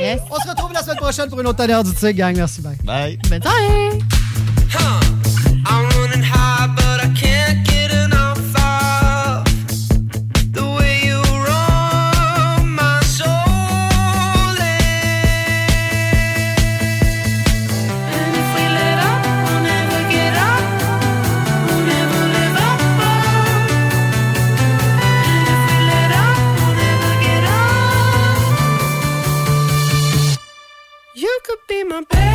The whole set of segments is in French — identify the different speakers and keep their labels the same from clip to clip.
Speaker 1: Yes.
Speaker 2: On se retrouve la semaine prochaine pour une autre année du Tigre, gang. Merci, bye.
Speaker 3: Bye.
Speaker 1: Bonne soirée. jumping.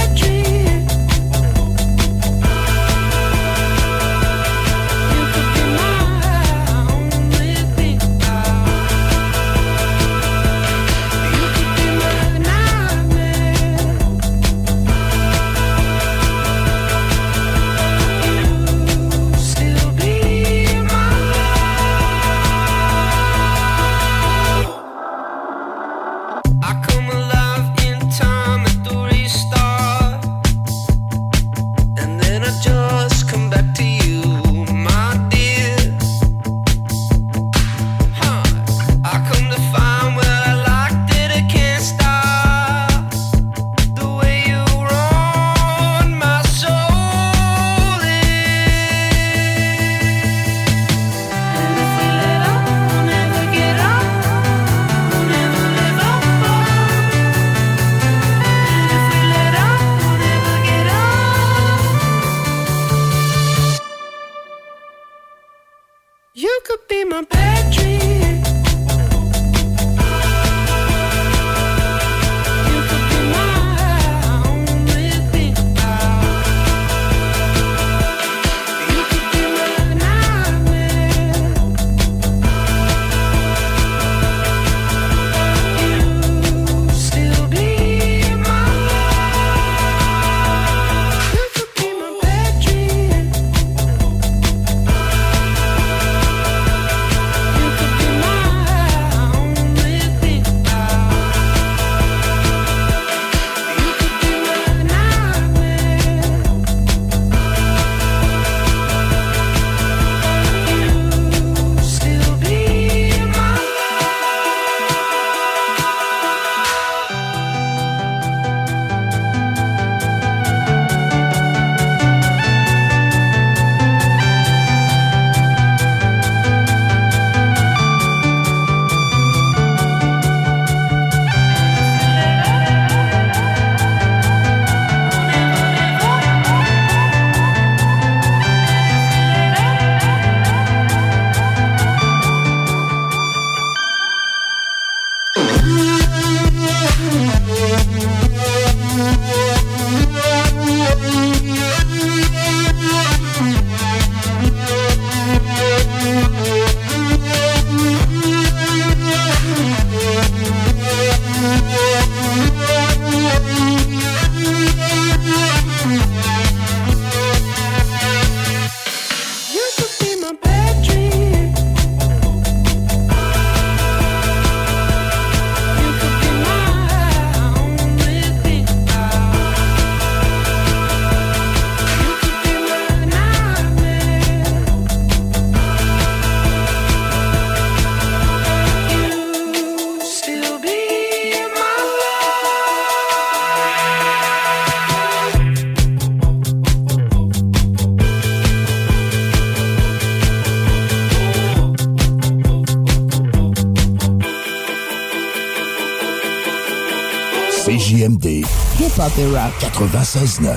Speaker 3: Hip Hop et Rock.
Speaker 1: 96.9.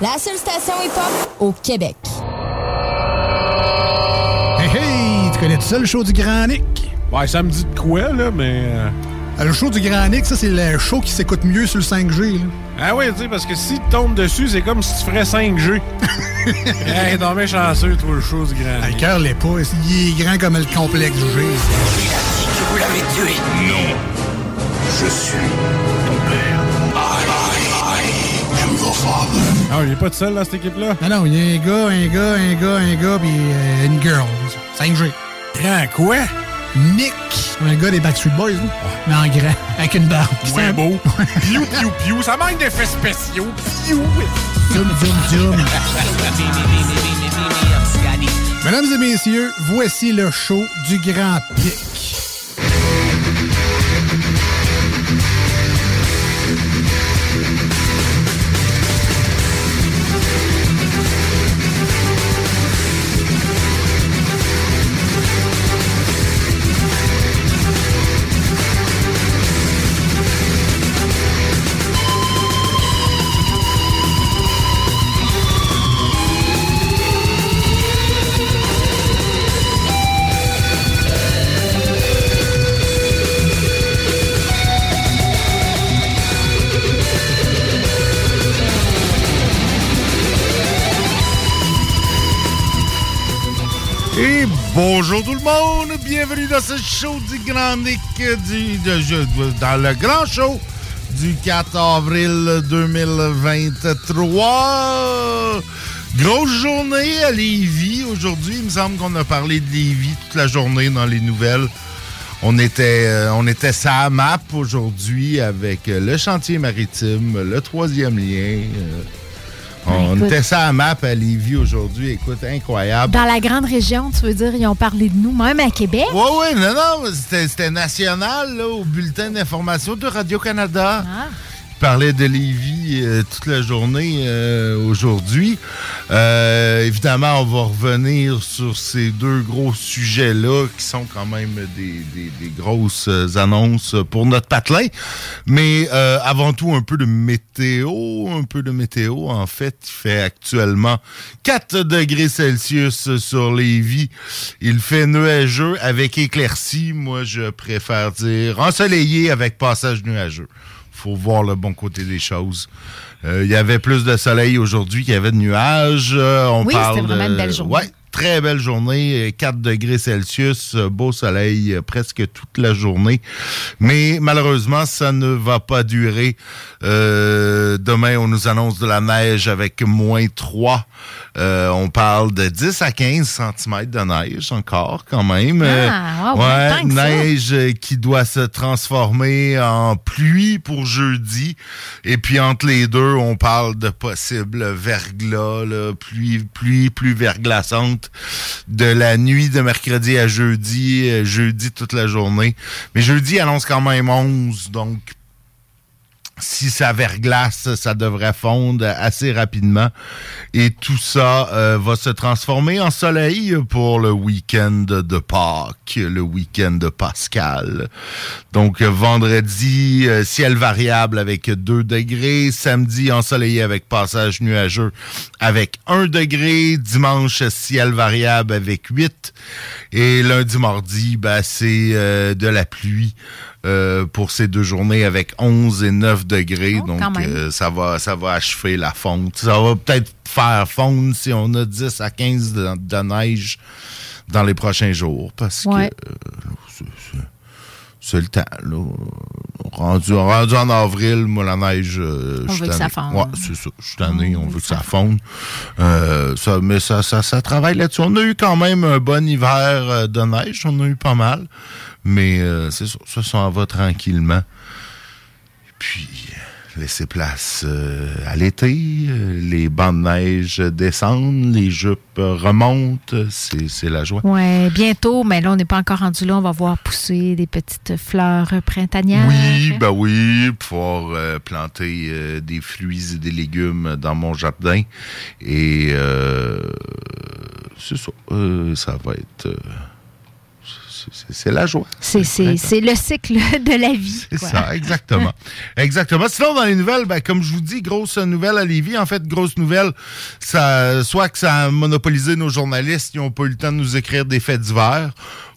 Speaker 3: La seule station hip hop au Québec.
Speaker 2: Hey, hey! Tu connais tout ça, le show du Grand Nick?
Speaker 4: Ouais, ça me dit de quoi, là, mais. euh,
Speaker 2: Le show du Grand Nick, ça, c'est le show qui s'écoute mieux sur le 5G. Là.
Speaker 4: Ah oui, tu sais, parce que si tu tombes dessus, c'est comme si tu ferais 5G. hey, non, mais chanceux, toi, le chose grand.
Speaker 2: Ah, Le cœur l'est pas. Il est grand comme le complexe G.
Speaker 5: Vous l'avez tué.
Speaker 1: Non. Je suis
Speaker 4: Ah, il est pas tout seul, dans cette équipe-là?
Speaker 2: Non, non, il y a un gars, un gars, un gars, un gars, puis euh, une girl. 5G.
Speaker 4: Grand quoi?
Speaker 2: Nick. Un gars des Backstreet Boys, là. Mais en grand, avec une barbe.
Speaker 4: Ouais, beau. Piou, piou, piou. Ça manque d'effets spéciaux. Piou.
Speaker 2: Zoom, zoom, zoom. Mesdames et messieurs, voici le show du Grand Pic.
Speaker 6: Bonjour tout le monde, bienvenue dans ce show du Grand Nick, du, de- je- dans le grand show du 4 avril 2023. Grosse journée à Lévis aujourd'hui. Il me semble qu'on a parlé de Lévis toute la journée dans les nouvelles. On était, euh, on était sa map aujourd'hui avec euh, le chantier maritime, le troisième lien. Euh, on
Speaker 7: écoute.
Speaker 6: était ça à map à Lévis aujourd'hui. Écoute, incroyable.
Speaker 7: Dans la grande région, tu veux dire, ils ont parlé de nous, même à Québec.
Speaker 6: Oui, oui, non, non, c'était c'était national, là, au bulletin d'information de Radio-Canada.
Speaker 7: Ah.
Speaker 6: Il parlait de Lévis euh, toute la journée euh, aujourd'hui. Euh, évidemment, on va revenir sur ces deux gros sujets-là qui sont quand même des, des- des grosses annonces pour notre patelin. Mais euh, avant tout, un peu de météo. Un peu de météo. En fait, il fait actuellement 4 degrés Celsius sur Lévis. Il fait nuageux avec éclaircie. Moi, je préfère dire ensoleillé avec passage nuageux faut voir le bon côté des choses. Euh, Il y avait plus de soleil aujourd'hui qu'il y avait de nuages. Euh, on
Speaker 7: Oui,
Speaker 6: parle
Speaker 7: c'était vraiment une belle journée.
Speaker 6: Ouais, très belle journée. euh, 4 degrés Celsius, beau soleil euh, presque toute la journée. Mais malheureusement, ça ne va pas durer. Euh, demain, on nous annonce de la neige avec moins 3. Euh, on parle de 10 à 15 cm de neige encore quand même. Euh,
Speaker 7: Ah, wow,
Speaker 6: ouais,
Speaker 7: ça.
Speaker 6: neige euh, qui doit se transformer en pluie pour jeudi. Et puis entre les deux, on parle de possible verglas, là, pluie, pluie plus verglaçante de la nuit de mercredi à jeudi, jeudi toute la journée. Mais jeudi annonce quand même 11, donc si ça verglace, ça devrait fondre assez rapidement. Et tout ça euh, va se transformer en soleil pour le week-end de Pâques, le week-end de Pascal. Donc vendredi, euh, ciel variable avec 2 degrés. Samedi, ensoleillé avec passage nuageux avec 1 degré. Dimanche, ciel variable avec 8. Et lundi, mardi, ben, c'est euh, de la pluie. Euh, pour ces deux journées avec 11 et 9 degrés.
Speaker 7: Oh,
Speaker 6: donc, euh, ça, va, ça va achever la fonte. Ça va peut-être faire fondre si on a 10 à 15 de, de neige dans les prochains jours. Parce
Speaker 7: Ouais.
Speaker 6: que euh, c'est- le temps. Là. Rendu, rendu en avril, moi, la neige. euh,
Speaker 7: On
Speaker 6: je
Speaker 7: veut que ça fonde.
Speaker 6: Ouais, c'est ça. Je suis tanné, on, veut que ça fonde. Euh, ça, mais ça, ça, ça travaille là-dessus. On a eu quand même un bon hiver de neige. On a eu pas mal. Mais euh, c'est ça. Ça s'en va tranquillement. Et puis, laisser place euh, à l'été. euh, les bancs de neige descendent. Les jupes remontent. C'est la joie.
Speaker 7: Ouais, bientôt, mais là, on n'est pas encore rendu là. On va voir pousser des petites fleurs printanières.
Speaker 6: Oui, ben oui, pouvoir euh, planter euh, des fruits et des légumes dans mon jardin. Et euh, c'est ça. Ça va être. C'est- la joie.
Speaker 7: C'est le cycle de la vie.
Speaker 6: C'est ça, exactement. exactement. Sinon, dans les nouvelles, ben, comme je vous dis, grosse nouvelle à Lévis. En fait, grosse nouvelle, ça, soit que ça a monopolisé nos journalistes, ils n'ont pas eu le temps de nous écrire des faits divers,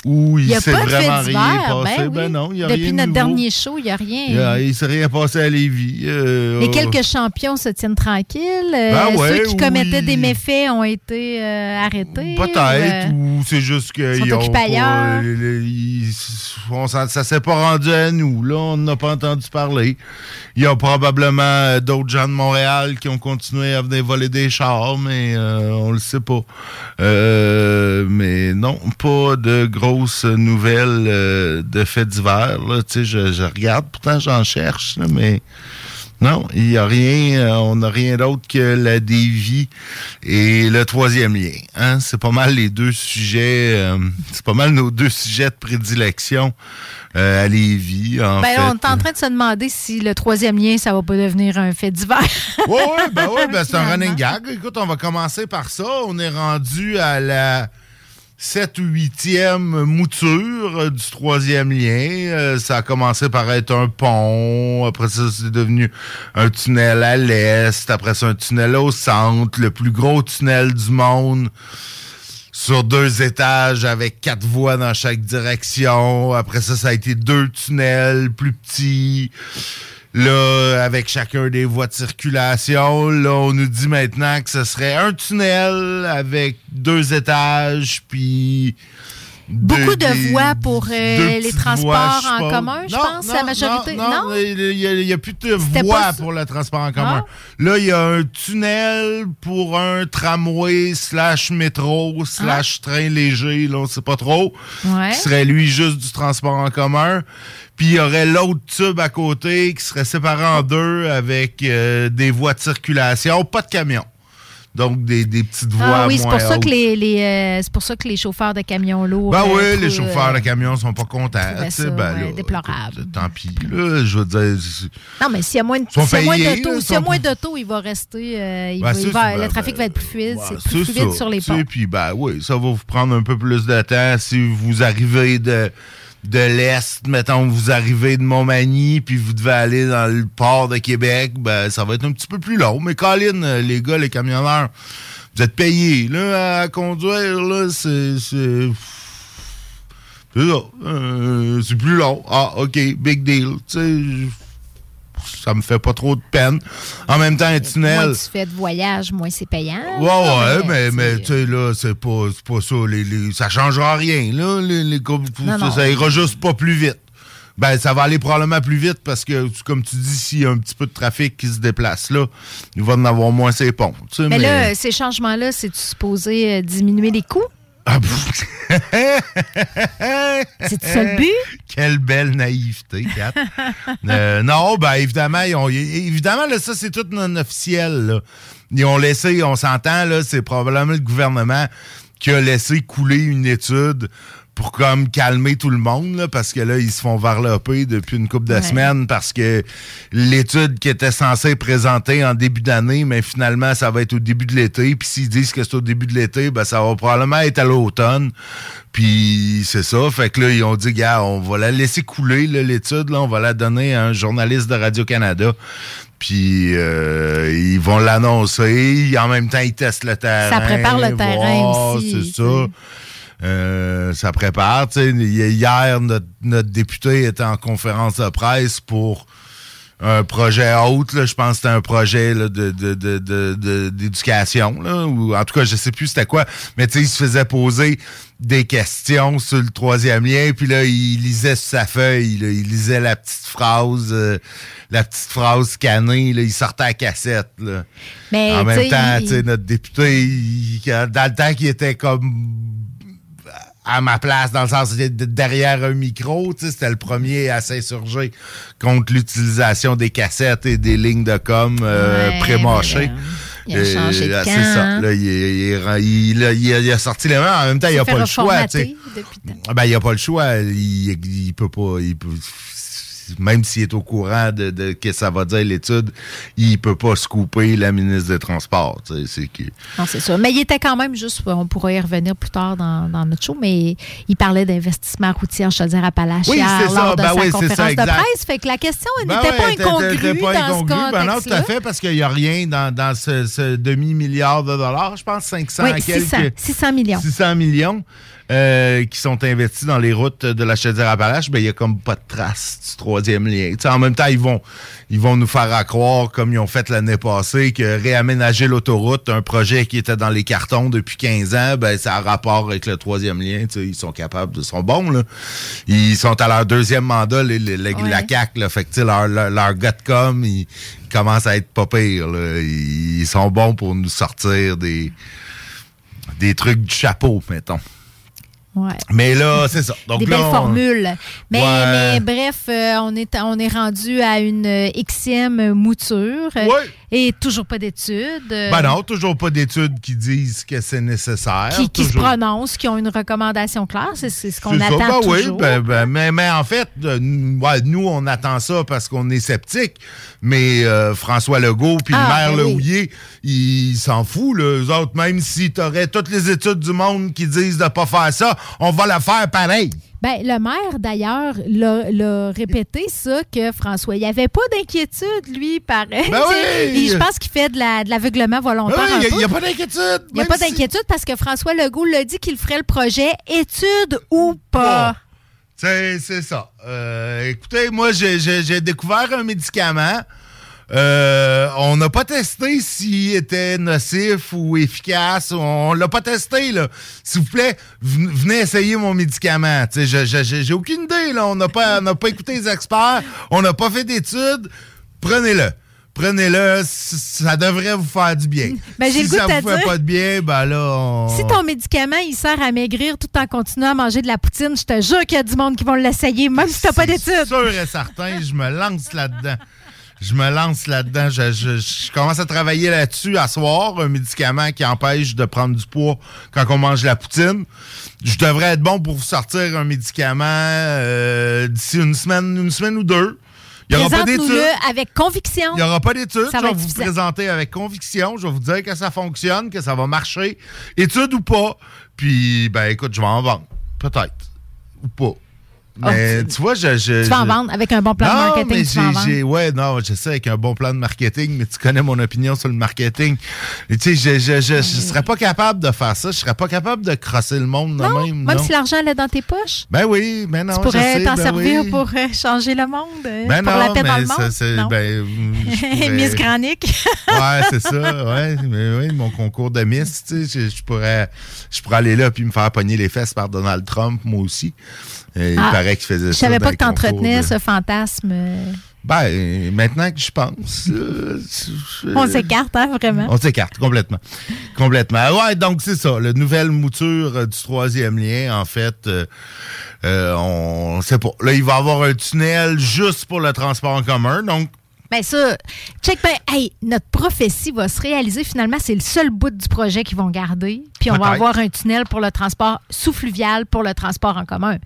Speaker 6: ou
Speaker 7: Il
Speaker 6: il
Speaker 7: n'y a
Speaker 6: s'est
Speaker 7: pas de
Speaker 6: vraiment
Speaker 7: fait
Speaker 6: rien
Speaker 7: divers.
Speaker 6: passé.
Speaker 7: Ben,
Speaker 6: Ben,
Speaker 7: oui.
Speaker 6: non, il y a
Speaker 7: Depuis
Speaker 6: rien
Speaker 7: notre
Speaker 6: nouveau.
Speaker 7: dernier show, il n'y a rien.
Speaker 6: Il a- Il s'est rien passé à Lévis. Euh,
Speaker 7: Les
Speaker 6: oh.
Speaker 7: quelques champions se tiennent tranquilles. Euh,
Speaker 6: Ben ouais,
Speaker 7: ceux qui commettaient des méfaits ont été euh, arrêtés.
Speaker 6: Peut-être,
Speaker 7: ou, euh,
Speaker 6: ou c'est juste qu'ils ont pas, ils- on ça s'est pas rendu à nous. Là, on n'a pas entendu parler. Il y a probablement d'autres gens de Montréal qui ont continué à venir voler des chars, mais on le sait pas. Mais non, pas de grosses nouvelles euh, de faits divers. là. Tu sais, je, je regarde, pourtant j'en cherche, là, mais non, il n'y a rien, euh, on n'a rien d'autre que la dévie et le troisième lien. Hein? C'est pas mal les deux sujets, euh, c'est pas mal nos deux sujets de prédilection euh, à Lévis, en
Speaker 7: Ben,
Speaker 6: fait.
Speaker 7: on est en train de se demander si le troisième lien, ça va pas devenir un fait divers.
Speaker 6: Oui, oui, ben oui, ben c'est un running gag. Écoute, on va commencer par ça. On est rendu à la 7 ou 8e mouture du troisième lien. Euh, ça a commencé par être un pont. Après ça, c'est devenu un tunnel à l'est. Après ça, un tunnel au centre. Le plus gros tunnel du monde sur deux étages avec quatre voies dans chaque direction. Après ça, ça a été deux tunnels plus petits. Là, avec chacun des voies de circulation, là, on nous dit maintenant que ce serait un tunnel avec deux étages, puis...
Speaker 7: Beaucoup de voies pour euh, les transports
Speaker 6: voies,
Speaker 7: en commun, je pense,
Speaker 6: non,
Speaker 7: la majorité.
Speaker 6: Non, non, il n'y a, plus de voies pour le transport en commun.
Speaker 7: Ah.
Speaker 6: Là, il y a un tunnel pour un tramway slash métro slash train léger, là, on sait pas trop.
Speaker 7: Ouais.
Speaker 6: Qui serait, lui, juste du transport en commun. Puis il y aurait l'autre tube à côté qui serait séparé en deux avec euh, des voies de circulation, pas de camions. Donc, des, des petites voies
Speaker 7: Ah oui, c'est pour, ça
Speaker 6: hautes.
Speaker 7: que les, les, euh, c'est pour ça que les chauffeurs de camions lourds.
Speaker 6: Ben
Speaker 7: euh,
Speaker 6: oui, les chauffeurs de camions sont pas contents.
Speaker 7: ça,
Speaker 6: ben
Speaker 7: ouais, déplorable.
Speaker 6: tant pis, là, je veux dire... c'est-
Speaker 7: Non, mais s'il y a moins de- s'il y a moins d'auto, moins il va rester. euh, il
Speaker 6: Ben,
Speaker 7: va- il va-
Speaker 6: c'est-
Speaker 7: le
Speaker 6: ben,
Speaker 7: trafic va être plus fluide.
Speaker 6: Ouais,
Speaker 7: c'est plus
Speaker 6: c'est
Speaker 7: fluide
Speaker 6: ça,
Speaker 7: sur les ponts.
Speaker 6: Puis, ben oui, ça va vous prendre un peu plus de temps si vous arrivez de, de l'Est, mettons, vous arrivez de Montmagny, puis vous devez aller dans le port de Québec, ben ça va être un petit peu plus long. Mais Colin, euh, les gars, les camionneurs, vous êtes payés, là, à conduire, là, c'est... c'est-. Euh, plus long. Ah, OK, big deal. Tu ça me fait pas trop de peine. En même temps, un
Speaker 7: Moins
Speaker 6: tunnel...
Speaker 7: tu fais de voyage, moins c'est payant.
Speaker 6: Ouais, ouais, mais,
Speaker 7: tu
Speaker 6: mais
Speaker 7: sais.
Speaker 6: tu sais, là, c'est pas, pas ça. Les, les- ça changera rien, là. Les, les,
Speaker 7: Non,
Speaker 6: ça,
Speaker 7: non.
Speaker 6: ça ira juste pas plus vite. Ben, ça va aller probablement plus vite parce que, comme tu dis, s'il y a un petit peu de trafic qui se déplace là, il va en avoir moins ces ponts. tu sais,
Speaker 7: Mais là, ces changements-là, c'est-tu supposé euh, diminuer les coûts?
Speaker 6: Ah.
Speaker 7: C'est ça le but?
Speaker 6: Quelle belle naïveté, Kat. Euh, non, ben évidemment, ils ont- évidemment, là, ça, c'est tout non officiel. là. Ils ont laissé, on s'entend, là, c'est probablement le gouvernement qui a laissé couler une étude pour comme calmer tout le monde, là, parce que là, ils se font varloper depuis une couple de
Speaker 7: Ouais.
Speaker 6: semaines parce que l'étude qui était censée présenter en début d'année, mais finalement, ça va être au début de l'été. Puis s'ils disent que c'est au début de l'été, ben ça va probablement être à l'automne. Puis c'est ça. Fait que là, ils ont dit, gars, on va la laisser couler, l'étude. Là, on va la donner à un journaliste de Radio-Canada. Puis euh, ils vont l'annoncer. En même temps, ils testent le terrain.
Speaker 7: Ça prépare le terrain aussi,
Speaker 6: C'est ça. Euh, ça prépare. Tu sais, hier, notre, notre député était en conférence de presse pour un projet autre. là. Je pense que c'était un projet là, de, de, de, de- de- d'éducation. là, ou en tout cas, je sais plus c'était quoi. Mais tu sais, il se faisait poser des questions sur le troisième lien. Puis là, il lisait sur sa feuille. là, il lisait la petite phrase. euh, la petite phrase scannée. Là, il sortait à cassette. Là.
Speaker 7: Mais,
Speaker 6: en même temps,
Speaker 7: il-
Speaker 6: tu sais, notre député, il- dans le temps qu'il était comme à ma place, dans le sens de- de- derrière un micro, tu sais, c'était le premier à s'insurger contre l'utilisation des cassettes et des lignes de com euh,
Speaker 7: Ouais,
Speaker 6: pré-mâchées.
Speaker 7: il a changé de
Speaker 6: là,
Speaker 7: camp,
Speaker 6: C'est ça. Là, il, il- il- il- il a, sorti les mains. En même temps, il n'a pas le choix. Ben, il n'a pas le choix. Il, peut pas. Peut, même s'il est au courant de, de que ça va dire l'étude, il peut pas se couper la ministre des Transports. C'est que...
Speaker 7: Non, c'est sûr. Mais il était quand même juste, on pourra y revenir plus tard dans, dans notre show, mais il parlait d'investissement routier en Chaudière-Appalaches
Speaker 6: Oui, c'est ça. Ben
Speaker 7: sa
Speaker 6: oui, c'est ça,
Speaker 7: conférence de presse. Fait que la question
Speaker 6: Ben
Speaker 7: n'était
Speaker 6: ouais,
Speaker 7: pas incongrue
Speaker 6: pas
Speaker 7: dans
Speaker 6: incongru.
Speaker 7: ce
Speaker 6: Ben non, tout à fait, parce qu'il n'y a rien dans, dans ce, ce demi-milliard de dollars, je pense 500
Speaker 7: Oui,
Speaker 6: à quelques...
Speaker 7: 600, 600 millions.
Speaker 6: 600 millions euh, qui sont investis dans les routes de la Chaudière-Appalaches, ben il y a comme pas de trace du troisième lien. En même temps, ils vont ils vont nous faire à croire, comme ils ont fait l'année passée, que réaménager l'autoroute, un projet qui était dans les cartons depuis 15 ans, ben ça a rapport avec le troisième lien. Ils sont capables, ils sont bons là. Ils sont à leur deuxième mandat, les- les- les-
Speaker 7: Ouais.
Speaker 6: la CAC, là, fait que leur leur, leur ils, ils commencent à être pas pires. là. Ils sont bons pour nous sortir des des trucs du chapeau, mettons.
Speaker 7: Ouais.
Speaker 6: Mais là, c'est ça. Donc
Speaker 7: des
Speaker 6: là,
Speaker 7: belles
Speaker 6: on-
Speaker 7: formules. Mais,
Speaker 6: Ouais.
Speaker 7: mais bref, euh, on, est, on est rendu à une euh, Xème mouture
Speaker 6: Ouais.
Speaker 7: Et toujours pas d'études. euh,
Speaker 6: Ben non, toujours pas d'études qui disent que c'est nécessaire.
Speaker 7: Qui, qui se prononcent, qui ont une recommandation claire. C'est c'est ce qu'on
Speaker 6: C'est ça,
Speaker 7: attend
Speaker 6: ben oui,
Speaker 7: toujours.
Speaker 6: ben, ben, mais, mais en fait, euh, ouais, nous, on attend ça parce qu'on est sceptique. Mais euh, François Legault puis
Speaker 7: Ah,
Speaker 6: le maire
Speaker 7: ben oui.
Speaker 6: Lehouillier, ils s'en foutent, là, eux autres. Même si tu aurais toutes les études du monde qui disent de pas faire ça, on va le faire pareil.
Speaker 7: Ben, le maire, d'ailleurs, l'a l'a répété, ça, que François, il n'y avait pas d'inquiétude, lui, pareil.
Speaker 6: Ben oui!
Speaker 7: Et je pense qu'il fait de la- l'aveuglement volontaire.
Speaker 6: Ah,
Speaker 7: un
Speaker 6: Il n'y a, pas d'inquiétude.
Speaker 7: Il n'y a pas
Speaker 6: si-
Speaker 7: d'inquiétude parce que François Legault l'a dit qu'il ferait le projet étude ou pas.
Speaker 6: C'est c'est ça. Euh, écoutez, moi, j'ai découvert un médicament. Euh, on n'a pas testé s'il était nocif ou efficace. On l'a pas testé, là. S'il vous plaît, ven- venez essayer mon médicament. J'ai aucune idée, là. On n'a pas, on pas écouté les experts. On n'a pas fait d'études. Prenez-le. Prenez-le. Ça devrait vous faire du bien.
Speaker 7: Ben,
Speaker 6: si
Speaker 7: le goût
Speaker 6: ça
Speaker 7: te
Speaker 6: vous fait
Speaker 7: dire-
Speaker 6: pas de bien, ben là, on...
Speaker 7: Si ton médicament, il sert à maigrir tout en continuant à manger de la poutine, je te jure qu'il y a du monde qui vont l'essayer, même si tu n'as pas d'études.
Speaker 6: sûr et certain, je me lance là-dedans. Je me lance là-dedans. Je, je- je commence à travailler là-dessus à soir, un médicament qui empêche de prendre du poids quand on mange la poutine. Je devrais être bon pour vous sortir un médicament euh, d'ici une semaine, une semaine ou deux. Il n'y aura pas d'études.
Speaker 7: Avec conviction.
Speaker 6: Il n'y aura pas d'études. Je
Speaker 7: va
Speaker 6: vais vous
Speaker 7: suffisant.
Speaker 6: présenter avec conviction. Je vais vous dire que ça fonctionne, que ça va marcher. Études ou pas. Puis, ben écoute, je vais en vendre. Peut-être. Ou pas. Mais tu vois, je. je-
Speaker 7: Tu vas en vendre avec un bon plan de marketing.
Speaker 6: mais
Speaker 7: tu vas
Speaker 6: j'ai, ouais, non, je sais, avec un bon plan de marketing, mais tu connais mon opinion sur le marketing. Et tu sais, je, je, je, je serais pas capable de faire ça. Je serais pas capable de crosser le monde de
Speaker 7: Non,
Speaker 6: même.
Speaker 7: même
Speaker 6: non.
Speaker 7: si l'argent est dans tes poches,
Speaker 6: Ben oui, ben non.
Speaker 7: tu pourrais t'en
Speaker 6: ben
Speaker 7: servir
Speaker 6: oui.
Speaker 7: pour euh, changer le monde, euh,
Speaker 6: Ben
Speaker 7: pour
Speaker 6: non,
Speaker 7: la paix dans
Speaker 6: mais
Speaker 7: le monde. Non.
Speaker 6: ben, pourrais-
Speaker 7: Miss Granic.
Speaker 6: ouais, c'est ça, ouais. Mais oui, mon concours de Miss, tu sais, je, je pourrais, je pourrais aller là puis me faire pogner les fesses par Donald Trump, moi aussi. Et il
Speaker 7: Ah,
Speaker 6: paraît qu'il faisait
Speaker 7: Je
Speaker 6: ça.
Speaker 7: savais
Speaker 6: dans
Speaker 7: pas que t'entretenais
Speaker 6: concours de-
Speaker 7: ce fantasme. euh,
Speaker 6: Ben, maintenant que je pense. euh, je-
Speaker 7: On s'écarte, hein, vraiment.
Speaker 6: On s'écarte complètement. Complètement. Ouais, donc c'est ça. La nouvelle mouture euh, du troisième lien, en fait, euh, euh, on sait pas. Là, il va y avoir un tunnel juste pour le transport en commun. Donc,
Speaker 7: Ben ça, check ben, hey, notre prophétie va se réaliser finalement, c'est le seul bout du projet qu'ils vont garder. Puis on va avoir un tunnel pour le transport sous-fluvial pour le transport en commun.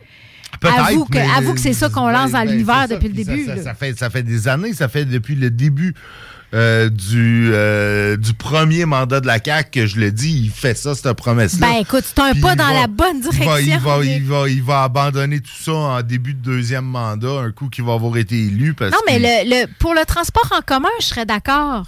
Speaker 7: Avoue que, avoue que c'est ça qu'on lance dans
Speaker 6: Ben, ben,
Speaker 7: l'univers depuis le début.
Speaker 6: Ça, fait, ça fait des années, ça fait depuis le début euh, du, euh, du premier mandat de la CAQ que je le dis, il fait ça, cette promesse-là.
Speaker 7: Ben écoute, c'est un pas dans
Speaker 6: va-
Speaker 7: la bonne
Speaker 6: il va-
Speaker 7: direction.
Speaker 6: Il va, il, va, il va abandonner tout ça en début de deuxième mandat, un coup qu'il va avoir été élu. Parce
Speaker 7: Non, mais le, le- pour le transport en commun, je serais d'accord.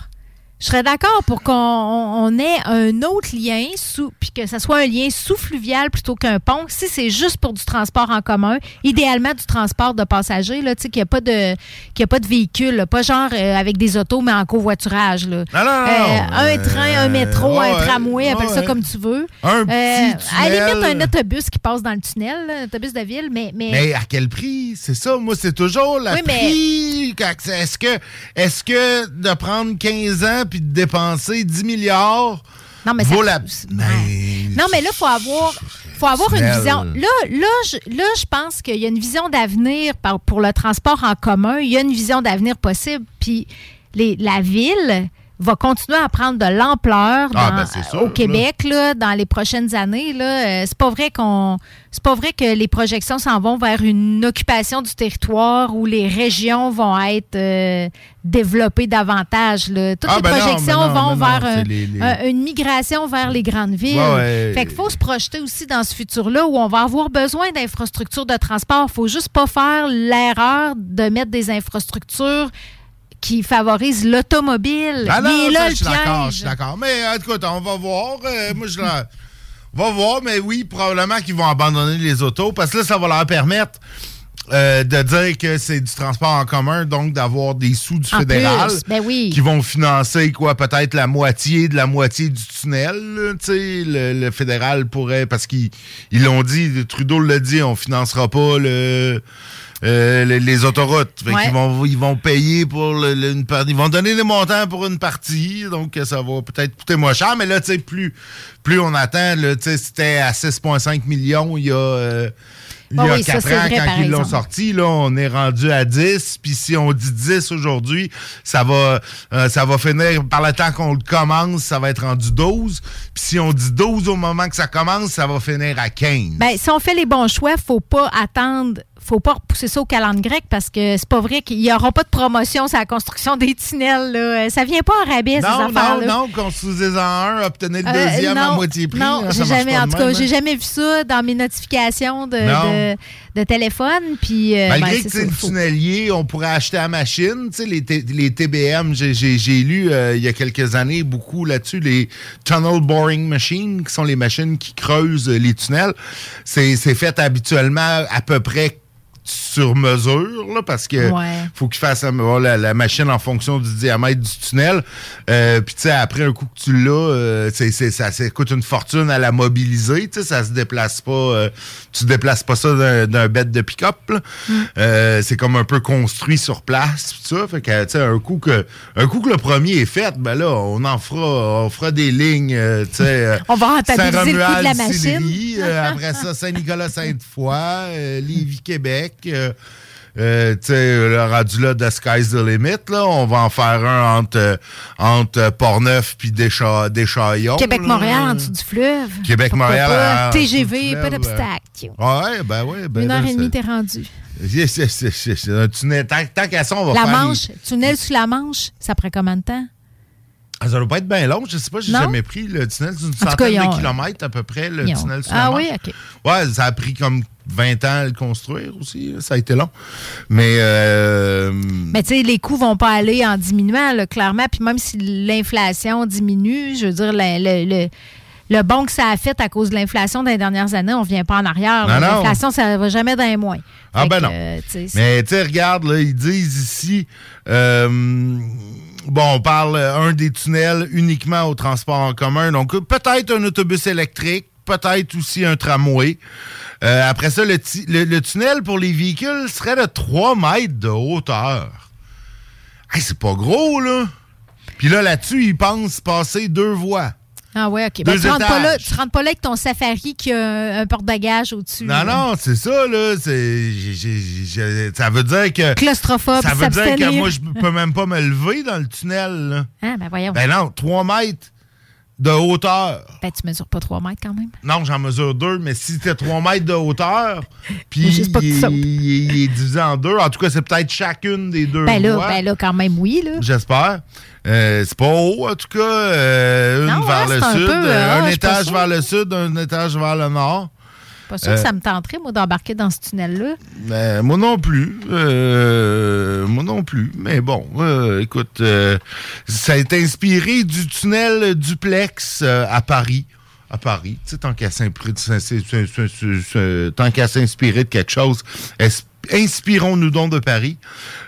Speaker 7: Je serais d'accord pour qu'on on- on ait un autre lien, sous, puis que ce soit un lien sous-fluvial plutôt qu'un pont. Si c'est juste pour du transport en commun, idéalement du transport de passagers, là, tu sais, qu'il n'y a, pas de- qu'il a pas de véhicule, là, pas genre euh, avec des autos, mais en covoiturage. Là.
Speaker 6: Non, non, non,
Speaker 7: Euh, un train, un métro,
Speaker 6: ouais,
Speaker 7: un tramway,
Speaker 6: ouais,
Speaker 7: appelle ça
Speaker 6: ouais.
Speaker 7: comme tu veux.
Speaker 6: Un petit
Speaker 7: à la limite, un autobus qui passe dans le tunnel, là, un autobus de ville, mais... mais,
Speaker 6: Mais à quel prix? C'est ça, moi, c'est toujours le
Speaker 7: Oui,
Speaker 6: prix. Est-ce que, est que de prendre 15 ans puis de dépenser 10 milliards
Speaker 7: Non, mais ça-
Speaker 6: la...
Speaker 7: Non, mais là, il faut avoir, faut avoir une vision. Là, là, je, là, je pense qu'il y a une vision d'avenir pour le transport en commun. Il y a une vision d'avenir possible. Puis les- la ville va continuer à prendre de l'ampleur
Speaker 6: Ah, ben,
Speaker 7: au Québec là, dans les prochaines années. Là, Euh, c'est pas vrai qu'on c'est pas vrai que les projections s'en vont vers une occupation du territoire où les régions vont être euh, développées davantage. là. Toutes
Speaker 6: Ah,
Speaker 7: les
Speaker 6: ben
Speaker 7: projections
Speaker 6: ben non,
Speaker 7: vont
Speaker 6: non,
Speaker 7: vers
Speaker 6: c'est
Speaker 7: un-
Speaker 6: les- les-
Speaker 7: un- une migration vers les grandes villes.
Speaker 6: Ouais, ouais.
Speaker 7: Fait qu'il faut se projeter aussi dans ce futur-là où on va avoir besoin d'infrastructures de transport. faut juste pas faire l'erreur de mettre des infrastructures qui favorisent l'automobile.
Speaker 6: Ah non, ça,
Speaker 7: là
Speaker 6: je suis d'accord, je suis d'accord. Mais euh, écoute, on va voir. Euh, moi, je la- On va voir, mais oui, probablement qu'ils vont abandonner les autos parce que là, ça va leur permettre euh, de dire que c'est du transport en commun, donc d'avoir des sous du
Speaker 7: En
Speaker 6: fédéral
Speaker 7: plus, ben oui.
Speaker 6: qui vont financer quoi, peut-être la moitié de la moitié du tunnel. là, Tu sais, le, le fédéral pourrait, parce qu'ils ils l'ont dit, Trudeau l'a dit, on financera pas le. Euh, les, les autoroutes. Fait
Speaker 7: Ouais.
Speaker 6: qu'ils vont, ils vont payer pour le- le- une partie. Ils vont donner des montants pour une partie, donc ça va peut-être coûter moins cher. Mais là, tu sais, plus, plus on attend, c'était à 6,5 millions il y a, euh, il y a
Speaker 7: oui, ça,
Speaker 6: 4
Speaker 7: c'est
Speaker 6: ans
Speaker 7: vrai,
Speaker 6: quand ils l'ont sorti. Là, on est rendu à 10. Puis si on dit 10 aujourd'hui, ça va, euh, ça va finir par le temps qu'on le commence, ça va être rendu 12. Puis si on dit 12 au moment que ça commence, ça va finir à 15.
Speaker 7: Ben, si on fait les bons choix, faut pas attendre, faut pas repousser ça au calendrier grec parce que c'est pas vrai qu'il y aura pas de promotion sur la construction des tunnels. Là. Ça vient pas en rabais, ces
Speaker 6: non, non,
Speaker 7: affaires-là.
Speaker 6: non, construisez-en un, obtenez le
Speaker 7: Euh,
Speaker 6: deuxième à
Speaker 7: non,
Speaker 6: moitié prix.
Speaker 7: Non, j'ai jamais, en tout cas, j'ai
Speaker 6: hein.
Speaker 7: jamais vu ça dans mes notifications de,
Speaker 6: Non.
Speaker 7: de, de téléphone. Puis, euh,
Speaker 6: Malgré
Speaker 7: ben,
Speaker 6: que
Speaker 7: c'est
Speaker 6: le tunnelier, on pourrait acheter à machine. Les, les TBM, j'ai- lu euh, il y a quelques années beaucoup là-dessus, les Tunnel Boring Machines, qui sont les machines qui creusent euh, les tunnels. C'est fait habituellement à peu près sur mesure, là, parce que
Speaker 7: Ouais.
Speaker 6: faut qu'il fasse euh, la, la machine en fonction du diamètre du tunnel. Euh, Puis, tu sais, après un coup que tu l'as, euh, ça, ça coûte une fortune à la mobiliser. Tu sais, ça se déplace pas. euh, tu déplaces pas ça d'un- bête de pick-up. là. Euh, c'est comme un peu construit sur place. ça. Fait que, tu sais, un coup que, un coup que le premier est fait, ben là, on en fera, on fera des lignes, euh, tu sais. euh,
Speaker 7: On va rentabiliser le coût de la machine.
Speaker 6: Euh, après ça, Saint-Nicolas-Sainte-Foy, euh, Lévis-Québec. Euh, euh, tu sais, le rendu là de Sky's the Limit, là, on va en faire un entre, euh, entre Portneuf puis Descha- Deschaillons.
Speaker 7: Québec-Montréal en dessous du fleuve.
Speaker 6: Québec-Montréal,
Speaker 7: TGV, pas
Speaker 6: euh,
Speaker 7: d'obstacle.
Speaker 6: Ouais, ben. Ben
Speaker 7: Une
Speaker 6: là,
Speaker 7: heure et demie, t'es rendu.
Speaker 6: c'est- un tunnel. Tant, tant qu'à ça, on va
Speaker 7: La
Speaker 6: faire. les-
Speaker 7: Manche, tunnel sous la Manche, ça prend combien de temps?
Speaker 6: Ah, ça doit pas être bien long. Je sais pas, j'ai jamais pris le tunnel. C'est une
Speaker 7: tout cas,
Speaker 6: centaine
Speaker 7: ont-
Speaker 6: de kilomètres à peu près, le tunnel
Speaker 7: Ah
Speaker 6: la
Speaker 7: oui,
Speaker 6: Manche.
Speaker 7: OK.
Speaker 6: Ouais, ça a pris comme 20 ans à le construire aussi. Ça a été long. Mais. Euh,
Speaker 7: Mais tu sais, les coûts vont pas aller en diminuant, là, clairement. Puis même si l'inflation diminue, je veux dire, le, le, le- le bon que ça a fait à cause de l'inflation des dernières années, on vient pas en arrière. L'inflation, ça va jamais d'un moins.
Speaker 6: Ah
Speaker 7: Fait
Speaker 6: ben
Speaker 7: que,
Speaker 6: non.
Speaker 7: euh,
Speaker 6: Mais tu sais, regarde, là, ils disent ici, euh, bon, on parle euh, un des tunnels uniquement au transport en commun, donc peut-être un autobus électrique, peut-être aussi un tramway. Euh, après ça, le, ti- le- le tunnel pour les véhicules serait de 3 mètres de hauteur. Hey, c'est pas gros, là. Puis là, là-dessus, ils pensent passer deux voies.
Speaker 7: Ah ouais, OK. Ben, tu, rentres pas là,
Speaker 6: étages.
Speaker 7: tu rentres pas là avec ton safari qui a un, un porte-bagages au-dessus.
Speaker 6: Non,
Speaker 7: là.
Speaker 6: non, c'est ça, là. C'est, ça veut dire que.
Speaker 7: Claustrophobe,
Speaker 6: Ça veut dire que moi, je peux même pas me lever dans le tunnel, là.
Speaker 7: Ah, ben voyons.
Speaker 6: Ben non, 3 mètres de hauteur.
Speaker 7: Ben, tu mesures pas 3 mètres quand même.
Speaker 6: Non, j'en mesure deux, mais si t'es 3 mètres de hauteur, puis il, il- il est divisé en deux, en tout cas, c'est peut-être chacune des deux
Speaker 7: Ben là, ben là, quand même, oui, là.
Speaker 6: J'espère. Euh, c'est pas haut, en tout cas. euh, une
Speaker 7: Non,
Speaker 6: vers
Speaker 7: hein,
Speaker 6: le
Speaker 7: un
Speaker 6: sud,
Speaker 7: peu,
Speaker 6: euh, un
Speaker 7: ah,
Speaker 6: étage vers le sud, un étage vers le nord.
Speaker 7: Pas sûr
Speaker 6: Euh,
Speaker 7: que ça me tenterait, moi, d'embarquer dans ce tunnel-là.
Speaker 6: Ben, moi non plus. Euh, moi non plus. Mais bon, euh, écoute, euh, ça a été inspiré du tunnel duplex euh, à Paris. À Paris. Tu sais, tant qu'à s'inspirer de quelque chose, inspirons-nous donc de Paris.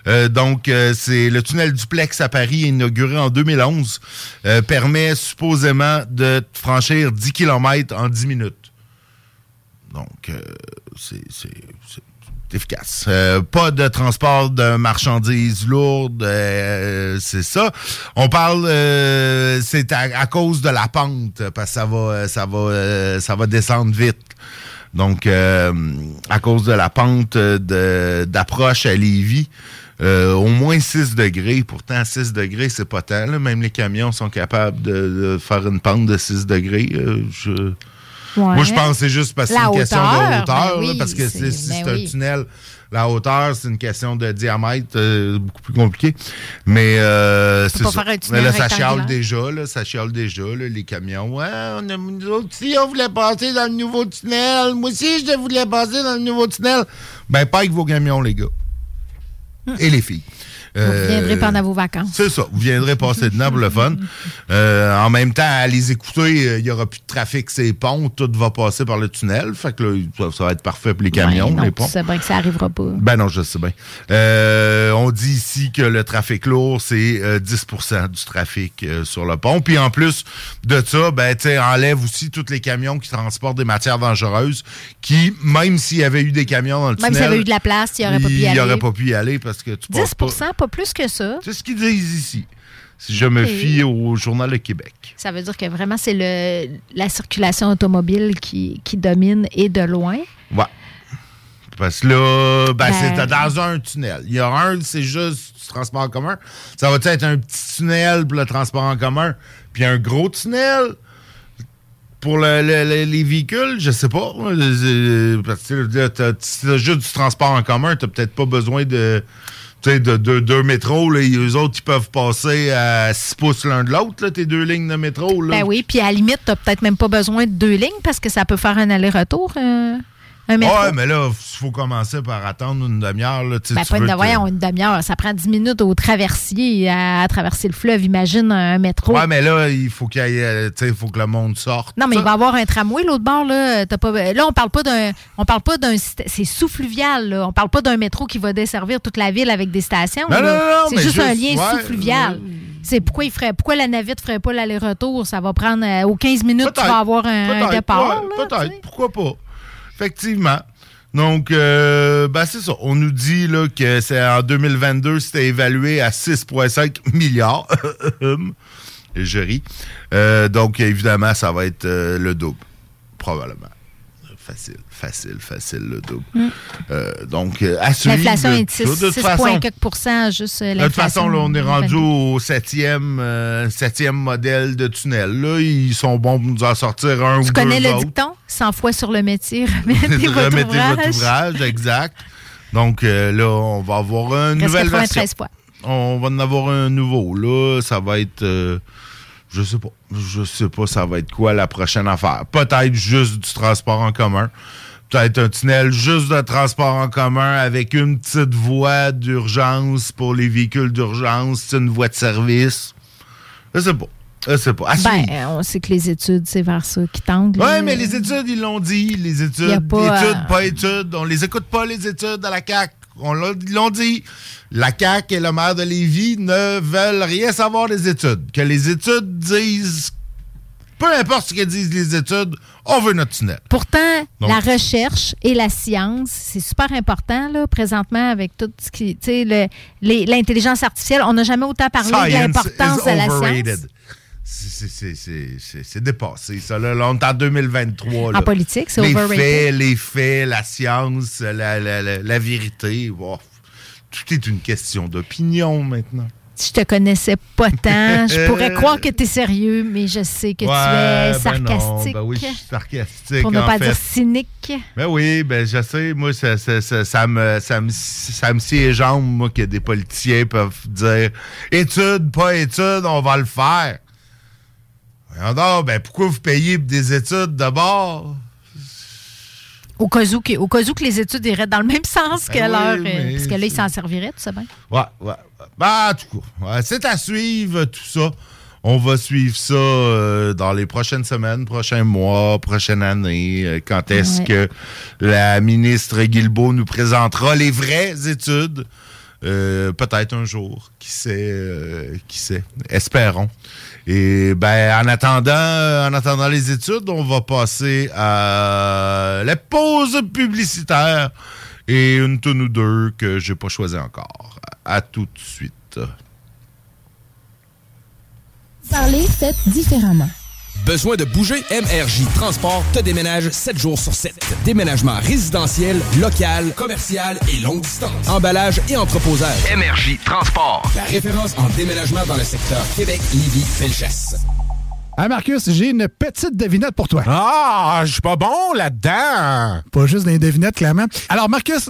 Speaker 6: Euh, donc, euh, c'est le tunnel duplex à Paris, inauguré en 2011, euh, permet supposément de franchir 10 km en 10 minutes. Donc, euh, c'est efficace. Euh, pas de transport de marchandises lourdes, euh, c'est ça. On parle, c'est à, cause de la pente, parce que ça va, ça va, ça va descendre vite. Donc, à cause de la pente d'approche à Lévis, au moins 6 degrés. Pourtant, 6 degrés, c'est pas tant. Même les camions sont capables de, de faire une pente de 6 degrés. Euh, Moi, je pense que c'est juste parce que c'est une question de hauteur.
Speaker 7: ben
Speaker 6: là, parce que
Speaker 7: c'est-
Speaker 6: si
Speaker 7: ben
Speaker 6: c'est
Speaker 7: oui.
Speaker 6: un tunnel, la hauteur, c'est une question de diamètre, euh, beaucoup plus compliqué. Mais euh, c'est ça. Mais là, ça chiale déjà, là, ça chiale déjà, là, les camions. Ouais, on a, nous autres aussi, on voulait passer dans le nouveau tunnel. Moi aussi, je voulais passer dans le nouveau tunnel. Ben, pas avec vos camions, les gars. Et les filles.
Speaker 7: Vous
Speaker 6: Euh,
Speaker 7: viendrez pendant vos vacances.
Speaker 6: c'est ça. Vous viendrez passer dedans pour le fun. Euh, en même temps, à les écouter, euh, il n'y aura plus de trafic, ces ponts. Tout va passer par le tunnel. Fait que là, ça, ça va être parfait pour les camions,
Speaker 7: Ouais, non,
Speaker 6: les ponts.
Speaker 7: sais bien que ça arrivera pas.
Speaker 6: Ben non, je sais bien. Euh, on dit ici que le trafic lourd, c'est euh, 10% du trafic sur le pont. Puis en plus de ça, ben, tu enlève aussi tous les camions qui transportent des matières dangereuses qui, même s'il y avait eu des camions dans le
Speaker 7: Même
Speaker 6: tunnel...
Speaker 7: s'il y avait eu de la place, il aurait pas pu y
Speaker 6: Il
Speaker 7: aller.
Speaker 6: aurait pas pu y aller parce que tu
Speaker 7: 10
Speaker 6: passes pas...
Speaker 7: pas plus que ça.
Speaker 6: C'est ce qu'ils disent ici. Si je me fie au Journal de Québec.
Speaker 7: Ça veut dire que vraiment, c'est le la circulation automobile qui, qui domine et de loin.
Speaker 6: Ouais. Parce que là, ben,
Speaker 7: Ben-
Speaker 6: c'est dans un tunnel. Il y a un, c'est juste du transport en commun. Ça va être un petit tunnel pour le transport en commun, puis un gros tunnel pour le- le- le- les véhicules, je sais pas. Euh, Parce que là, juste du transport en commun, t'as peut-être pas besoin de. Sais, de deux de métros, là, eux autres, ils peuvent passer à 6 pouces l'un de l'autre, tes deux lignes de métro. Là.
Speaker 7: Ben oui, puis à la limite, tu peut-être même pas besoin de deux lignes parce que ça peut faire un aller-retour, euh, un métro.
Speaker 6: Ouais, mais là, il faut commencer par attendre une demi-heure.
Speaker 7: Ben, pas une,
Speaker 6: te-
Speaker 7: une demi-heure. Ça prend 10 minutes au traversier à, à traverser le fleuve. Imagine un métro.
Speaker 6: Ouais, mais là, il faut qu'il y ait, euh, il faut que le monde sorte.
Speaker 7: Non, mais
Speaker 6: Ça-
Speaker 7: il va y avoir un tramway l'autre bord là. T'as pas, là, on parle pas d'un, on parle pas d'un, c'est sous-fluvial. On parle pas d'un métro qui va desservir toute la ville avec des stations.
Speaker 6: Non, non, non,
Speaker 7: c'est juste un lien
Speaker 6: ouais,
Speaker 7: sous-fluvial. C'est pourquoi il ferait, pourquoi la navette ferait pas l'aller-retour? Ça va prendre euh, aux 15 minutes, tu vas avoir un, un départ.
Speaker 6: Peut-être, pourquoi pas? Effectivement. Donc, euh, ben c'est ça. On nous dit là, que c'est en 2022, c'était évalué à 6,5 milliards. Je ris. Euh, donc, évidemment, ça va être euh, le double. Probablement. Facile, facile, facile, le double. Euh, donc, euh, à.
Speaker 7: Mm. L'inflation est de
Speaker 6: tout ça.
Speaker 7: 6,
Speaker 6: De toute
Speaker 7: 6
Speaker 6: façon,
Speaker 7: points quelques pourcents, juste euh,
Speaker 6: de toute façon, là, on est rendu
Speaker 7: 22.
Speaker 6: au septième, euh, septième modèle de tunnel. Là, ils sont bons pour nous en sortir un ou
Speaker 7: Tu
Speaker 6: deux
Speaker 7: connais le
Speaker 6: autres.
Speaker 7: dicton? 100 fois sur le métier, remettez votre
Speaker 6: Remettez
Speaker 7: ouvrage.
Speaker 6: votre ouvrage, exact. Donc euh, là, on va avoir une
Speaker 7: Reste
Speaker 6: nouvelle
Speaker 7: 93
Speaker 6: version.
Speaker 7: fois.
Speaker 6: On va en avoir un nouveau. Là, ça va être... je sais pas. Je sais pas ça va être quoi la prochaine affaire. Peut-être juste du transport en commun. Peut-être un tunnel juste de transport en commun avec une petite voie d'urgence pour les véhicules d'urgence, c'est une voie de service. Je sais pas. Je sais pas.
Speaker 7: Ben, euh, on sait que les études, c'est vers ça qui tendent.
Speaker 6: Ouais, mais les études, ils l'ont dit. Les études,
Speaker 7: pas,
Speaker 6: études,
Speaker 7: euh,
Speaker 6: pas études. On les écoute pas, les études à la CAQ. On l'ont dit. La CAQ et le maire de Lévis ne veulent rien savoir des études. Que les études disent... Peu importe ce que disent les études, on veut notre tunnel.
Speaker 7: Pourtant,
Speaker 6: Donc-
Speaker 7: la recherche et la science, c'est super important, là, présentement, avec tout ce qui. Tu sais, le- l'intelligence artificielle. On n'a jamais autant parlé de l'importance de la science.
Speaker 6: C'est- dépassé, ça. Là, on est en 2023. là.
Speaker 7: En politique, c'est
Speaker 6: les
Speaker 7: overrated.
Speaker 6: faits, les faits, la science, la, la- la- la vérité. wow. Tout est une question d'opinion maintenant.
Speaker 7: Je te connaissais pas tant, je pourrais croire que tu es sérieux, mais je sais que tu es
Speaker 6: ben
Speaker 7: sarcastique.
Speaker 6: non, ben oui, je suis sarcastique.
Speaker 7: pour ne pas
Speaker 6: fait.
Speaker 7: dire cynique.
Speaker 6: Ben oui, ben je sais, moi, ça, ça, ça, ça me, ça, me, ça me scie les jambes, moi, que des politiciens peuvent dire études, pas études, on va le faire. Donc, ben pourquoi vous payez des études d'abord?
Speaker 7: Au cas, où, que- au cas où que les études iraient dans le même sens que
Speaker 6: Ben oui,
Speaker 7: euh,
Speaker 6: mais
Speaker 7: parce que là, ils s'en serviraient, tu sais bien.
Speaker 6: Ouais, ouais. Ben, en tout cas, c'est à suivre tout ça. On va suivre ça euh, dans les prochaines semaines, prochains mois, prochaine année. euh, quand est-ce
Speaker 7: Ouais.
Speaker 6: que la ministre Guilbeault nous présentera les vraies études? Euh, Peut-être un jour. Qui sait? euh, qui sait? Espérons. Et ben, en attendant, en attendant les études, on va passer à la pause publicitaire et une tonne ou deux que j'ai pas choisi encore. À tout de suite.
Speaker 3: Parler fait différemment.
Speaker 8: Besoin de bouger? MRJ Transport te déménage 7 jours sur 7. Déménagement résidentiel, local, commercial et longue distance. Emballage et entreposage. MRJ Transport. La référence en déménagement dans le secteur Québec, Lévis, Felchasse.
Speaker 2: Ah, Marcus, j'ai une petite devinette pour toi.
Speaker 4: Ah, je suis pas bon là-dedans.
Speaker 2: Pas juste des devinettes, clairement. Alors, Marcus,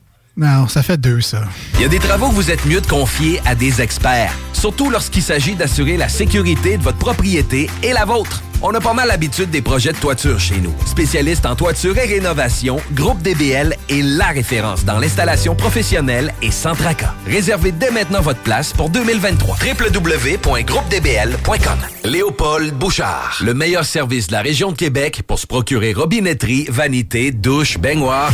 Speaker 2: Non, ça fait deux, ça.
Speaker 9: Il y a des travaux que vous êtes mieux de confier à des experts, surtout lorsqu'il s'agit d'assurer la sécurité de votre propriété et la vôtre. On a pas mal l'habitude des projets de toiture chez nous. Spécialiste en toiture et rénovation, Groupe DBL est la référence dans l'installation professionnelle et sans tracas. Réservez dès maintenant votre place pour 2023. www.groupedbl.com Léopold Bouchard, le meilleur service de la région de Québec pour se procurer robinetterie, vanité, douche, baignoire,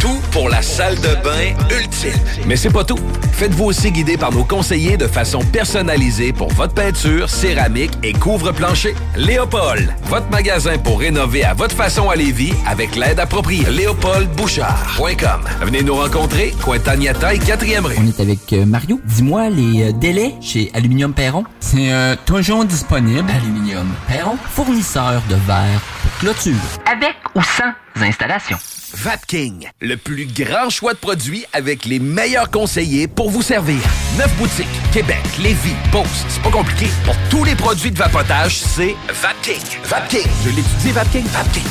Speaker 9: tout pour la salle de bain ultime. Mais c'est pas tout. Faites-vous aussi guider par nos conseillers de façon personnalisée pour votre peinture, céramique et couvre-plancher. Léopold, votre magasin pour rénover à votre façon à Lévis avec l'aide appropriée. LéopoldBouchard.com. Venez nous rencontrer, Cointagnata et 4e rue.
Speaker 10: On est avec euh, Mario. Dis-moi les euh, délais chez Aluminium Perron. C'est euh, toujours disponible. Aluminium Perron, fournisseur de verre pour clôture.
Speaker 9: Avec ou sans installation. Vapking, le plus grand choix de produits avec les meilleurs conseillers pour vous servir. Neuf boutiques, Québec, Lévis, Beauce. C'est pas compliqué. Pour tous les produits de vapotage, c'est Vapking. Vapking. Je l'étudie, Vapking. Vapking.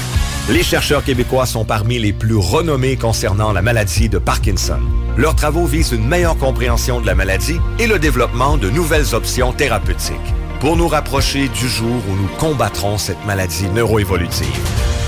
Speaker 11: Les chercheurs québécois sont parmi les plus renommés concernant la maladie de Parkinson. Leurs travaux visent une meilleure compréhension de la maladie et le développement de nouvelles options thérapeutiques pour nous rapprocher du jour où nous combattrons cette maladie neuroévolutive.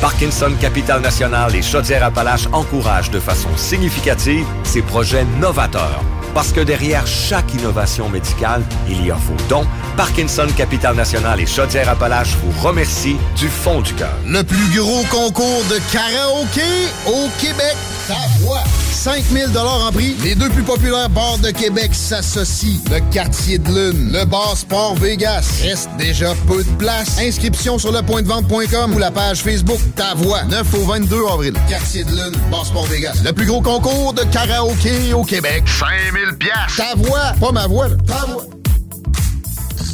Speaker 11: Parkinson Capital National et Chaudière-Appalaches encouragent de façon significative ces projets novateurs. Parce que derrière chaque innovation médicale, il y a vos dons. Parkinson Capital National et Chaudière-Appalaches vous remercient du fond du cœur.
Speaker 12: Le plus gros concours de karaoké au Québec. Ta voix. 5000 en prix. Les deux plus populaires bars de Québec s'associent. Le Quartier de Lune, le Bar Sport Vegas. Reste déjà peu de place. Inscription sur lepointdevente.com ou la page Facebook Ta Voix. 9 au 22 avril. Quartier de Lune, Bar Sport Vegas. Le plus gros concours de karaoké au Québec. 5000 pièces. Ta voix, pas ma voix. là. Ta voix.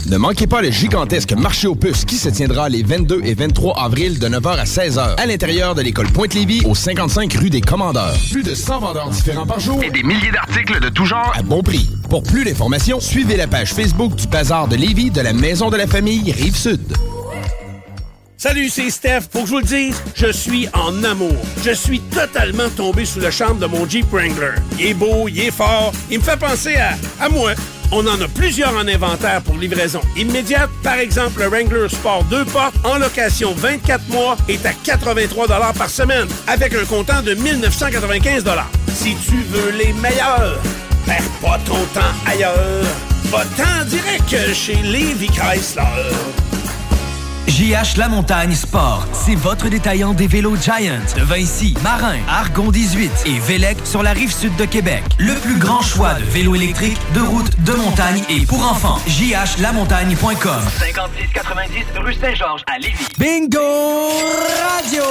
Speaker 8: Ne manquez pas le gigantesque marché aux puces qui se tiendra les 22 et 23 avril de 9h à 16h à l'intérieur de l'école Pointe-Lévis au 55 rue des Commandeurs. Plus de 100 vendeurs différents par jour et des milliers d'articles de tout genre à bon prix. Pour plus d'informations, suivez la page Facebook du Bazar de Lévis de la Maison de la Famille Rive-Sud.
Speaker 13: Salut, c'est Steph. Faut que je vous le dise, je suis en amour. Je suis totalement tombé sous le charme de mon Jeep Wrangler. Il est beau, il est fort, il me fait penser à, à moi. On en a plusieurs en inventaire pour livraison immédiate. Par exemple, le Wrangler Sport 2 portes en location 24 mois est à 83 par semaine avec un comptant de 1995 Si tu veux les meilleurs, perds pas ton temps ailleurs. Va-t'en direct chez Levi Chrysler.
Speaker 14: JH La Montagne Sport, c'est votre détaillant des vélos Giant de Vinci, Marin, Argon 18 et Vélec sur la rive sud de Québec. Le plus grand choix de vélos électriques, de route, de montagne et pour enfants. JHLamontagne.com
Speaker 15: 5690 rue Saint-Georges à Lévis.
Speaker 14: Bingo Radio!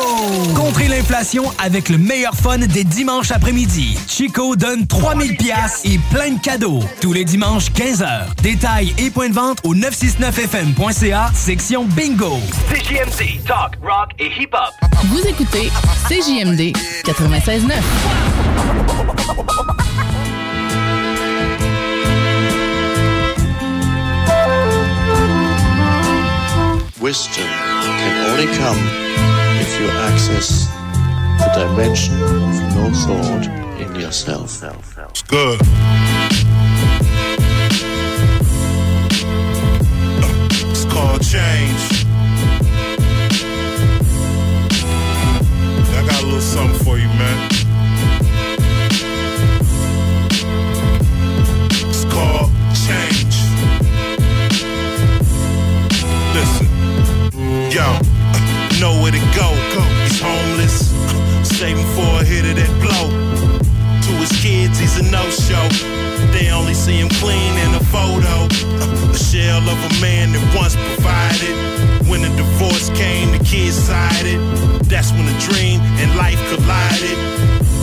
Speaker 14: Contrez l'inflation avec le meilleur fun des dimanches après-midi. Chico donne 3000 pièces et plein de cadeaux. Tous les dimanches 15h. Détails et points de vente au 969fm.ca, section Bingo.
Speaker 15: CJMD, talk, rock et hip-hop.
Speaker 16: Vous écoutez CJMD 96.9.
Speaker 17: Wisdom can only come if you access the dimension of no thought in yourself.
Speaker 18: It's good. It's called change. Got a little something for you, man. It's called change. Listen, yo, know where to go. He's homeless, saving for a hit of that blow. To his kids, he's a they only see him clean in a photo. A shell of a man that once provided. When the divorce came, the kids sided. That's when the dream and life collided.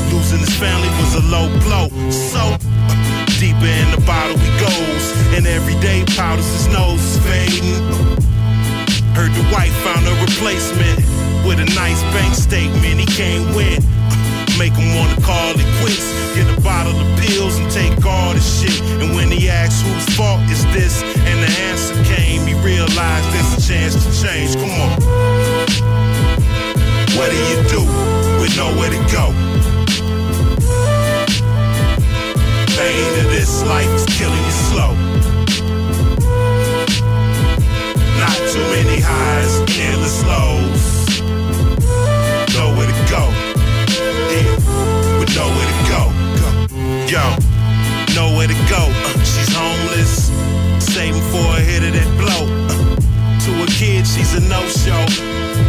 Speaker 18: Losing his family was a low blow. So deeper in the bottle he goes. And every day powders his nose fading. Heard the wife found a replacement with a nice bank statement. He can't win Make him wanna call it quits. Get a bottle of pills and take all the shit. And when he asks whose fault is this, and the answer came, he realized there's a chance to change. Come on. What do you do with nowhere to go? Pain of this life is killing you slow. Not too many highs, endless lows. Yo, nowhere to go. Uh, she's homeless, saving for a hit of that blow. Uh, to a kid, she's a no-show.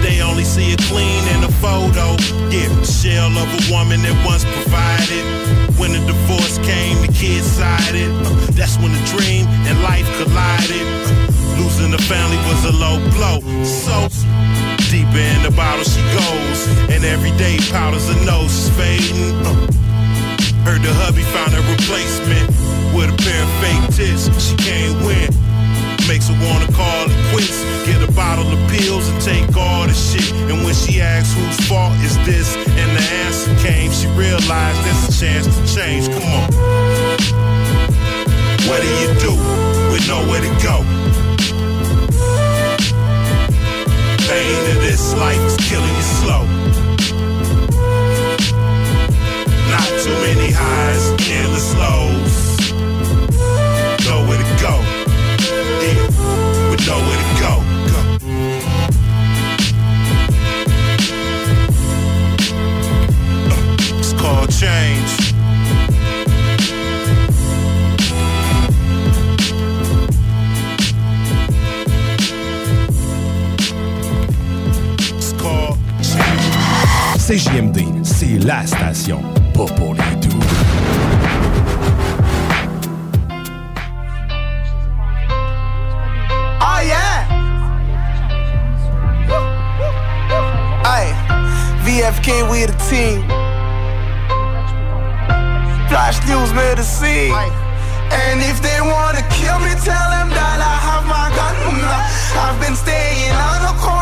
Speaker 18: They only see her clean in a photo. Yeah, shell of a woman that once provided. When the divorce came, the kids sided. Uh, that's when the dream and life collided. Uh, losing the family was a low blow. So deeper in the bottle she goes, and every day powders her nose is fading. Heard the hubby found a replacement with a pair of fake tits. She can't win. Makes her wanna call it quits. Get a bottle of pills and take all the shit. And when she asks whose fault is this, and the answer came, she realized there's a chance to change. Come on. What do you do with nowhere to go? Pain of this life is killing you slow. Too many highs, endless lows. Nowhere to go. Yeah, with nowhere to go. go. Uh, It's called change.
Speaker 19: CJMD, c'est la station, pas pour les doux.
Speaker 20: Oh yeah. Hey, VFK we the team. Flash news scene. And if they wanna kill me, tell them that I have my gun. I've been staying on the corner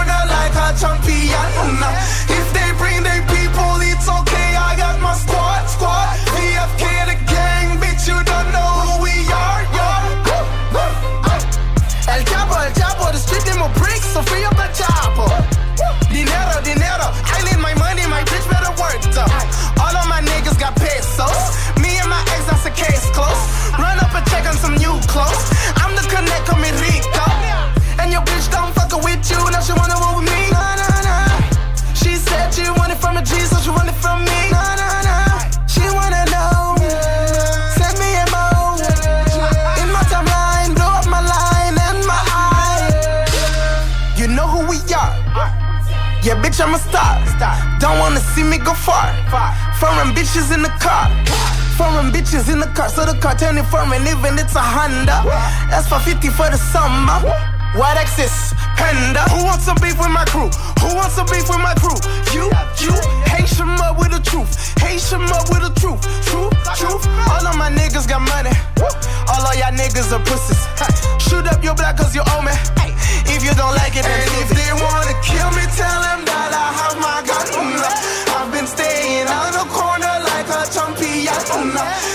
Speaker 20: bitch, I'm a star. Don't wanna see me go far. Foreign bitches in the car. Foreign bitches in the car, so the car turning foreign, even it's a Honda. That's for 50 for the summer. White Axis, Panda. Who wants some beef with my crew? Who wants some beef with my crew? You, you, hate them up with the truth. Hate them up with the truth. Truth, truth. All of my niggas got money. All of y'all niggas are pussies. Shoot up your block cause you owe me. If you don't like it, then and if they wanna kill me, tell them that I have my gun. I've been staying on the corner like a champion.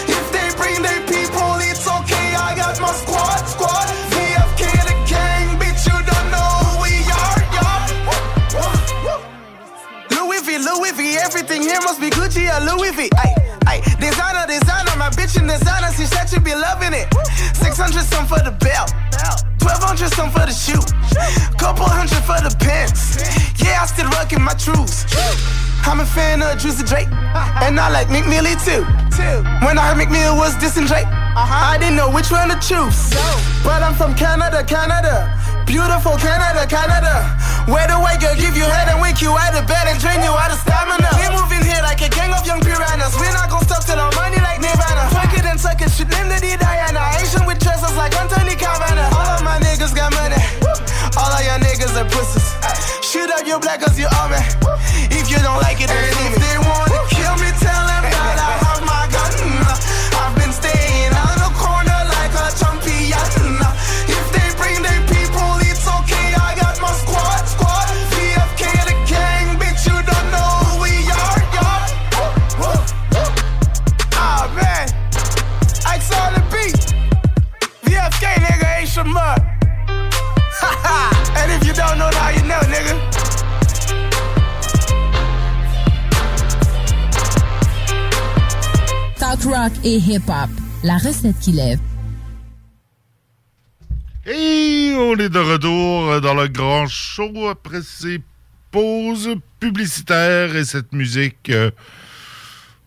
Speaker 20: If they bring their people, it's okay. I got my squad, squad. VFK the gang, bitch, you don't know who we are, y'all. Louis V, Louis V, everything here must be Gucci or Louis V. Ay, ay, designer, designer, my bitch in designer, she said she be loving it. 600 some for the belt, 1200 some for the shoe, couple hundred for the pants. Yeah, I still rocking my truths. I'm a fan of Juicy Drake, and I like Neely too. When I heard McNeil was dissing Drake, uh-huh. I didn't know which one to choose. But I'm from Canada, Canada. Beautiful Canada, Canada. Where the way girl give you head and wink you out of bed and drain you out of stamina. We moving here like a gang of young piranhas. We're not gonna stop till our money like Nirvana. Fuck it and suck it, shit name the Diana. Asian with dresses like Anthony Cavana. All of my niggas got money. All of your niggas are pussies. Shoot up your black as you all man. If you don't like it, then leave me. If they wanna kill me, tell them. Ain't Shamar. and if you don't know now, you know, nigga.
Speaker 3: Talk rock et hip-hop. La recette qui lève.
Speaker 6: Et on est de retour dans le grand show après ces pauses publicitaires et cette musique euh,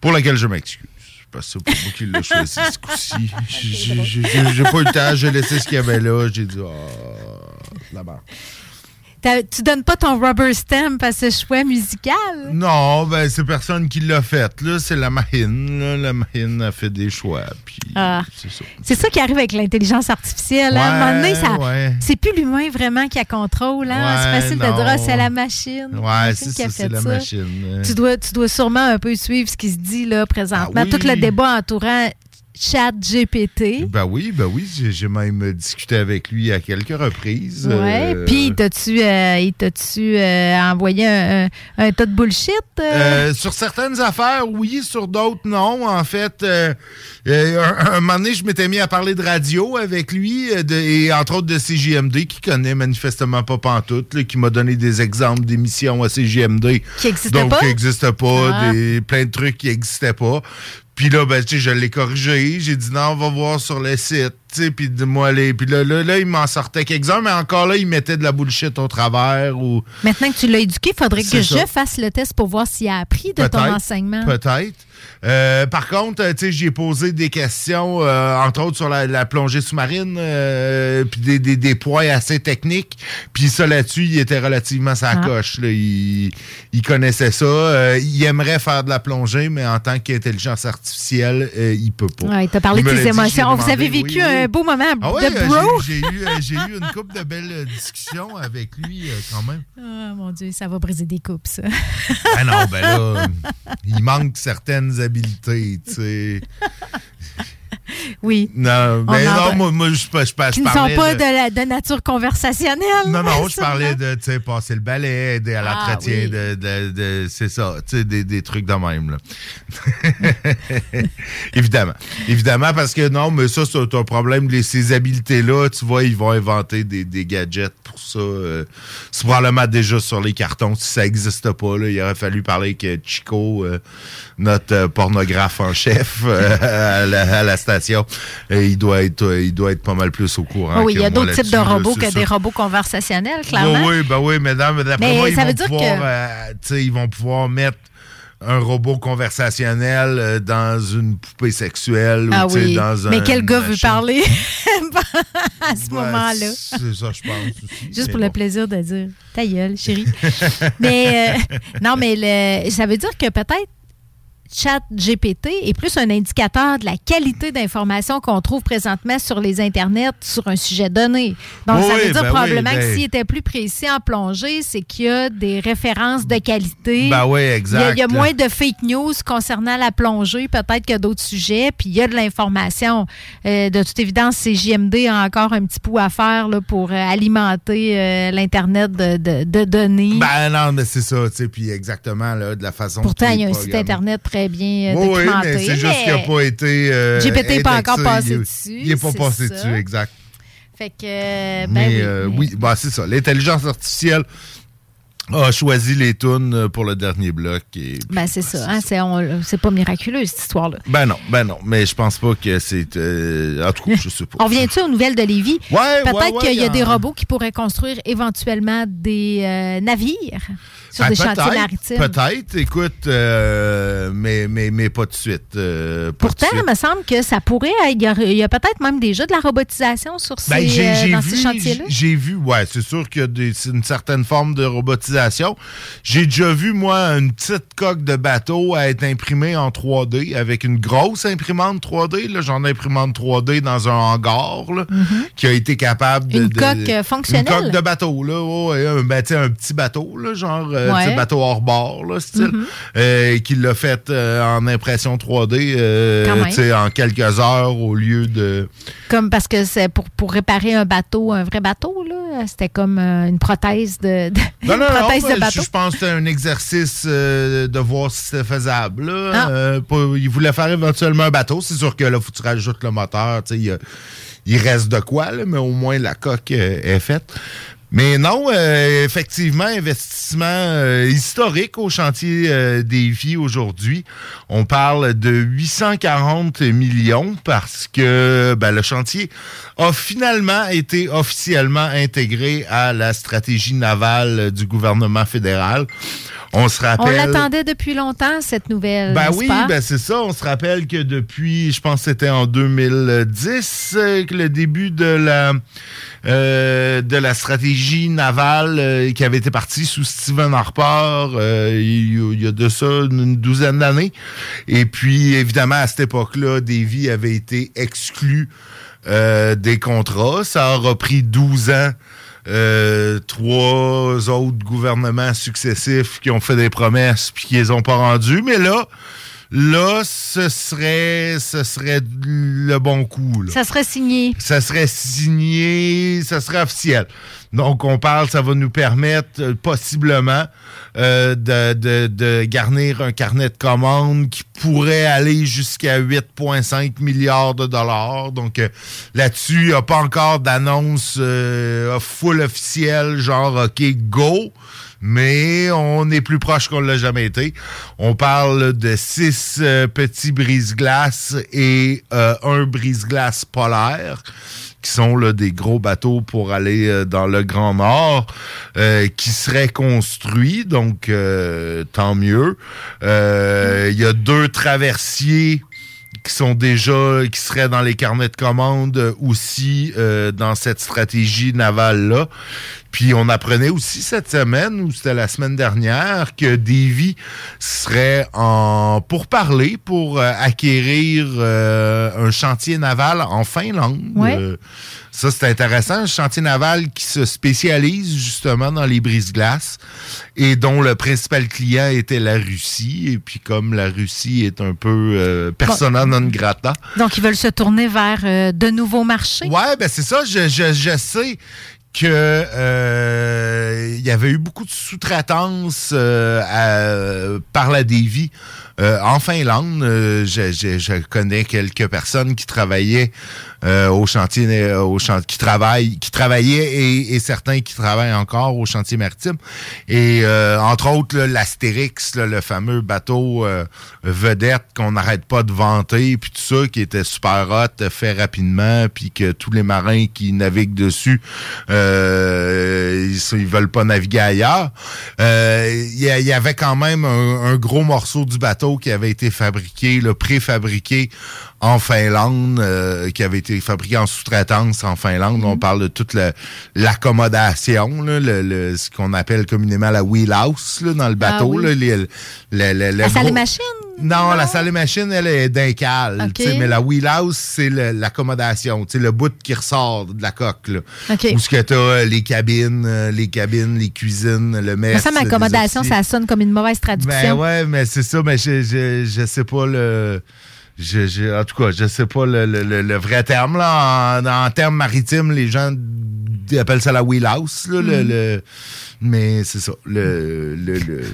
Speaker 6: pour laquelle je m'excuse. Parce que c'est pas moi qui l'ai choisi ce coup-ci. J'ai- pas eu le temps, j'ai laissé ce qu'il y avait là. J'ai dit, ah, la barre.
Speaker 7: Tu donnes pas ton rubber stamp à ce choix musical?
Speaker 6: Non, ben c'est personne qui l'a fait. Là, c'est la machine. là. La machine a fait des choix. Puis
Speaker 7: Ah.
Speaker 6: c'est ça.
Speaker 7: C'est ça qui arrive avec l'intelligence artificielle. hein. à un moment donné,
Speaker 6: Ouais,
Speaker 7: ça,
Speaker 6: ouais.
Speaker 7: c'est plus l'humain vraiment qui a contrôle. hein.
Speaker 6: Ouais,
Speaker 7: c'est facile de dire, Ah, c'est la machine.
Speaker 6: Ouais,
Speaker 7: machine
Speaker 6: c'est
Speaker 7: qui a
Speaker 6: ça, c'est
Speaker 7: fait
Speaker 6: la
Speaker 7: ça.
Speaker 6: machine.
Speaker 7: Tu dois, tu dois sûrement un peu suivre ce qui se dit là présentement.
Speaker 6: Ah oui.
Speaker 7: Tout le débat entourant chat GPT.
Speaker 6: Ben oui, ben oui, j'ai- même discuté avec lui à quelques reprises.
Speaker 7: Ouais.
Speaker 6: Euh,
Speaker 7: Puis, t'as-tu euh, il t'a-tu, euh, envoyé un, un- un tas de bullshit? euh?
Speaker 6: Sur certaines affaires, oui, sur d'autres, non. En fait, un, un moment donné, je m'étais mis à parler de radio avec lui, de- et entre autres de CJMD, qui connaît manifestement pas Pantoute, là, qui m'a donné des exemples d'émissions à CJMD.
Speaker 7: Qui existaient
Speaker 6: Donc,
Speaker 7: pas?
Speaker 6: qui n'existaient pas,
Speaker 7: Ah.
Speaker 6: des, plein de trucs qui n'existaient pas. Puis là, ben, tu sais, je l'ai corrigé. J'ai dit non, on va voir sur le site. Puis les. Puis là, là, là, il m'en sortait quelques-uns, mais encore là, il mettait de la bullshit au travers ou.
Speaker 7: Maintenant que tu l'as éduqué, il faudrait que je fasse le test pour voir s'il a appris de ton enseignement.
Speaker 6: Peut-être. Euh, par contre, euh, tu sais, j'ai posé des questions, euh, entre autres sur la, la plongée sous-marine, puis des, des, des points assez techniques. Puis ça, là-dessus, il était relativement sa
Speaker 7: Ah.
Speaker 6: coche. là. Il, il connaissait ça. Il aimerait faire de la plongée, mais en tant qu'intelligence artificielle, il peut pas.
Speaker 7: Ouais, il t'a parlé
Speaker 6: Il
Speaker 7: de tes
Speaker 6: dit,
Speaker 7: émotions. Vous avez vécu
Speaker 6: oui.
Speaker 7: un beau moment
Speaker 6: Ah ouais,
Speaker 7: de
Speaker 6: euh,
Speaker 7: bro?
Speaker 6: j'ai- eu, euh, eu une couple de belles euh, discussions avec lui quand même.
Speaker 7: Ah, mon Dieu, ça va briser des coupes, ça.
Speaker 6: Ah non, ben là, il manque certaines habiletés, tu sais.
Speaker 7: Oui.
Speaker 6: Non,
Speaker 7: On
Speaker 6: mais
Speaker 7: en-
Speaker 6: non, moi, moi je, je, je,
Speaker 7: ne sont pas
Speaker 6: de-
Speaker 7: de, la- de nature conversationnelle.
Speaker 6: Non, non, je parlais de, tu sais, passer le balai, aider à
Speaker 7: Ah,
Speaker 6: l'entretien
Speaker 7: oui.
Speaker 6: de, de, de- c'est ça, tu sais, des, des trucs de même, là. évidemment. Évidemment, parce que non, mais ça, c'est un problème. Les, ces habiletés-là, tu vois, ils vont inventer des, des gadgets pour ça. euh, c'est probablement déjà sur les cartons. Si ça n'existe pas, là, il aurait fallu parler avec euh, Chico, euh, notre pornographe en chef euh, à, la, à la station. Et il, doit être, euh, il doit être pas mal plus au courant.
Speaker 7: oui, il y a d'autres types de
Speaker 6: là,
Speaker 7: robots que
Speaker 6: ça.
Speaker 7: des robots conversationnels, clairement.
Speaker 6: Oui, oui, ben oui, mesdames, d'après moi, ils
Speaker 7: ça
Speaker 6: vont,
Speaker 7: veut dire
Speaker 6: pouvoir,
Speaker 7: que-
Speaker 6: euh, ils vont pouvoir mettre un robot conversationnel euh, dans une poupée sexuelle
Speaker 7: Ah
Speaker 6: ou
Speaker 7: oui.
Speaker 6: dans un.
Speaker 7: Mais quel gars veut parler? À ce
Speaker 6: Ben,
Speaker 7: moment-là?
Speaker 6: C'est ça, je pense aussi.
Speaker 7: Juste pour
Speaker 6: bon.
Speaker 7: le plaisir de dire ta gueule, chérie. mais euh, non, mais le- ça veut dire que peut-être Chat GPT est plus un indicateur de la qualité d'information qu'on trouve présentement sur les internets sur un sujet donné. Donc, ça veut dire
Speaker 6: ben
Speaker 7: probablement
Speaker 6: oui,
Speaker 7: que
Speaker 6: ben-
Speaker 7: s'il était plus précis en plongée, c'est qu'il y a des références de qualité.
Speaker 6: Ben oui,
Speaker 7: Il y a-
Speaker 6: exact.
Speaker 7: Il y, a moins de fake news concernant la plongée, peut-être que d'autres sujets, puis il y a de l'information. Euh, de toute évidence, CJMD a encore un petit bout à faire là, pour euh, alimenter euh, l'Internet de, de- de données.
Speaker 6: Ben non, mais c'est ça, tu sais, puis exactement, là, de la façon.
Speaker 7: Pourtant, il y a un site. Internet très bien euh,
Speaker 6: Oui, mais c'est juste qu'il n'a pas été. euh,
Speaker 7: GPT n'est pas encore passé
Speaker 6: Il
Speaker 7: dessus,
Speaker 6: Il n'est pas passé
Speaker 7: ça.
Speaker 6: dessus, exact.
Speaker 7: Fait que, euh, ben
Speaker 6: mais
Speaker 7: oui,
Speaker 6: euh,
Speaker 7: mais-
Speaker 6: oui, ben, c'est ça. L'intelligence artificielle a choisi les tunes pour le dernier bloc. Et...
Speaker 7: Ben, c'est ça. hein, c'est, pas miraculeux, cette histoire-là.
Speaker 6: Ben non, ben non. Mais je pense pas que c'est. euh, en tout cas, je sais pas.
Speaker 7: On revient-tu aux nouvelles de Lévis?
Speaker 6: Ouais,
Speaker 7: Peut-être
Speaker 6: ouais, ouais,
Speaker 7: qu'il y a des robots qui pourraient construire éventuellement des euh, navires sur
Speaker 6: Ah,
Speaker 7: des chantiers maritimes.
Speaker 6: Peut-être, écoute, euh, mais, mais, mais pas de suite. euh,
Speaker 7: Pourtant, il me semble que ça pourrait. Il y a, peut-être même déjà de la robotisation sur ces,
Speaker 6: Ben,
Speaker 7: euh,
Speaker 6: j'ai
Speaker 7: dans
Speaker 6: vu,
Speaker 7: ces chantiers-là.
Speaker 6: j'ai vu, ouais, c'est sûr qu'il y a des- une certaine forme de robotisation J'ai déjà vu, moi, une petite coque de bateau à être imprimée en 3D avec une grosse imprimante 3D. Là, j'en ai imprimante 3D dans un hangar là, qui a été capable de...
Speaker 7: Une
Speaker 6: de-
Speaker 7: coque, euh, fonctionnelle?
Speaker 6: Une coque de bateau, là. ouais, un, ben, un petit bateau, là, genre euh,
Speaker 7: Ouais.
Speaker 6: bateau hors bord, là, style. Euh, qui l'a fait euh, en impression 3D euh,
Speaker 7: Quand même.
Speaker 6: tu sais, en quelques heures au lieu de...
Speaker 7: Comme parce que c'est pour, pour réparer un bateau, un vrai bateau, là. C'était comme une prothèse de, de-
Speaker 6: Non, non, non,
Speaker 7: prothèse de bateau.
Speaker 6: je, pense que c'était un exercice euh, de voir si c'était faisable. là.
Speaker 7: Ah.
Speaker 6: Euh, il voulait faire éventuellement un bateau. C'est sûr que là, faut que tu rajoutes le moteur. Il, il reste de quoi, là, mais au moins la coque est faite. Mais non, euh, effectivement, investissement euh, historique au chantier euh, des vies aujourd'hui. On parle de 840 millions parce que ben, le chantier a finalement été officiellement intégré à la stratégie navale du gouvernement fédéral. On se
Speaker 7: On
Speaker 6: rappelle.
Speaker 7: l'attendait depuis longtemps, cette nouvelle.
Speaker 6: Ben oui, ben c'est ça. On se rappelle que depuis, je pense que c'était en 2010, euh, que le début de la euh, de la stratégie navale euh, qui avait été partie sous Stephen Harper euh, il, y a- a de ça une douzaine d'années. Et puis, évidemment, à cette époque-là, Davy avait été exclu euh, des contrats. Ça aura pris 12 ans. Euh, trois autres gouvernements successifs qui ont fait des promesses puis qui les ont pas rendues. Mais là, là, ce serait, ce serait le bon coup. là.
Speaker 7: Ça serait signé.
Speaker 6: Ça serait signé, ça serait officiel. Donc, on parle, ça va nous permettre euh, possiblement euh, de, de- de garnir un carnet de commandes qui pourrait aller jusqu'à 8,5 milliards de dollars. Donc, euh, là-dessus, il n'y a pas encore d'annonce euh, full officielle, genre OK, go. Mais on est plus proche qu'on l'a jamais été. On parle de six euh, petits brise-glaces et euh, un brise-glace polaire qui sont là, des gros bateaux pour aller euh, dans le Grand Nord, euh, qui seraient construits, donc euh, tant mieux. Il y a deux traversiers qui sont déjà, qui seraient dans les carnets de commandes euh, aussi dans cette stratégie navale-là. Puis on apprenait aussi cette semaine, ou c'était la semaine dernière, que Davy serait en pour parler pour euh, acquérir euh, un chantier naval en Finlande.
Speaker 7: Ouais.
Speaker 6: Euh, ça, c'est intéressant. Un chantier naval qui se spécialise justement dans les brise-glaces et dont le principal client était la Russie. Et puis, comme la Russie est un peu persona non grata,
Speaker 7: Donc, ils veulent se tourner vers de nouveaux marchés.
Speaker 6: Ouais, ben c'est ça. Je, je, je sais que euh, il y avait eu beaucoup de sous-traitance euh, par la Davy euh, en Finlande. Euh, je, je- connais quelques personnes qui travaillaient euh, au chantier, euh, au chantier, qui travaillent, qui travaillaient et, et certains qui travaillent encore au chantier maritime. Et euh, entre autres, l'Astérix, le fameux bateau euh, vedette qu'on n'arrête pas de vanter, puis tout ça, qui était super hot, fait rapidement, puis que tous les marins qui naviguent dessus, ils, ils veulent pas naviguer ailleurs. Il y, y avait quand même un gros morceau du bateau qui avait été fabriqué, là, préfabriqué en Finlande, euh, qui avait été fabriqué en sous-traitance en Finlande. On parle de toute le- l'accommodation, le, le- ce qu'on appelle communément la wheelhouse là, dans le bateau.
Speaker 7: Ah oui.
Speaker 6: là, les- le- le- le- le
Speaker 7: La salle
Speaker 6: gros-
Speaker 7: des machines?
Speaker 6: Non, la salle des machines, elle est d'un cale. Tu Mais la wheelhouse, c'est l'accommodation. tu Le bout qui ressort de la coque. Là.
Speaker 7: OK.
Speaker 6: Où ce que t'as euh, les cabines, euh, les cabines, les cuisines, le
Speaker 7: Mais
Speaker 6: mess.
Speaker 7: ça, accommodation, ça sonne comme une mauvaise
Speaker 6: Ben
Speaker 7: traduction.
Speaker 6: ouais, mais c'est ça, mais je, je, je sais pas le. Je, je- en tout cas, je sais pas le, le- le- le vrai terme. Là. En, en termes maritimes, les gens appellent ça la wheelhouse. Là, le, le- mais c'est ça. Le,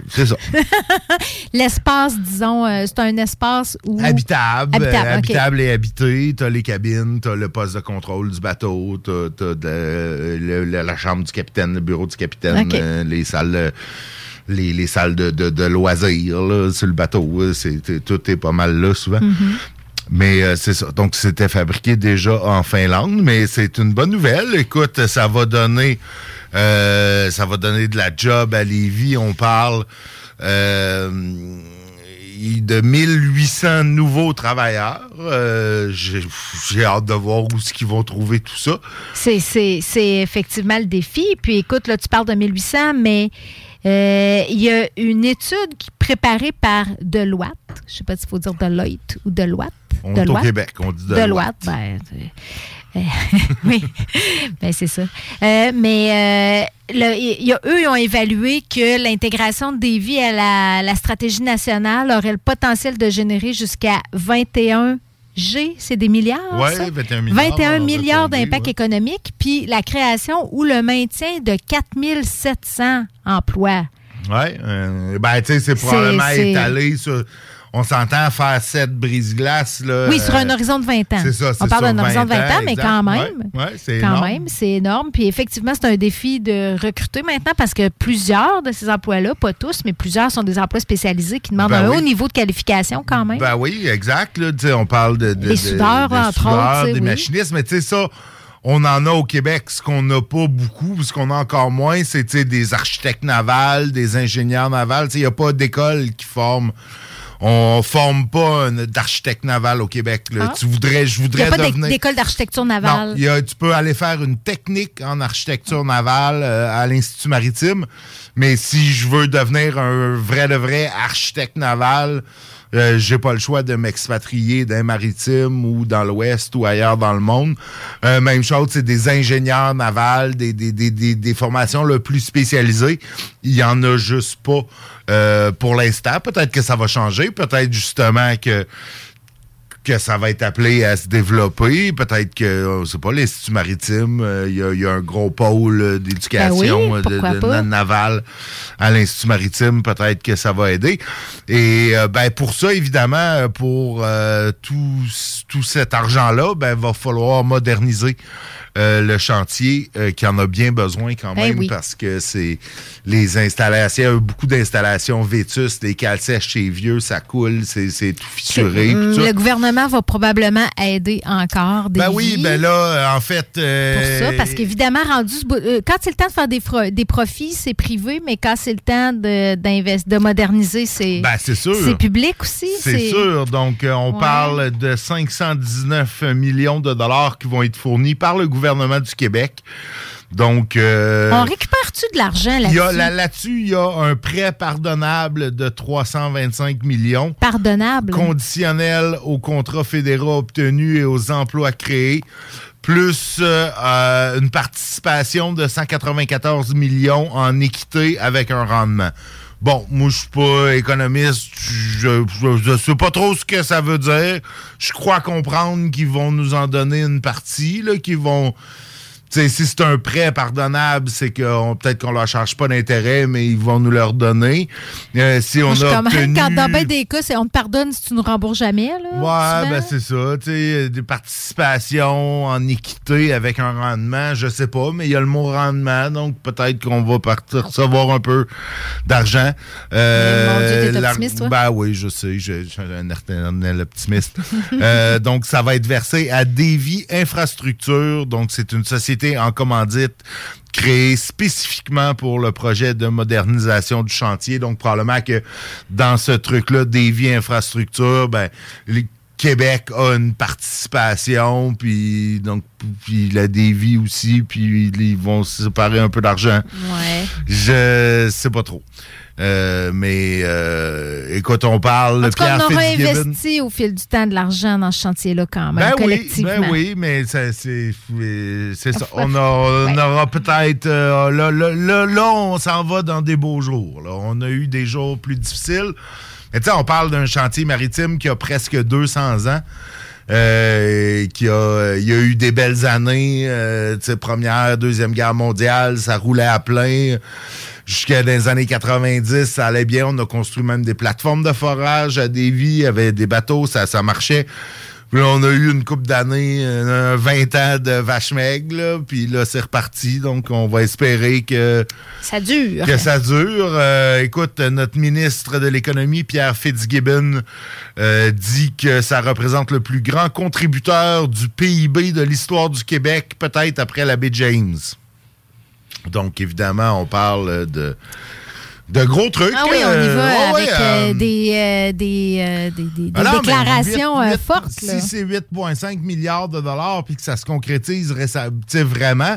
Speaker 6: c'est ça.
Speaker 7: L'espace, disons, euh, c'est un espace où...
Speaker 6: Habitable,
Speaker 7: Habitable,
Speaker 6: euh, habitable et habité. T'as les cabines, t'as le poste de contrôle du bateau, t'as, le- la chambre du capitaine, le bureau du capitaine, euh, les salles, les, les salles de, de, de loisirs là, sur le bateau. euh, C'est, tout est pas mal là souvent.
Speaker 7: Mhm.
Speaker 6: Mais euh, c'est ça. Donc, c'était fabriqué déjà en Finlande, mais c'est une bonne nouvelle. Écoute, ça va donner euh, ça va donner de la job à Lévis. On parle euh, de 1800 nouveaux travailleurs. J'ai, hâte de voir où est-ce qu'ils vont trouver tout ça.
Speaker 7: C'est effectivement le défi. Puis écoute, là, tu parles de 1800, mais Euh, Il y a une étude qui- préparée par Deloitte. Je ne sais pas s'il faut dire Deloitte ou Deloitte.
Speaker 6: On est au
Speaker 7: Deloitte.
Speaker 6: Québec, on dit
Speaker 7: Deloitte.
Speaker 6: Deloitte.
Speaker 7: ben, euh, oui, ben, c'est ça. Euh, mais euh, le- il y a, eux, ils ont évalué que l'intégration de Davy à la, la stratégie nationale aurait le potentiel de générer jusqu'à 21 G, c'est des milliards. Ça?
Speaker 6: 21 milliards,
Speaker 7: 21
Speaker 6: on va
Speaker 7: milliards d'impact
Speaker 6: ouais.
Speaker 7: économique, puis la création ou le maintien de 4700 emplois.
Speaker 6: Oui. ben, tu sais, c'est probablement étalé sur. On s'entend faire sept brise-glaces. là,
Speaker 7: Oui, sur
Speaker 6: euh,
Speaker 7: un horizon de 20 ans.
Speaker 6: c'est ça,
Speaker 7: On parle d'un horizon de 20 ans, mais quand même.
Speaker 6: Ouais, ouais, c'est
Speaker 7: quand
Speaker 6: énorme.
Speaker 7: même, c'est énorme. Puis effectivement, c'est un défi de recruter maintenant parce que plusieurs de ces emplois-là, pas tous, mais plusieurs sont des emplois spécialisés qui demandent
Speaker 6: Ben
Speaker 7: un
Speaker 6: oui.
Speaker 7: haut niveau de qualification quand même.
Speaker 6: Ben oui, exact. Là, on parle de, de-
Speaker 7: Les
Speaker 6: de-
Speaker 7: soudeurs,
Speaker 6: de
Speaker 7: entre
Speaker 6: soudeurs,
Speaker 7: autres, tu sais,
Speaker 6: des
Speaker 7: oui.
Speaker 6: machinistes, mais tu sais, ça, on en a au Québec. Ce qu'on n'a pas beaucoup, ce qu'on a encore moins, c'est des architectes navals, des ingénieurs navals. Il n'y a pas d'école qui forme. On forme pas d'architecte naval au Québec. là.
Speaker 7: Ah.
Speaker 6: Tu voudrais, je
Speaker 7: Il n'y
Speaker 6: voudrais
Speaker 7: a pas d'école d'architecture
Speaker 6: Non,
Speaker 7: navale.
Speaker 6: il y a- tu peux aller faire une technique en architecture navale euh, à l'Institut maritime, mais si je veux devenir un vrai de vrai architecte naval, euh, j'ai pas le choix de m'expatrier d'un maritime ou dans l'Ouest ou ailleurs dans le monde. Euh, même chose, c'est des ingénieurs navals, des, des, des, des, formations le plus spécialisées. Il y en a juste pas euh, pour l'instant. Peut-être que ça va changer. Peut-être justement que que ça va être appelé à se développer. Peut-être que, euh, c'est pas, l'Institut maritime, euh, il y, a- il y a un gros pôle euh, d'éducation
Speaker 7: Ben oui,
Speaker 6: euh, de,
Speaker 7: pourquoi
Speaker 6: de
Speaker 7: pas?
Speaker 6: naval à l'Institut maritime. Peut-être que ça va aider. Et euh, ben pour ça, évidemment, euh, pour euh, tout, tout cet argent-là, ben va falloir moderniser euh, le chantier euh, qui en a bien besoin quand
Speaker 7: Ben
Speaker 6: même
Speaker 7: oui.
Speaker 6: parce que c'est les installations, il y a beaucoup d'installations vétustes, des cales sèches, c'est vieux, ça coule, c'est tout fissuré. Ça.
Speaker 7: Le gouvernement va probablement aider encore des
Speaker 6: Ben oui, ben là, euh, en fait. euh,
Speaker 7: pour ça, parce qu'évidemment, rendu quand c'est le temps de faire des, des profits, c'est privé, mais quand c'est le temps de, de moderniser, c'est
Speaker 6: Ben, c'est sûr.
Speaker 7: c'est public aussi.
Speaker 6: C'est sûr. Donc, on
Speaker 7: Ouais.
Speaker 6: parle de 519 millions de dollars qui vont être fournis par le gouvernement du Québec. Donc, euh,
Speaker 7: On récupère-tu de l'argent là-dessus?
Speaker 6: là- là-dessus, il y a un prêt pardonnable de 325 millions.
Speaker 7: Pardonnable?
Speaker 6: Conditionnel aux contrats fédéraux obtenus et aux emplois créés, plus euh, euh, une participation de 194 millions en équité avec un rendement. Bon, moi, je suis pas économiste. Je, je sais pas trop ce que ça veut dire. Je crois comprendre qu'ils vont nous en donner une partie, qu'ils vont... Si c'est un prêt pardonnable, c'est que peut-être qu'on leur charge pas d'intérêt, mais ils vont nous leur donner. Euh, si on a obtenu...
Speaker 7: Quand dans bien des cas, c'est on te pardonne si tu nous rembourses jamais. Là,
Speaker 6: Ouais, ben c'est ça. Tu sais, des participations en équité avec un rendement, je sais pas, mais il y a le mot rendement, donc peut-être qu'on va partir recevoir un peu d'argent. Euh,
Speaker 7: mon Dieu, optimiste, toi?
Speaker 6: Ben oui, je sais, je, je suis un éternel optimiste. Euh, donc, ça va être versé à Davy Infrastructure, donc c'est une société en commandite créée spécifiquement pour le projet de modernisation du chantier. Donc, probablement que dans ce truc-là, Davy Infrastructure, ben, les- Québec a une participation, puis donc puis la Davy aussi, puis ils vont se séparer un peu d'argent.
Speaker 7: Ouais.
Speaker 6: Je sais pas trop. Euh, mais euh, écoute, on parle
Speaker 7: En
Speaker 6: de
Speaker 7: tout cas, on aura investi au fil du temps de l'argent dans ce chantier-là quand même,
Speaker 6: Ben oui, ben oui, mais ça, c'est euh, c'est ça. On, a- on
Speaker 7: Ouais.
Speaker 6: aura peut-être euh, là, là, là, on s'en va dans des beaux jours. là. On a eu des jours plus difficiles. Mais tu sais, on parle d'un chantier maritime qui a presque 200 ans. euh, qui a, il y a eu des belles années, euh, première, deuxième guerre mondiale, ça roulait à plein. Jusqu'à les années 90, ça allait bien. On a construit même des plateformes de forage à Davy, il y avait des bateaux, ça, ça marchait. Puis là, on a eu une couple d'années, euh, 20 ans de vache maigre, là, puis là, c'est reparti. Donc, on va espérer que
Speaker 7: Ça dure.
Speaker 6: que ça dure. Euh, écoute, notre ministre de l'économie, Pierre Fitzgibbon, euh, dit que ça représente le plus grand contributeur du PIB de l'histoire du Québec, peut-être après la baie James. Donc, évidemment, on parle de, de gros trucs.
Speaker 7: Ah oui, on y
Speaker 6: Euh,
Speaker 7: va
Speaker 6: ouais,
Speaker 7: avec
Speaker 6: ouais,
Speaker 7: euh,
Speaker 6: euh,
Speaker 7: des, euh, des, euh, des, des-
Speaker 6: ah non,
Speaker 7: déclarations
Speaker 6: huit-
Speaker 7: euh,
Speaker 6: huit-
Speaker 7: fortes. là.
Speaker 6: Si c'est 8,5 milliards de dollars puis que ça se concrétise vraiment,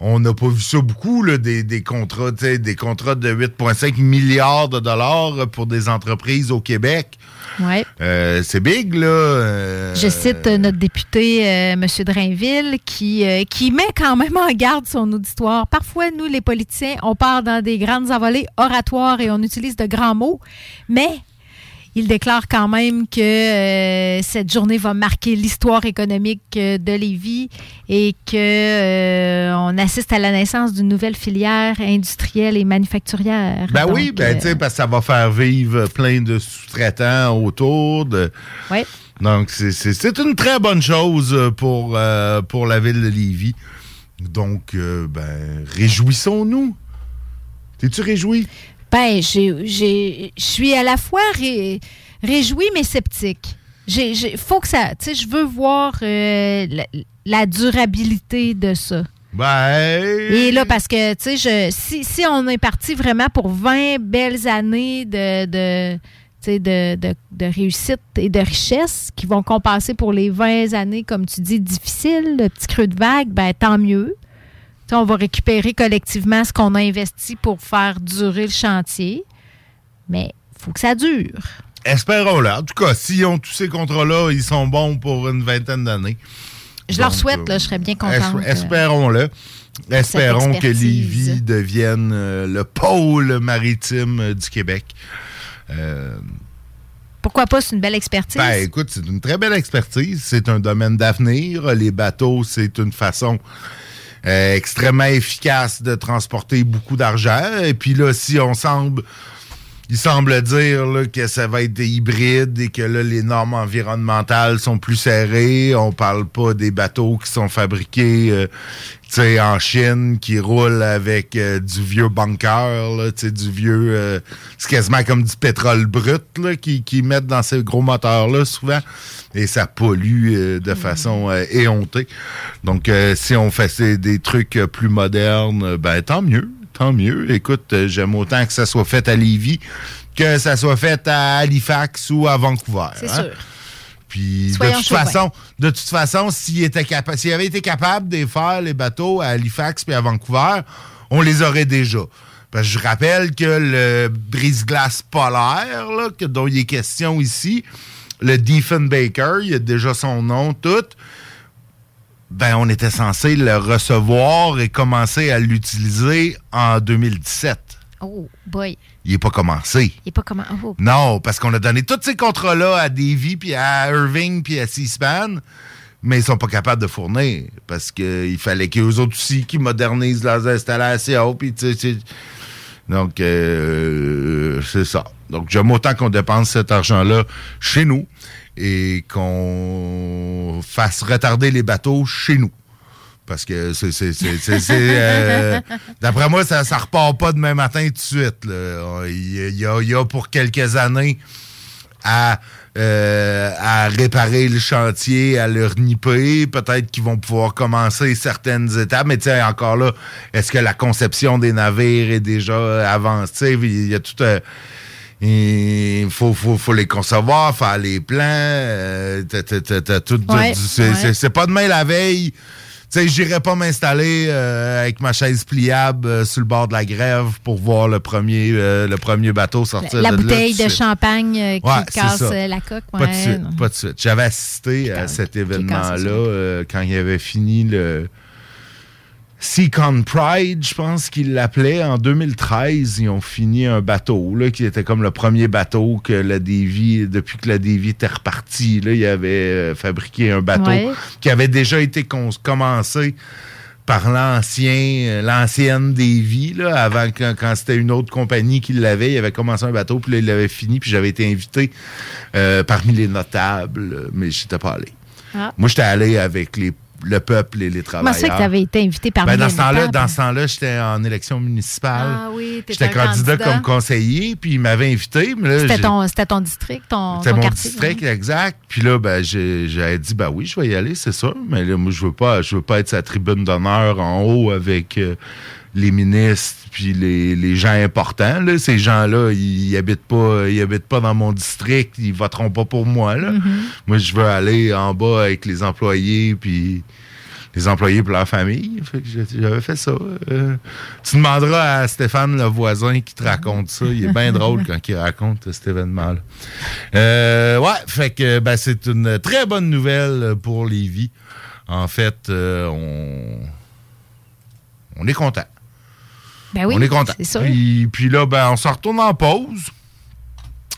Speaker 6: on n'a pas vu ça beaucoup, là, des, des contrats, des contrats de 8,5 milliards de dollars pour des entreprises au Québec.
Speaker 7: Ouais.
Speaker 6: Euh, c'est big, là. euh,
Speaker 7: Je cite euh, notre député, M. Drainville, qui, qui met quand même en garde son auditoire. Parfois, nous, les politiciens, on part dans des grandes envolées oratoires et on utilise de grands mots, mais il déclare quand même que euh, cette journée va marquer l'histoire économique euh, de Lévis et que euh, on assiste à la naissance d'une nouvelle filière industrielle et manufacturière.
Speaker 6: Ben oui, ben, tu sais, parce que ça va faire vivre plein de sous-traitants autour. De...
Speaker 7: ouais.
Speaker 6: Donc, c'est- une très bonne chose pour, euh, pour la ville de Lévis. Donc, euh, ben, réjouissons-nous. T'es-tu réjoui?
Speaker 7: Ben, je suis à la fois ré- réjouie mais sceptique. J'ai- faut que ça, tu sais, je veux voir euh, la, la durabilité de ça.
Speaker 6: Ben.
Speaker 7: Et là, parce que, tu sais, je- si, si on est parti vraiment pour 20 belles années de, de, de- de réussite et de richesse qui vont compenser pour les 20 années, comme tu dis, difficiles, le petit creux de vague, ben tant mieux. On va récupérer collectivement ce qu'on a investi pour faire durer le chantier. Mais il faut que ça dure.
Speaker 6: Espérons-le. En tout cas, s'ils ont tous ces contrats-là, ils sont bons pour une vingtaine d'années.
Speaker 7: Je leur souhaite, là, je serais bien contente.
Speaker 6: Es- Espérons-le. Espérons que. Lévis devienne euh, le pôle maritime euh, du Québec. Euh,
Speaker 7: Pourquoi pas, c'est une belle expertise.
Speaker 6: ben, écoute, c'est une très belle expertise. C'est un domaine d'avenir. Les bateaux, c'est une façon euh, extrêmement efficace de transporter beaucoup d'argent. Et puis là, si on semble il semble dire là, que ça va être hybride et que là, les normes environnementales sont plus serrées. On parle pas des bateaux qui sont fabriqués euh, en Chine, qui roulent avec euh, du vieux bunker, là, du vieux... euh, c'est quasiment comme du pétrole brut qui, qui mettent dans ces gros moteurs-là souvent. Et ça pollue euh, de façon euh, éhontée. Donc, euh, si on fait ces- des trucs plus modernes, ben tant mieux tant mieux. Écoute, euh, j'aime autant que ça soit fait à Lévis que ça soit fait à Halifax ou à Vancouver.
Speaker 7: C'est
Speaker 6: hein.
Speaker 7: sûr.
Speaker 6: Puis de toute façon, de toute façon, s'il était capa- s'il avait été capable de faire les bateaux à Halifax puis à Vancouver, on les aurait déjà. Parce que je rappelle que le brise-glace polaire, là, que- dont il est question ici, le Diefenbaker, il a déjà son nom, tout. Ben, on était censé le recevoir et commencer à l'utiliser en 2017.
Speaker 7: Oh, boy.
Speaker 6: Il n'est pas commencé.
Speaker 7: Il n'est pas comment. oh.
Speaker 6: Non, parce qu'on a donné tous ces contrats-là à Davy, puis à Irving, puis à C-SPAN, mais ils sont pas capables de fournir. Parce qu'il fallait qu'eux autres aussi qui modernisent leurs installations, puis Donc, euh, c'est ça. Donc, j'aime autant qu'on dépense cet argent-là chez nous et qu'on fasse retarder les bateaux chez nous. Parce que c'est. euh, D'après moi, ça ne repart pas demain matin tout de suite. là. Il y, a- il y pour quelques années à, euh, à réparer le chantier, à le reniper. Peut-être qu'ils vont pouvoir commencer certaines étapes. Mais sais, encore là, est-ce que la conception des navires est déjà avancée? Il y a tout. euh, il faut, faut, faut les concevoir, faire les plans. euh, t'as- t'as- t'as- t'as tout-
Speaker 7: Ouais,
Speaker 6: c'est
Speaker 7: ouais.
Speaker 6: pas demain la veille. Tu sais, j'irai pas m'installer euh, avec ma chaise pliable euh, sur le bord de la grève pour voir le premier, euh, le premier bateau sortir
Speaker 7: La
Speaker 6: de là
Speaker 7: bouteille
Speaker 6: de
Speaker 7: champagne qui
Speaker 6: Ouais,
Speaker 7: casse la coque.
Speaker 6: Pas de suite,
Speaker 7: non.
Speaker 6: pas de suite. J'avais assisté à cet événement-là quand il avait fini le Seacon Pride, je pense qu'ils l'appelaient. En 2013, ils ont fini un bateau, là, qui était comme le premier bateau que la Davy, depuis que la Davy était repartie, là, il avait euh, fabriqué un bateau
Speaker 7: Ouais.
Speaker 6: qui avait déjà été commencé par l'ancien, euh, l'ancienne Davy, là, avant quand, quand c'était une autre compagnie qui l'avait, il avait commencé un bateau, puis là, il l'avait fini, puis j'avais été invité euh, parmi les notables, mais j'étais pas allé.
Speaker 7: Ah.
Speaker 6: Moi, j'étais allé avec les, le peuple et les travailleurs.
Speaker 7: ça que tu avais été invité parmi
Speaker 6: Ben, dans ce temps-là, dans ce temps-là, j'étais en élection municipale.
Speaker 7: Ah oui,
Speaker 6: J'étais candidat,
Speaker 7: candidat.
Speaker 6: comme conseiller, puis il m'avait invité.
Speaker 7: C'était ton, ton district, ton,
Speaker 6: c'était mon
Speaker 7: quartier.
Speaker 6: district, exact. Puis là, ben, j'ai- j'avais dit, ben oui, je vais y aller, c'est sûr. Mais là, moi, je veux pas, je veux pas être sa tribune d'honneur en haut avec euh, les ministres puis les, les gens importants. Là. Ces gens-là, ils, ils habitent pas, ils habitent pas dans mon district, ils voteront pas pour moi. Là.
Speaker 7: Mm-hmm.
Speaker 6: Moi, je veux aller en bas avec les employés, puis les employés pour leur famille. Fait que j'ai- j'avais fait ça. Euh, tu demanderas à Stéphane, le voisin, qui te raconte ça. Il est bien drôle quand il raconte cet événement-là. Euh, ouais, fait que ben, c'est une très bonne nouvelle pour Lévis. En fait, euh, on, on est content.
Speaker 7: Ben oui,
Speaker 6: on est content. Puis, puis là, ben, on s'en retourne en pause.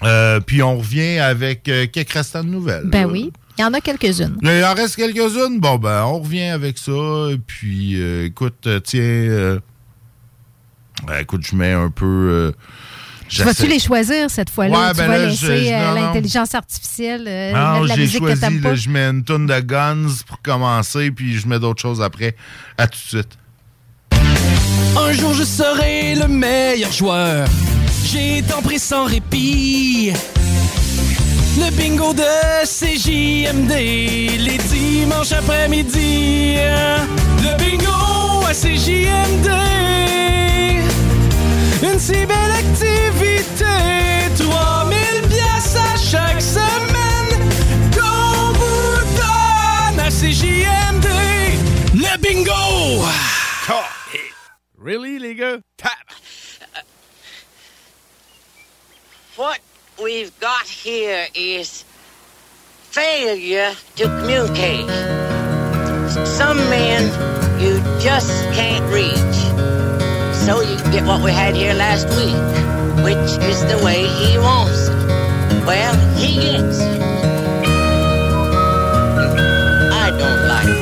Speaker 6: Euh, puis on revient avec euh, quelques restants de nouvelles.
Speaker 7: Ben
Speaker 6: là.
Speaker 7: oui, il y en a quelques-unes.
Speaker 6: Il en reste quelques-unes? Bon, ben, on revient avec ça. Et Puis, euh, écoute, tiens. ben, écoute, je mets un peu.
Speaker 7: Tu vas-tu les choisir cette fois-là?
Speaker 6: Ouais,
Speaker 7: tu
Speaker 6: ben
Speaker 7: vas
Speaker 6: là, je-
Speaker 7: laisser
Speaker 6: je-
Speaker 7: euh, l'intelligence artificielle euh,
Speaker 6: Non,
Speaker 7: la
Speaker 6: j'ai
Speaker 7: que
Speaker 6: choisi, là, je mets une tonne de guns pour commencer, puis je mets d'autres choses après. À tout de suite.
Speaker 14: Un jour je serai le meilleur joueur. J'ai tant pris sans répit. Le bingo de CJMD, les dimanches après-midi. Le bingo à CJMD. Une si
Speaker 4: Really, les gars?
Speaker 21: What we've got here is failure to communicate. Some men you just can't reach. So you get what we had here last week, which is the way he wants it. Well, he gets it. I don't like it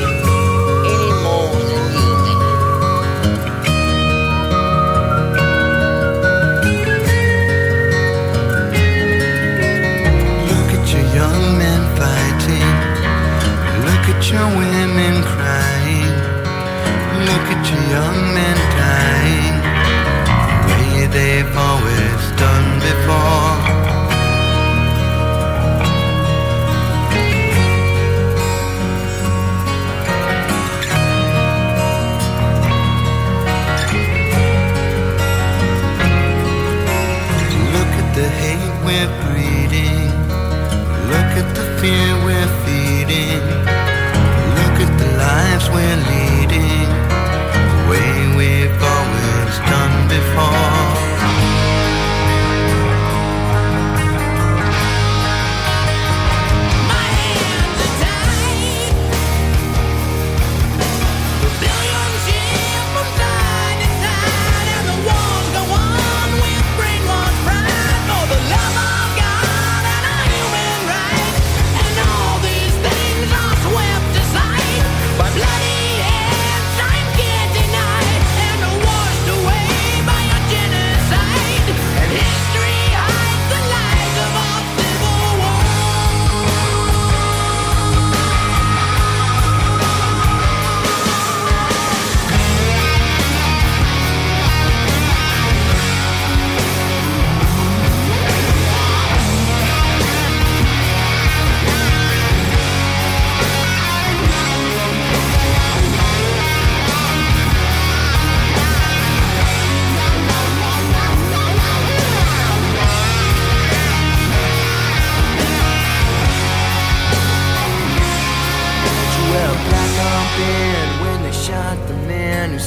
Speaker 22: at your women crying. Look at your young men dying. The way they've always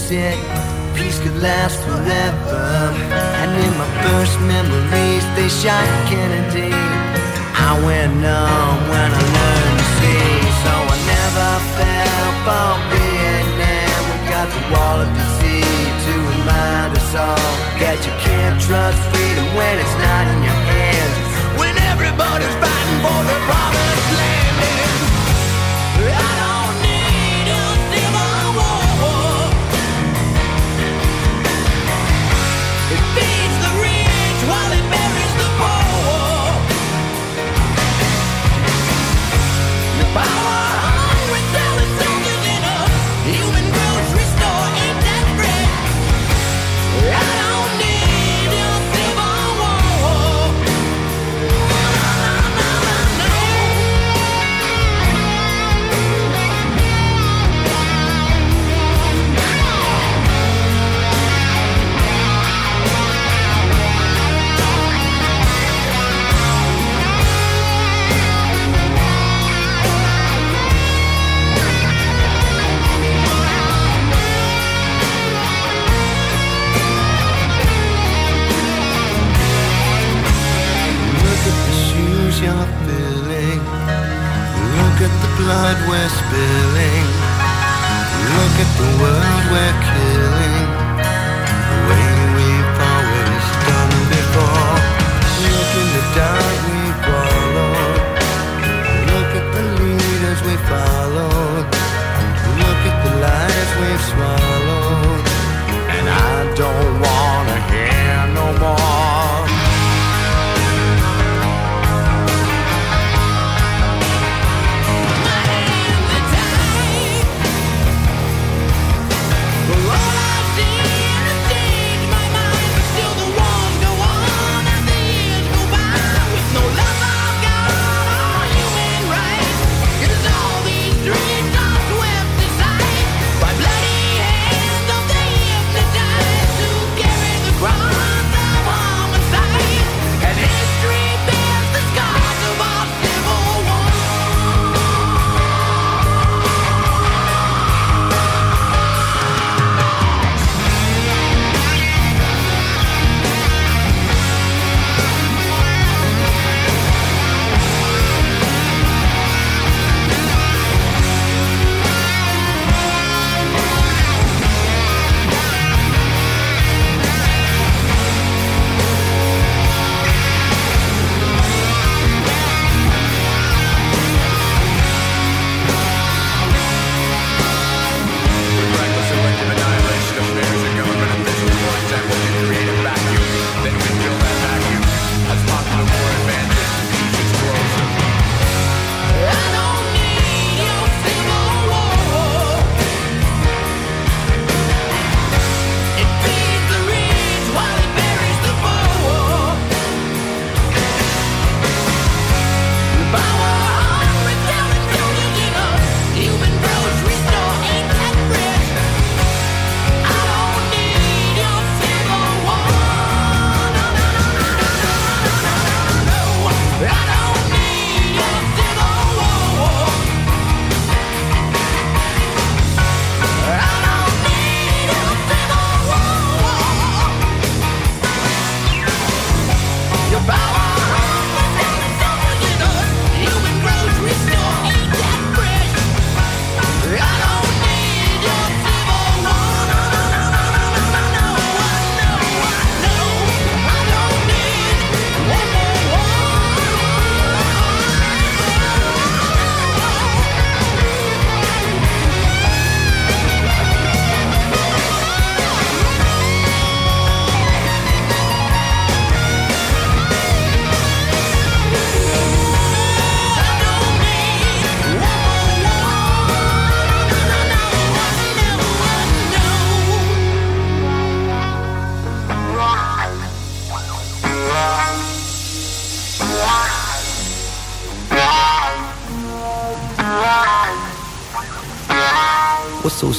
Speaker 22: peace could last forever. And in my first memories, they shot Kennedy. I went numb when I learned to see, so I never fell for Vietnam. We got the wall of deceit to remind us all that you can't trust freedom when it's not in your hands. When everybody's fighting for the promised land.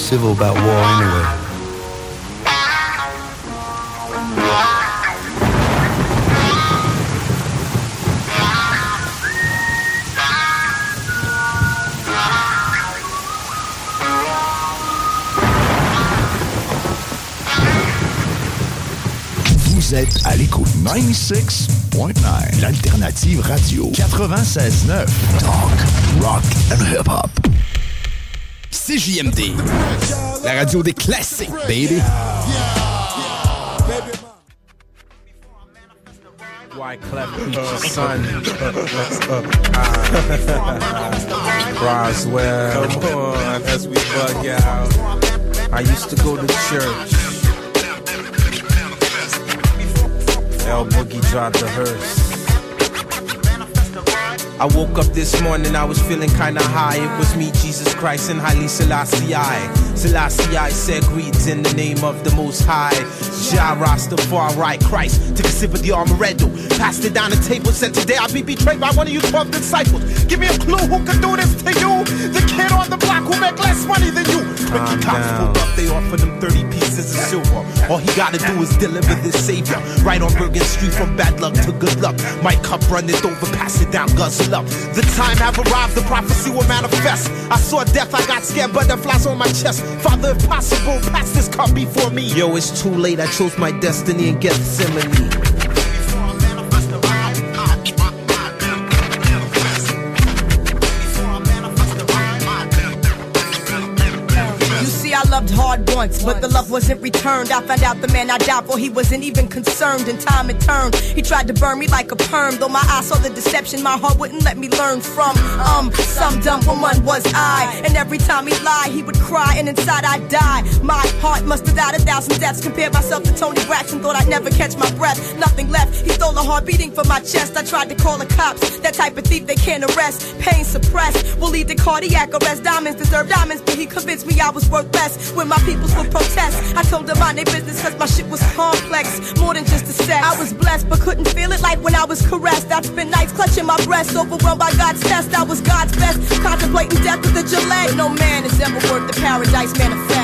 Speaker 22: Civil about war anyway?
Speaker 19: Vous êtes à l'écoute 96.9, l'alternative radio 96.9. Talk, rock and hip-hop.
Speaker 8: CJMD, la radio des classiques, baby.
Speaker 23: Wyclef Preacher's uh, uh, son. Roswell. Come on, as we bug out. I used to go to church. El Boogie dropped the hearse. I woke up this morning, I was feeling kinda high. It was me, Jesus Christ, and Haile Selassie I. Selassie I said, Greetings in the name of the Most High. Jah Rastafari Christ. Took a sip of the amaretto, passed it down the table, said, Today I'll be betrayed by one of you 12 disciples. Give me a clue who could do this to you. The kid on the block who make less money than you. Ricky Cops pulled up, they offered him 30 pieces of silver. All he gotta do is deliver this savior. Right on Bergen Street from bad luck to good luck. My cup runneth over, pass it down, guzzle up. The time have arrived, the prophecy will manifest. I saw death, I got scared, butterflies on my chest. Father, if possible, pass this cup before me. Yo, it's too late, I chose my destiny in Gethsemane.
Speaker 24: Loved hard once, but the love wasn't returned. I found out the man I died for, he wasn't even concerned. And time had turned. He tried to burn me like a perm. Though my eyes saw the deception, my heart wouldn't let me learn from. Um, some dumb woman was I. And every time he lied, he would cry, and inside I'd die. My heart must have died a thousand deaths. Compared myself to Tony Braxton, thought I'd never catch my breath. Nothing left. He stole a heart beating from my chest. I tried to call the cops. That type of thief they can't arrest. Pain suppressed. Will lead to cardiac arrest. Diamonds deserve diamonds, but he convinced me I was worth less. When my peoples would protest, I told them mind their business cause my shit was complex. More than just a sex. I was blessed, but couldn't feel it like when I was caressed. I'd spend nights clutching my breast, overwhelmed by God's test. I was God's best, contemplating death with the Gillette. No man is ever worth the paradise manifest.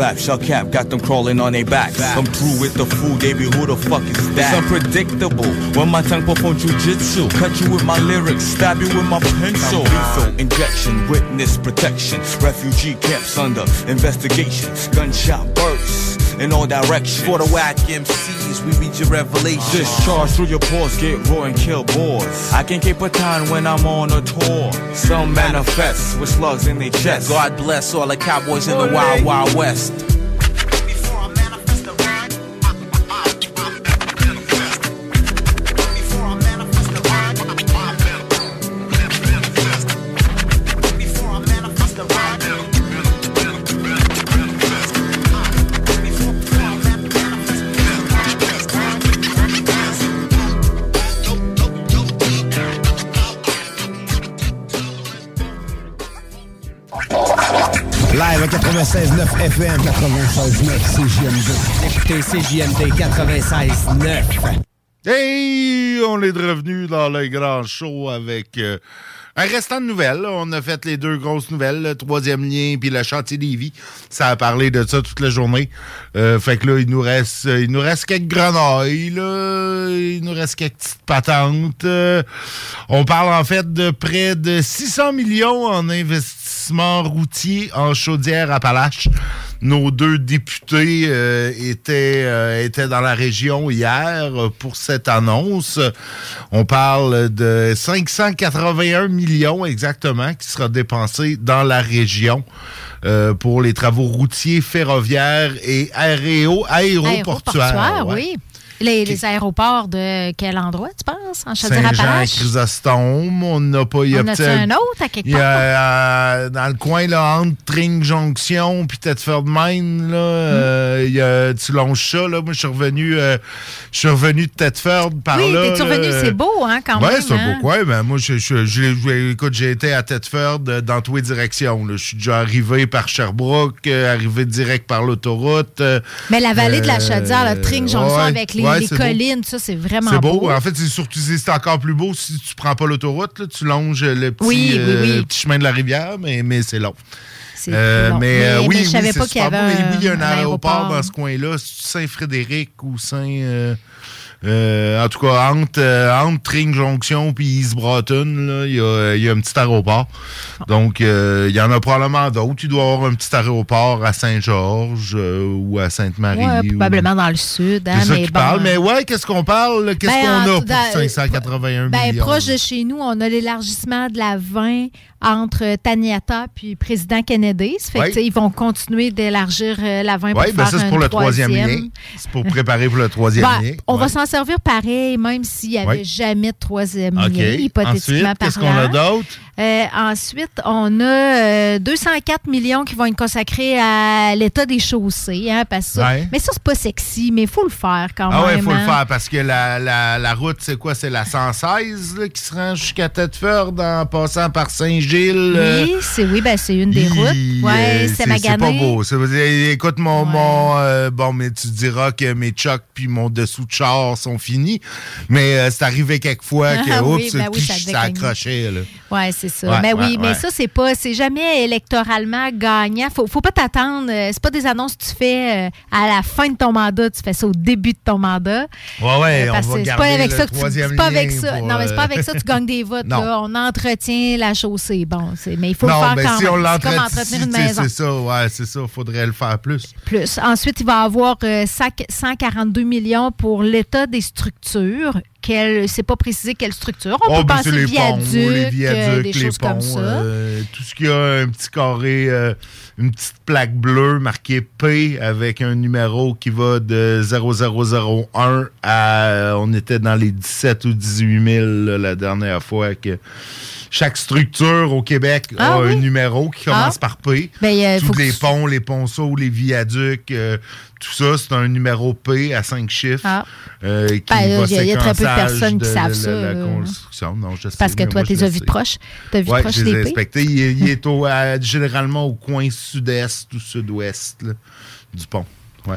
Speaker 25: Clap, shell cap, got them crawling on their backs. Come through with the food, they be who the fuck is that? It's unpredictable when my tongue perform jujitsu. Cut you with my lyrics, stab you with my pencil. Lethal injection, witness protection. Refugee camps under investigation. Gunshot bursts in all directions.
Speaker 23: For the whack MCs, we read your revelation.
Speaker 25: Discharge through your pores, get raw and kill boys. I can keep a time when I'm on a tour. Some manifest with slugs in their chest.
Speaker 23: God bless all the cowboys in the wild, wild west.
Speaker 26: 96.9 FM, 96.9 CJMD. Écoutez CJMD 96.9.
Speaker 6: Hey, on est revenu dans le grand show avec euh, un restant de nouvelles. On a fait les deux grosses nouvelles, le troisième lien puis le chantier des vies. Ça a parlé de ça toute la journée. Euh, fait que là, il nous reste, il nous reste quelques grenailles, là. Il nous reste quelques petites patentes. Euh, on parle en fait de près de 600 millions en investissement routier en Chaudière-Appalaches. Nos deux députés euh, étaient, euh, étaient dans la région hier euh, pour cette annonce. On parle de 581 millions exactement qui sera dépensé dans la région euh, pour les travaux routiers, ferroviaires et aéro, aéroportuaires.
Speaker 7: Aéroportuaire,
Speaker 6: ouais.
Speaker 7: oui. Les, les aéroports de quel endroit, tu penses? En?
Speaker 6: Saint-Jean-Chrysostome, on n'a pas... il y a
Speaker 7: On
Speaker 6: peut-être-
Speaker 7: un autre à quelque
Speaker 6: il y a,
Speaker 7: part?
Speaker 6: euh, dans le coin, là, entre Tring Jonction puis Thetford Mine, là, euh, il y a, tu longes ça, là? Moi, je suis revenu, euh, je suis revenu de Thetford par
Speaker 7: Oui,
Speaker 6: là.
Speaker 7: t'es-tu
Speaker 6: là,
Speaker 7: revenu? C'est beau, hein, quand
Speaker 6: ouais,
Speaker 7: même.
Speaker 6: c'est
Speaker 7: hein?
Speaker 6: beau coin. Ben, moi, je, je, je- je- écoute, j'ai été à Thetford euh, dans toutes les directions. là. Je suis déjà arrivé par Sherbrooke, arrivé direct par l'autoroute.
Speaker 7: Mais la vallée de la Chaudière, le Tring Jonction
Speaker 6: ouais,
Speaker 7: avec les,
Speaker 6: ouais,
Speaker 7: les
Speaker 6: beau.
Speaker 7: collines, ça, c'est vraiment
Speaker 6: C'est beau.
Speaker 7: beau.
Speaker 6: En fait, c'est surtout c'est encore plus beau si tu prends pas l'autoroute. là. Tu longes le petit,
Speaker 7: Oui, oui,
Speaker 6: euh,
Speaker 7: oui.
Speaker 6: petit chemin de la rivière, mais, mais c'est long. Euh, mais, euh,
Speaker 7: Mais-
Speaker 6: oui,
Speaker 7: mais je
Speaker 6: oui,
Speaker 7: savais pas qu'il y avait
Speaker 6: beau. Mais oui, il y a un,
Speaker 7: un
Speaker 6: aéroport,
Speaker 7: aéroport.
Speaker 6: dans ce coin-là. Saint-Frédéric ou Saint. euh, euh, en tout cas, entre, euh, entre Tring Jonction puis East Broughton, là, il y a, il y a un petit aéroport. Donc, euh, il y en a probablement d'autres. Il doit y avoir un petit aéroport à Saint-Georges euh, ou à Sainte-Marie.
Speaker 7: Ouais,
Speaker 6: ou-
Speaker 7: probablement dans le sud. Hein,
Speaker 6: C'est ça
Speaker 7: mais bon,
Speaker 6: parle. Mais ouais, qu'est-ce qu'on parle? Qu'est-ce
Speaker 7: Ben,
Speaker 6: qu'on a pour
Speaker 7: dans-
Speaker 6: 581
Speaker 7: Ben,
Speaker 6: millions?
Speaker 7: proche de chez nous, on a l'élargissement de la 20 entre Taniata puis président Kennedy. Ça fait
Speaker 6: Ouais.
Speaker 7: que, ils vont continuer d'élargir euh, la 20 pour
Speaker 6: Oui, ben
Speaker 7: faire
Speaker 6: ça, c'est pour le troisième lien. C'est pour préparer pour le troisième
Speaker 7: Ben,
Speaker 6: lien.
Speaker 7: on va
Speaker 6: Ouais.
Speaker 7: s'en servir pareil, même s'il n'y avait
Speaker 6: Ouais.
Speaker 7: jamais de troisième lien, hypothétiquement
Speaker 6: Ensuite, qu'est-ce qu'on
Speaker 7: parlant.
Speaker 6: a d'autre?
Speaker 7: Euh, ensuite, on a euh, 204 millions qui vont être consacrés à l'état des chaussées. Hein, parce que
Speaker 6: Ouais.
Speaker 7: Mais ça, c'est pas sexy, mais il faut le faire quand
Speaker 6: Ah
Speaker 7: même.
Speaker 6: ouais, il faut le
Speaker 7: hein.
Speaker 6: faire parce que la, la, la route, c'est quoi? C'est la 116 là, qui se rend jusqu'à Thetford en passant par Saint-Gilles. euh,
Speaker 7: Oui, c'est oui, ben, c'est une des routes. Ouais,
Speaker 6: euh,
Speaker 7: c'est
Speaker 6: C'est
Speaker 7: magané.
Speaker 6: pas beau. Ça veut dire, écoute, mon. mon euh, bon, mais tu diras que mes chocs puis mon dessous de char sont finis. Mais euh, c'est arrivé quelques fois que,
Speaker 7: Ah oui,
Speaker 6: oups,
Speaker 7: ben oui,
Speaker 6: puis
Speaker 7: ça
Speaker 6: accrochait.
Speaker 7: Ouais, c'est ça.
Speaker 6: Ouais,
Speaker 7: mais oui,
Speaker 6: ouais,
Speaker 7: mais
Speaker 6: ouais.
Speaker 7: ça, c'est pas, c'est jamais électoralement gagnant. Faut, faut pas t'attendre. euh, C'est pas des annonces que tu fais euh, à la fin de ton mandat. Tu fais ça au début de ton mandat.
Speaker 6: Ouais, ouais,
Speaker 7: Euh,
Speaker 6: on va
Speaker 7: c'est pas avec ça que tu, c'est pas avec ça.
Speaker 6: pour,
Speaker 7: non, mais c'est pas avec ça que tu gagnes des votes. Là. On entretient la chaussée. Bon, c'est, mais il faut
Speaker 6: non,
Speaker 7: le faire
Speaker 6: mais
Speaker 7: quand
Speaker 6: si
Speaker 7: même.
Speaker 6: on l'entretient,
Speaker 7: comme entretenir une maison.
Speaker 6: c'est ça, ouais, c'est ça, faudrait le faire plus.
Speaker 7: Plus. Ensuite, il va avoir euh, sac- 142 millions pour l'état des structures. Quelle, c'est pas précisé quelle structure. On
Speaker 6: Oh,
Speaker 7: peut penser
Speaker 6: les
Speaker 7: viaduc,
Speaker 6: ponts, les
Speaker 7: euh,
Speaker 6: viaducs,
Speaker 7: des
Speaker 6: les
Speaker 7: choses comme
Speaker 6: ponts,
Speaker 7: ça.
Speaker 6: euh, tout ce qui a un petit carré, euh, une petite plaque bleue marquée P avec un numéro qui va de 0001 à, on était dans les 17 ou 18 000 là, la dernière fois que chaque structure au Québec
Speaker 7: Ah
Speaker 6: a
Speaker 7: oui?
Speaker 6: un numéro qui commence
Speaker 7: Ah.
Speaker 6: par P.
Speaker 7: Ben, euh,
Speaker 6: Tous les ponts, les ponceaux, les viaducs, euh, tout ça, c'est un numéro P à cinq chiffres.
Speaker 7: Ah.
Speaker 6: euh, qui
Speaker 7: Ben,
Speaker 6: va
Speaker 7: il y a- très peu de personnes qui savent ça,
Speaker 6: La,
Speaker 7: là.
Speaker 6: construction. Non, je sais,
Speaker 7: Parce que toi, tu les as vus de proche. Tu as vu de
Speaker 6: Ouais,
Speaker 7: proche
Speaker 6: je les ai
Speaker 7: les P?
Speaker 6: inspectés. Il, est- il est au, à- généralement au coin sud-est ou sud-ouest du pont. Ouais.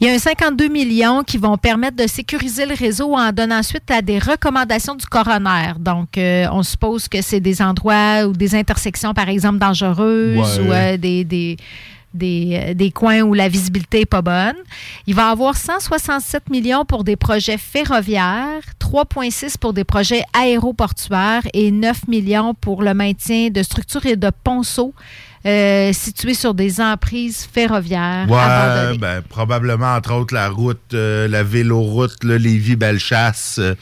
Speaker 7: Il y a un 52 millions qui vont permettre de sécuriser le réseau en donnant suite à des recommandations du coroner. Donc, euh, on suppose que c'est des endroits ou des intersections, par exemple, dangereuses
Speaker 27: Ouais.
Speaker 7: ou euh, des, des, des, euh, des coins où la visibilité n'est pas bonne. Il va avoir 167 millions pour des projets ferroviaires, 3,6 pour des projets aéroportuaires et 9 millions pour le maintien de structures et de ponceaux euh, situés sur des emprises ferroviaires.
Speaker 6: Ouais, ben, probablement, entre autres, la route, euh, la véloroute, là, Lévis-Bellechasse, euh,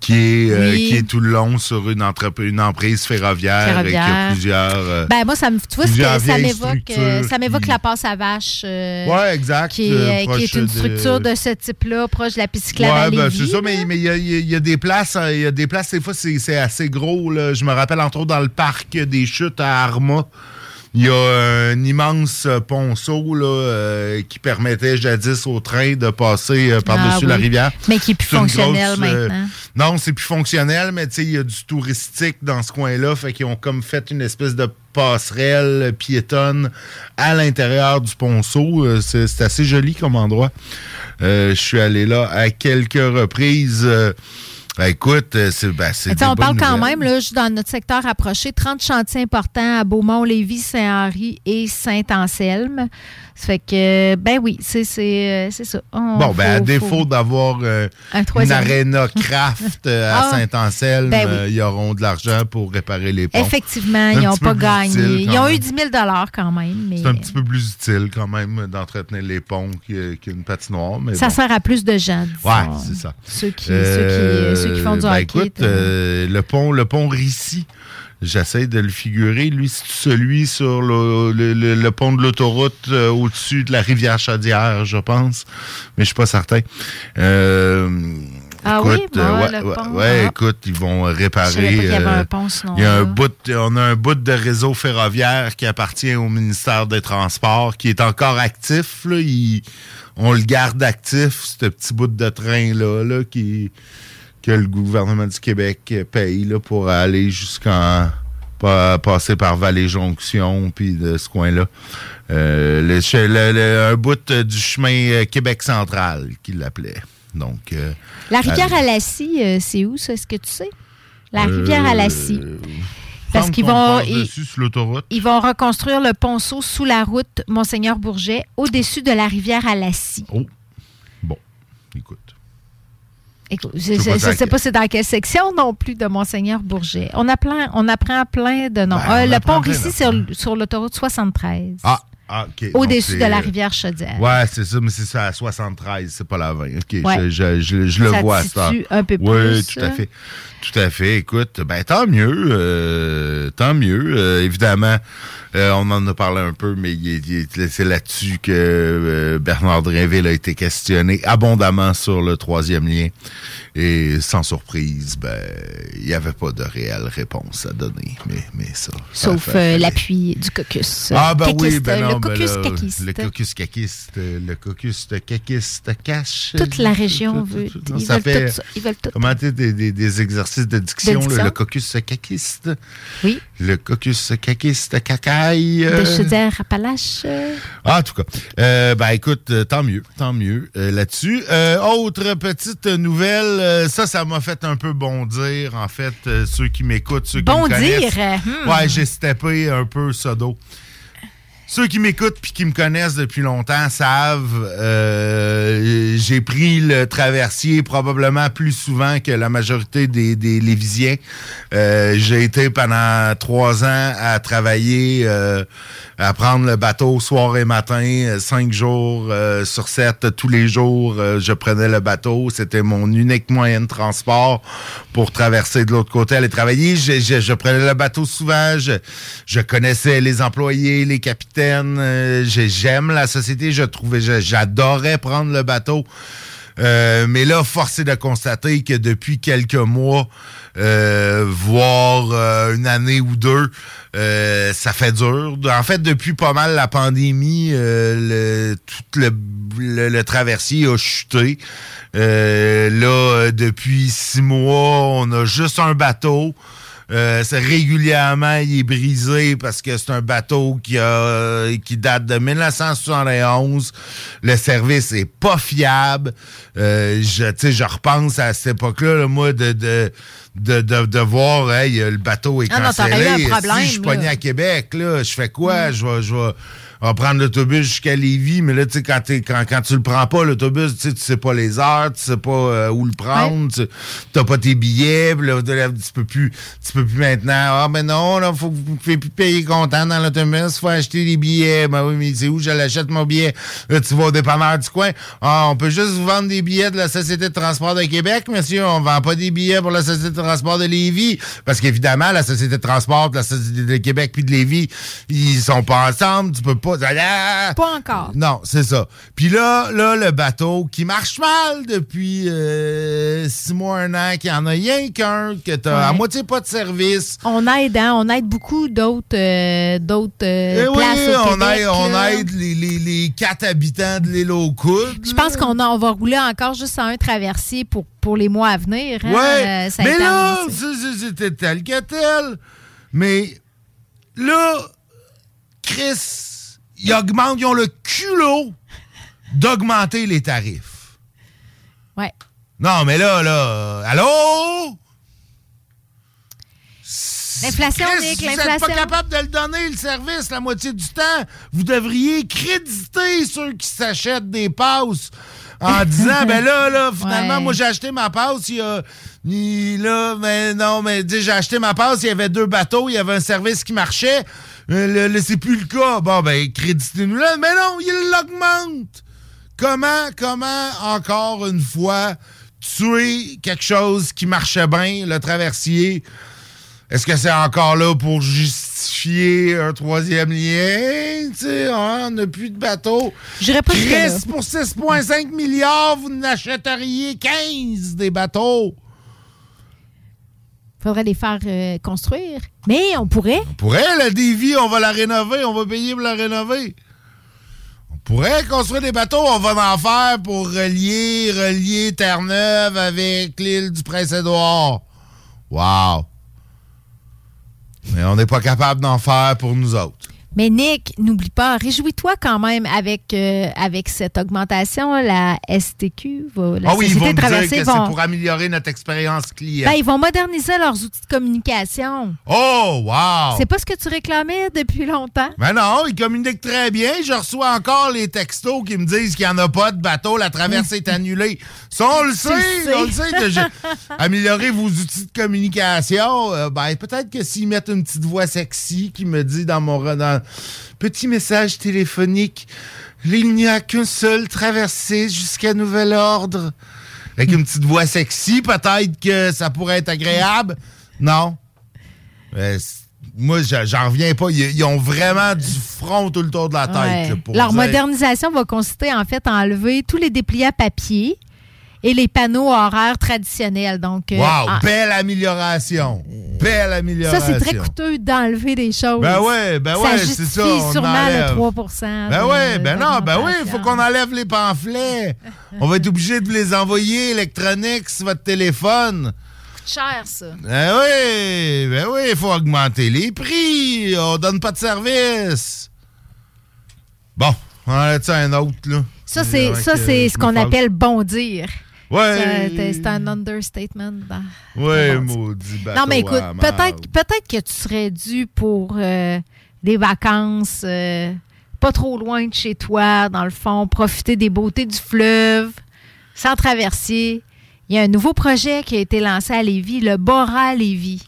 Speaker 6: qui, est, euh,
Speaker 7: Oui.
Speaker 6: qui est tout le long sur une, une emprise ferroviaire, et qui a
Speaker 7: Ferroviaire.
Speaker 6: plusieurs. euh,
Speaker 7: Ben moi, ça me, tu vois, ça m'évoque, euh, ça m'évoque la passe à vache. euh,
Speaker 6: Ouais, exact,
Speaker 7: Qui, est-
Speaker 6: euh,
Speaker 7: qui est
Speaker 6: proche
Speaker 7: une structure de ce type-là, proche de la à
Speaker 6: Ouais, ben, c'est ça, mais mais il y, a- il y a- il y a des places, euh, il y a des places, des fois, c'est c'est assez gros. Là. Je me rappelle, entre autres, dans le parc des chutes à Arma, il y a un immense ponceau là, euh, qui permettait jadis au train de passer euh, par-dessus
Speaker 7: Ah
Speaker 6: la rivière.
Speaker 7: Mais qui est plus fonctionnel
Speaker 6: grosse, euh,
Speaker 7: maintenant.
Speaker 6: non, c'est plus fonctionnel, mais tu sais, il y a du touristique dans ce coin-là. Fait qu'ils ont comme fait une espèce de passerelle piétonne à l'intérieur du ponceau. C'est assez joli comme endroit. Je suis allé là à quelques reprises. Ben, écoute, euh, c'est ben,
Speaker 7: on parle quand même, là, juste dans notre secteur approché, 30 chantiers importants à Beaumont, Lévis, Saint-Henri et Saint-Anselme. Ça fait que, ben oui, c'est euh, ça. On-
Speaker 6: Bon, ben, à
Speaker 7: faut-
Speaker 6: défaut
Speaker 7: faut-
Speaker 6: d'avoir euh,
Speaker 7: Un
Speaker 6: une arena craft euh, à
Speaker 7: Ah,
Speaker 6: Saint-Anselme,
Speaker 7: ben oui.
Speaker 6: euh, ils auront de l'argent pour réparer les ponts.
Speaker 7: Effectivement,
Speaker 6: Un
Speaker 7: ils n'ont pas gagné. Ils ont
Speaker 6: même.
Speaker 7: eu 10 000 quand même, mais
Speaker 6: C'est un petit peu plus utile quand même d'entretenir les ponts qu'une patinoire. Mais
Speaker 7: ça
Speaker 6: bon.
Speaker 7: sert à plus de gens.
Speaker 6: Ouais, c'est ça.
Speaker 7: Ceux qui,
Speaker 6: Euh,
Speaker 7: ceux qui, ceux qui font du
Speaker 6: ben,
Speaker 7: hockey.
Speaker 6: écoute, euh, le pont, le pont Rissy, j'essaie de le figurer. Lui, c'est celui sur le, le- le- le pont de l'autoroute euh, au-dessus de la rivière Chaudière, je pense. Mais je suis pas certain. Euh,
Speaker 7: Ah
Speaker 6: écoute,
Speaker 7: oui,
Speaker 6: euh, ouais,
Speaker 7: le pont,
Speaker 6: ouais,
Speaker 7: ah.
Speaker 6: écoute, ils vont réparer.
Speaker 7: Je savais pas qu'il y avait
Speaker 6: euh,
Speaker 7: un pont, sinon,
Speaker 6: Il y a un
Speaker 7: là.
Speaker 6: bout, on a un bout de réseau ferroviaire qui appartient au ministère des Transports, qui est encore actif. Là. Il- on le garde actif, ce petit bout de train-là, là, qui, que le gouvernement du Québec paye là, pour aller jusqu'en pa- passer par Vallée-Jonction, puis de ce coin-là. Euh, le che- le- le- un bout euh, du chemin euh, Québec central, qu'il l'appelait. Donc, euh,
Speaker 7: La rivière à Lassie, euh, c'est où, ça? Est-ce que tu sais? La rivière à Lassie. Parce qu'ils vont, ils, vont reconstruire le ponceau sous la route Monseigneur-Bourget, au-dessus de la rivière à Lassie.
Speaker 6: Oh. Bon, écoute.
Speaker 7: Écoute, je ne
Speaker 6: pas
Speaker 7: sais pas c'est dans quelle section non plus de Monseigneur-Bourget. On, apprend- on apprend plein de noms.
Speaker 6: Ben,
Speaker 7: Euh, le pont Rissy sur, sur l'autoroute 73.
Speaker 6: Ah, ah, OK.
Speaker 7: Au-dessus de la rivière Chaudière.
Speaker 6: Ouais, c'est ça, mais c'est ça à 73, c'est pas la 20. OK,
Speaker 7: Ouais.
Speaker 6: je, je- je- je le vois ça.
Speaker 7: un peu
Speaker 6: Oui,
Speaker 7: plus,
Speaker 6: tout
Speaker 7: là.
Speaker 6: à fait. Tout à fait. Écoute, ben tant mieux. euh, tant mieux. Euh, évidemment, euh, on en a parlé un peu, mais c'est là-dessus que euh, Bernard Drinville a été questionné abondamment sur le troisième lien. Et sans surprise, ben, il n'y avait pas de réelle réponse à donner. Mais, mais ça.
Speaker 7: Sauf euh, l'appui du caucus.
Speaker 6: ah, ben oui, ben non,
Speaker 7: le
Speaker 6: ben
Speaker 7: caucus
Speaker 6: là,
Speaker 7: caquiste.
Speaker 6: Le caucus caquiste, euh, le caucus de caquiste cache.
Speaker 7: Toute la région veut.
Speaker 6: Non,
Speaker 7: Ils
Speaker 6: ça
Speaker 7: veulent
Speaker 6: fait-
Speaker 7: tout ça. Ils veulent tout.
Speaker 6: Comment des, des, des exercices de diction,
Speaker 7: De diction.
Speaker 6: là, le caucus caquiste.
Speaker 7: Oui.
Speaker 6: le caucus caquiste cacaille.
Speaker 7: De
Speaker 6: euh,
Speaker 7: Chaudière-Appalaches.
Speaker 6: Ah, en tout cas, euh, ben écoute, euh, tant mieux, tant mieux euh, là-dessus. Euh, autre petite nouvelle, euh, ça, ça m'a fait un peu bondir, en fait, euh, ceux qui m'écoutent, ceux qui
Speaker 7: Bondir,
Speaker 6: me connaissent.
Speaker 7: euh, hmm.
Speaker 6: Ouais, j'ai steppé un peu d'eau. Ceux qui m'écoutent puis qui me connaissent depuis longtemps savent, euh, j'ai pris le traversier probablement plus souvent que la majorité des, des Lévisiens. Euh, j'ai été pendant trois ans à travailler, euh, à prendre le bateau soir et matin, euh, cinq jours euh, sur sept, tous les jours, euh, je prenais le bateau. C'était mon unique moyen de transport pour traverser de l'autre côté, aller travailler. Je, je- je prenais le bateau souvent, je, je connaissais les employés, les capitaines. Euh, j'ai- J'aime la société, je trouvais, j'adorais prendre le bateau. Euh, mais là, force est de constater que depuis quelques mois, euh, voire une année ou deux, ça fait dur. En fait, depuis pas mal la pandémie, le, tout le, traversier a chuté. Là, depuis six mois, on a juste un bateau. Euh, c'est régulièrement, il est brisé parce que c'est un bateau qui a qui date de 1971. Le service est pas fiable. Euh, je, je repense à cette époque-là, là, moi, de, de, de, de, de voir, hey, le bateau est
Speaker 7: Ah non,
Speaker 6: cancellé.
Speaker 7: un problème,
Speaker 6: si je suis pogné à Québec, là, je fais quoi? Je vais, je vais, va prendre l'autobus jusqu'à Lévis, mais là, tu sais, quand, quand, quand tu le prends pas, l'autobus, tu sais, tu sais pas les heures, tu sais pas euh, où le prendre, tu t'as pas tes billets, là, là, tu peux plus, tu peux plus maintenant, ah, ben non, là, faut que vous pouvez plus payer comptant dans l'autobus, faut acheter des billets, ben oui, mais c'est où je l'achète mon billet? Là, tu vas au dépanneur du coin, ah, on peut juste vous vendre des billets de la Société de transport de Québec, monsieur, on vend pas des billets pour la Société de transport de Lévis, parce qu'évidemment, la Société de transport de la Société de Québec puis de Lévis, ils sont pas ensemble, tu peux pas... Ah!
Speaker 7: Pas encore.
Speaker 6: Non, c'est ça. Puis là, là, le bateau qui marche mal depuis euh, six mois, un an, qu'il y en a rien qu'un, que t'as à moitié pas de service.
Speaker 7: On aide, hein? On aide beaucoup d'autres euh, d'autres euh,
Speaker 6: Eh oui,
Speaker 7: places au
Speaker 6: on
Speaker 7: Québec,
Speaker 6: aide, on aide les, les, les quatre habitants de l'île aux coudes.
Speaker 7: Je pense qu'on a- on va rouler encore juste à un traversier pour, pour les mois à venir. hein.
Speaker 6: Ouais.
Speaker 7: Euh, ça
Speaker 6: mais là, c'était tel que tel. Mais là, Chris, ils augmentent, ils ont le culot d'augmenter les tarifs.
Speaker 7: Ouais.
Speaker 6: Non, mais là, là, allô?
Speaker 7: L'inflation, Nick,
Speaker 6: vous n'êtes
Speaker 7: l'inflation.
Speaker 6: pas capable de le donner, le service, la moitié du temps. Vous devriez créditer ceux qui s'achètent des passes en disant, ben là, là, finalement,
Speaker 7: Ouais.
Speaker 6: moi, j'ai acheté ma passe, il y a... il- là, mais non, mais dis, j'ai acheté ma passe, il y avait deux bateaux, il y avait un service qui marchait. Euh, le- le- c'est plus le cas. Bon, ben, créditez-nous là. Mais non, il l'augmente. Comment, comment, encore une fois, tuer quelque chose qui marchait bien, le traversier? Est-ce que c'est encore là pour justifier un troisième lien? Tu sais, hein, on n'a plus de bateau.
Speaker 7: J'irais pas.
Speaker 6: Chris, pour 6,5 milliards, vous n'achèteriez 15 des bateaux.
Speaker 7: Faudrait les faire euh, construire. Mais on pourrait.
Speaker 6: On pourrait, la Davy, on va la rénover, on va payer pour la rénover. On pourrait construire des bateaux, on va en faire pour relier, relier Terre-Neuve avec l'île du Prince-Édouard. Wow! Mais on n'est pas capable d'en faire pour nous autres.
Speaker 7: Mais Nick, n'oublie pas, réjouis-toi quand même avec, euh, avec cette augmentation. La STQ, va, la
Speaker 6: ah oui, ils vont dire que c'est pour améliorer notre expérience client.
Speaker 7: ben, ils vont moderniser leurs outils de communication.
Speaker 6: oh, wow!
Speaker 7: C'est pas ce que tu réclamais depuis longtemps?
Speaker 6: Ben non, ils communiquent très bien. Je reçois encore les textos qui me disent qu'il n'y en a pas de bateau, la traversée est annulée. Ça, on le sait, on le sait. que Améliorer vos outils de communication, euh, ben peut-être que s'ils mettent une petite voix sexy qui me dit dans mon dans- petit message téléphonique, il n'y a qu'une seule traversée jusqu'à nouvel ordre. Avec une petite voix sexy, peut-être que ça pourrait être agréable. Non. Euh, c- moi, j'en reviens pas. Ils, ils ont vraiment du front tout le tour de la tête.
Speaker 7: Ouais.
Speaker 6: là, pour
Speaker 7: Leur
Speaker 6: dire-
Speaker 7: modernisation va consister en fait à enlever tous les dépliants papier et les panneaux horaires traditionnels. Donc, euh,
Speaker 6: Wow,
Speaker 7: en-
Speaker 6: belle amélioration. Belle
Speaker 7: ça,
Speaker 6: amélioration.
Speaker 7: c'est très coûteux d'enlever des choses.
Speaker 6: Ben ouais, ben ouais, c'est ça, on
Speaker 7: sûrement
Speaker 6: enlève.
Speaker 7: le 3
Speaker 6: Ben ouais, ben non, ben oui, il faut qu'on enlève les pamphlets. On va être obligé de vous les envoyer électroniques sur votre téléphone.
Speaker 7: cher, ça.
Speaker 6: Ben oui, ben oui, il faut augmenter les prix. On donne pas de service. Bon, on en a un autre, là?
Speaker 7: Ça, c'est ça,
Speaker 6: je
Speaker 7: ce qu'on appelle bondir.
Speaker 6: Ouais.
Speaker 7: C'est- un understatement. dans-
Speaker 6: Ouais,
Speaker 7: bondir.
Speaker 6: maudit bateau
Speaker 7: Non, mais écoute, peut-être peut-être que tu serais dû pour euh, des vacances euh, pas trop loin de chez toi, dans le fond, profiter des beautés du fleuve, sans traversier. Il y a un nouveau projet qui a été lancé à Lévis, le Bora Lévis.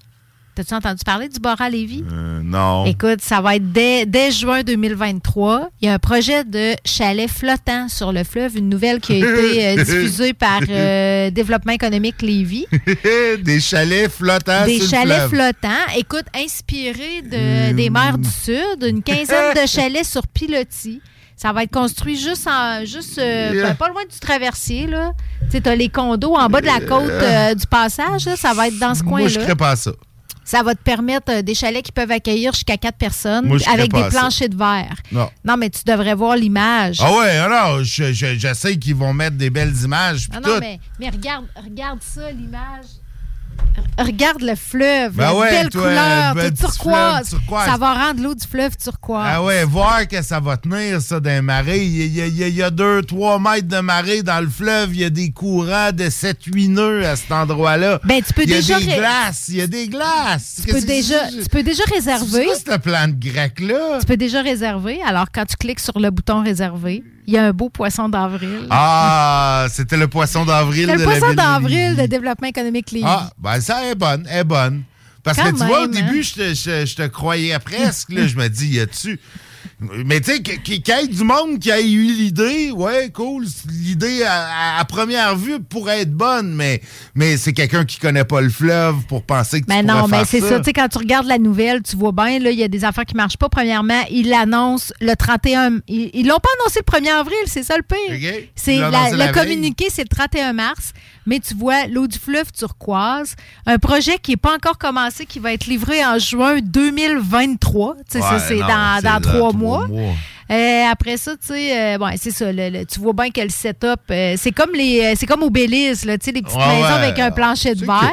Speaker 7: T'as-tu entendu parler du Bora Lévis?
Speaker 6: Euh, non.
Speaker 7: Écoute, ça va être dès, dès juin 2023. Il y a un projet de chalet flottant sur le fleuve, une nouvelle qui a été euh, diffusée par euh, Développement économique Lévis.
Speaker 6: des chalets flottants
Speaker 7: Des
Speaker 6: sur le
Speaker 7: chalets
Speaker 6: fleuve.
Speaker 7: flottants. Écoute, inspirés de, des mers du Sud, une quinzaine de chalets sur pilotis. Ça va être construit juste en juste euh,
Speaker 6: Yeah.
Speaker 7: ben, pas loin du traversier là. Tu sais, t'as les condos en bas de la côte euh, du passage, là. ça va être dans ce
Speaker 6: Moi, je
Speaker 7: coin-là.
Speaker 6: ferais pas ça.
Speaker 7: Ça va te permettre euh, des chalets qui peuvent accueillir jusqu'à quatre personnes
Speaker 6: Moi,
Speaker 7: avec des planchers de verre.
Speaker 6: Non.
Speaker 7: Non, mais tu devrais voir l'image.
Speaker 6: Ah ouais, alors, je, je, je sais qu'ils vont mettre des belles images.
Speaker 7: Ah non,
Speaker 6: tout.
Speaker 7: mais, mais regarde, regarde ça, l'image. Regarde le fleuve,
Speaker 6: Ben
Speaker 7: la
Speaker 6: ouais,
Speaker 7: belle
Speaker 6: toi,
Speaker 7: couleur,
Speaker 6: ben,
Speaker 7: tout turquoise.
Speaker 6: fleuve turquoise.
Speaker 7: Ça va rendre l'eau du fleuve turquoise.
Speaker 6: Ah ouais, voir que ça va tenir, ça, d'un marée. Il y a, il y il y il deux, trois mètres de marée dans le fleuve. Il y a des courants de 7-8 nœuds à cet endroit-là.
Speaker 7: Ben, tu peux
Speaker 6: il y a
Speaker 7: déjà
Speaker 6: des
Speaker 7: ré-
Speaker 6: glaces. Il y a des glaces.
Speaker 7: Tu peux, déjà, tu peux déjà réserver.
Speaker 6: C'est quoi cette plante grecque-là?
Speaker 7: Tu peux déjà réserver. Alors, quand tu cliques sur le bouton réserver, il y a un beau poisson d'avril.
Speaker 6: Ah, c'était le poisson d'avril de
Speaker 7: le poisson d'avril de développement économique Lévis.
Speaker 6: Ah, ben ça est bonne, est bonne. Parce
Speaker 7: Quand
Speaker 6: que tu vois, au
Speaker 7: même, hein?
Speaker 6: début, je te, je- je te croyais presque. là, je me dis, y a-tu. Mais tu sais, qu'il y ait du monde qui a eu l'idée, ouais, cool. L'idée à, première vue pourrait être bonne, mais, mais c'est quelqu'un qui connaît pas le fleuve pour penser que
Speaker 7: Mais
Speaker 6: tu
Speaker 7: non, mais c'est ça. Tu sais, quand tu regardes la nouvelle, tu vois bien, là, il y a des affaires qui marchent pas. Premièrement, ils l'annoncent le 31. Ils ils l'ont pas annoncé le 1er avril, c'est ça le pire. C'est la-
Speaker 6: la
Speaker 7: le communiqué, c'est le 31 mars. Mais tu vois, l'eau du fleuve turquoise, un projet qui n'est pas encore commencé, qui va être livré en juin 2023. Tu sais,
Speaker 6: Ouais,
Speaker 7: c'est dans, dans
Speaker 6: dans
Speaker 7: trois
Speaker 6: trois
Speaker 7: mois.
Speaker 6: mois.
Speaker 7: Euh, après ça, tu sais, euh, ouais, c'est ça. le- le- tu vois bien que le setup, euh, c'est comme les, euh, c'est comme là, tu sais, les petites
Speaker 6: Ouais,
Speaker 7: maisons
Speaker 6: ouais.
Speaker 7: avec un plancher de verre.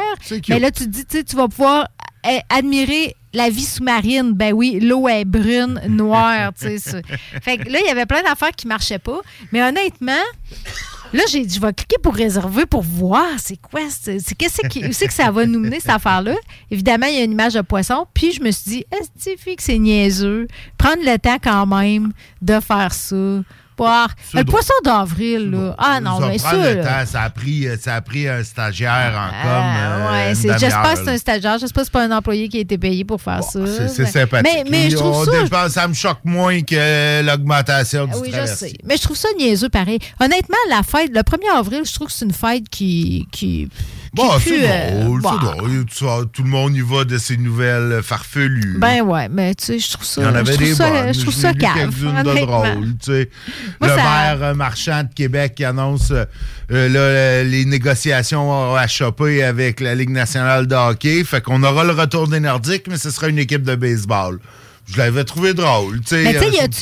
Speaker 7: Mais là, tu te dis, tu sais, tu vas pouvoir euh, admirer la vie sous-marine. Ben oui, l'eau est brune, noire, tu sais. Fait que là, il y avait plein d'affaires qui marchaient pas. Mais honnêtement, là, j'ai dit, je vais cliquer pour réserver pour voir c'est quoi, c'est qu'est-ce c'est que ça va nous mener cette affaire-là. Évidemment, il y a une image de poisson. Puis je me suis dit, est-ce que que c'est niaiseux? Prendre le temps quand même de faire ça. Le poisson d'avril, là. Ah non,
Speaker 6: Ça
Speaker 7: mais
Speaker 6: prend
Speaker 7: ça.
Speaker 6: a pris, ça a pris un stagiaire en
Speaker 7: Ah,
Speaker 6: com. euh,
Speaker 7: ouais,
Speaker 6: demi-heure,
Speaker 7: j'espère que c'est un stagiaire. J'espère que c'est pas un employé qui a été payé pour faire ça.
Speaker 6: C'est sympathique.
Speaker 7: Mais, mais je trouve ça.
Speaker 6: ça me choque moins que l'augmentation du
Speaker 7: Ah Oui, je sais. Mais je trouve ça niaiseux pareil. Honnêtement, la fête, le 1er avril, je trouve que c'est une fête qui
Speaker 6: Bon, c'est
Speaker 7: euh,
Speaker 6: drôle,
Speaker 7: bah.
Speaker 6: c'est drôle. Tu vois, Tout le monde y va de ces nouvelles farfelues.
Speaker 7: Ben ouais, mais tu sais, je trouve ça.
Speaker 6: Il y en avait des
Speaker 7: ça,
Speaker 6: bonnes.
Speaker 7: Je trouve ça cave.
Speaker 6: quelques-unes de drôles, tu sais.
Speaker 7: Moi,
Speaker 6: le
Speaker 7: ça-
Speaker 6: maire euh, marchand de Québec qui annonce euh, là, les négociations à choper avec la Ligue nationale de hockey. Fait qu'on aura le retour des Nordiques, mais ce sera une équipe de baseball. Je l'avais trouvé drôle, tu sais.
Speaker 7: Mais tu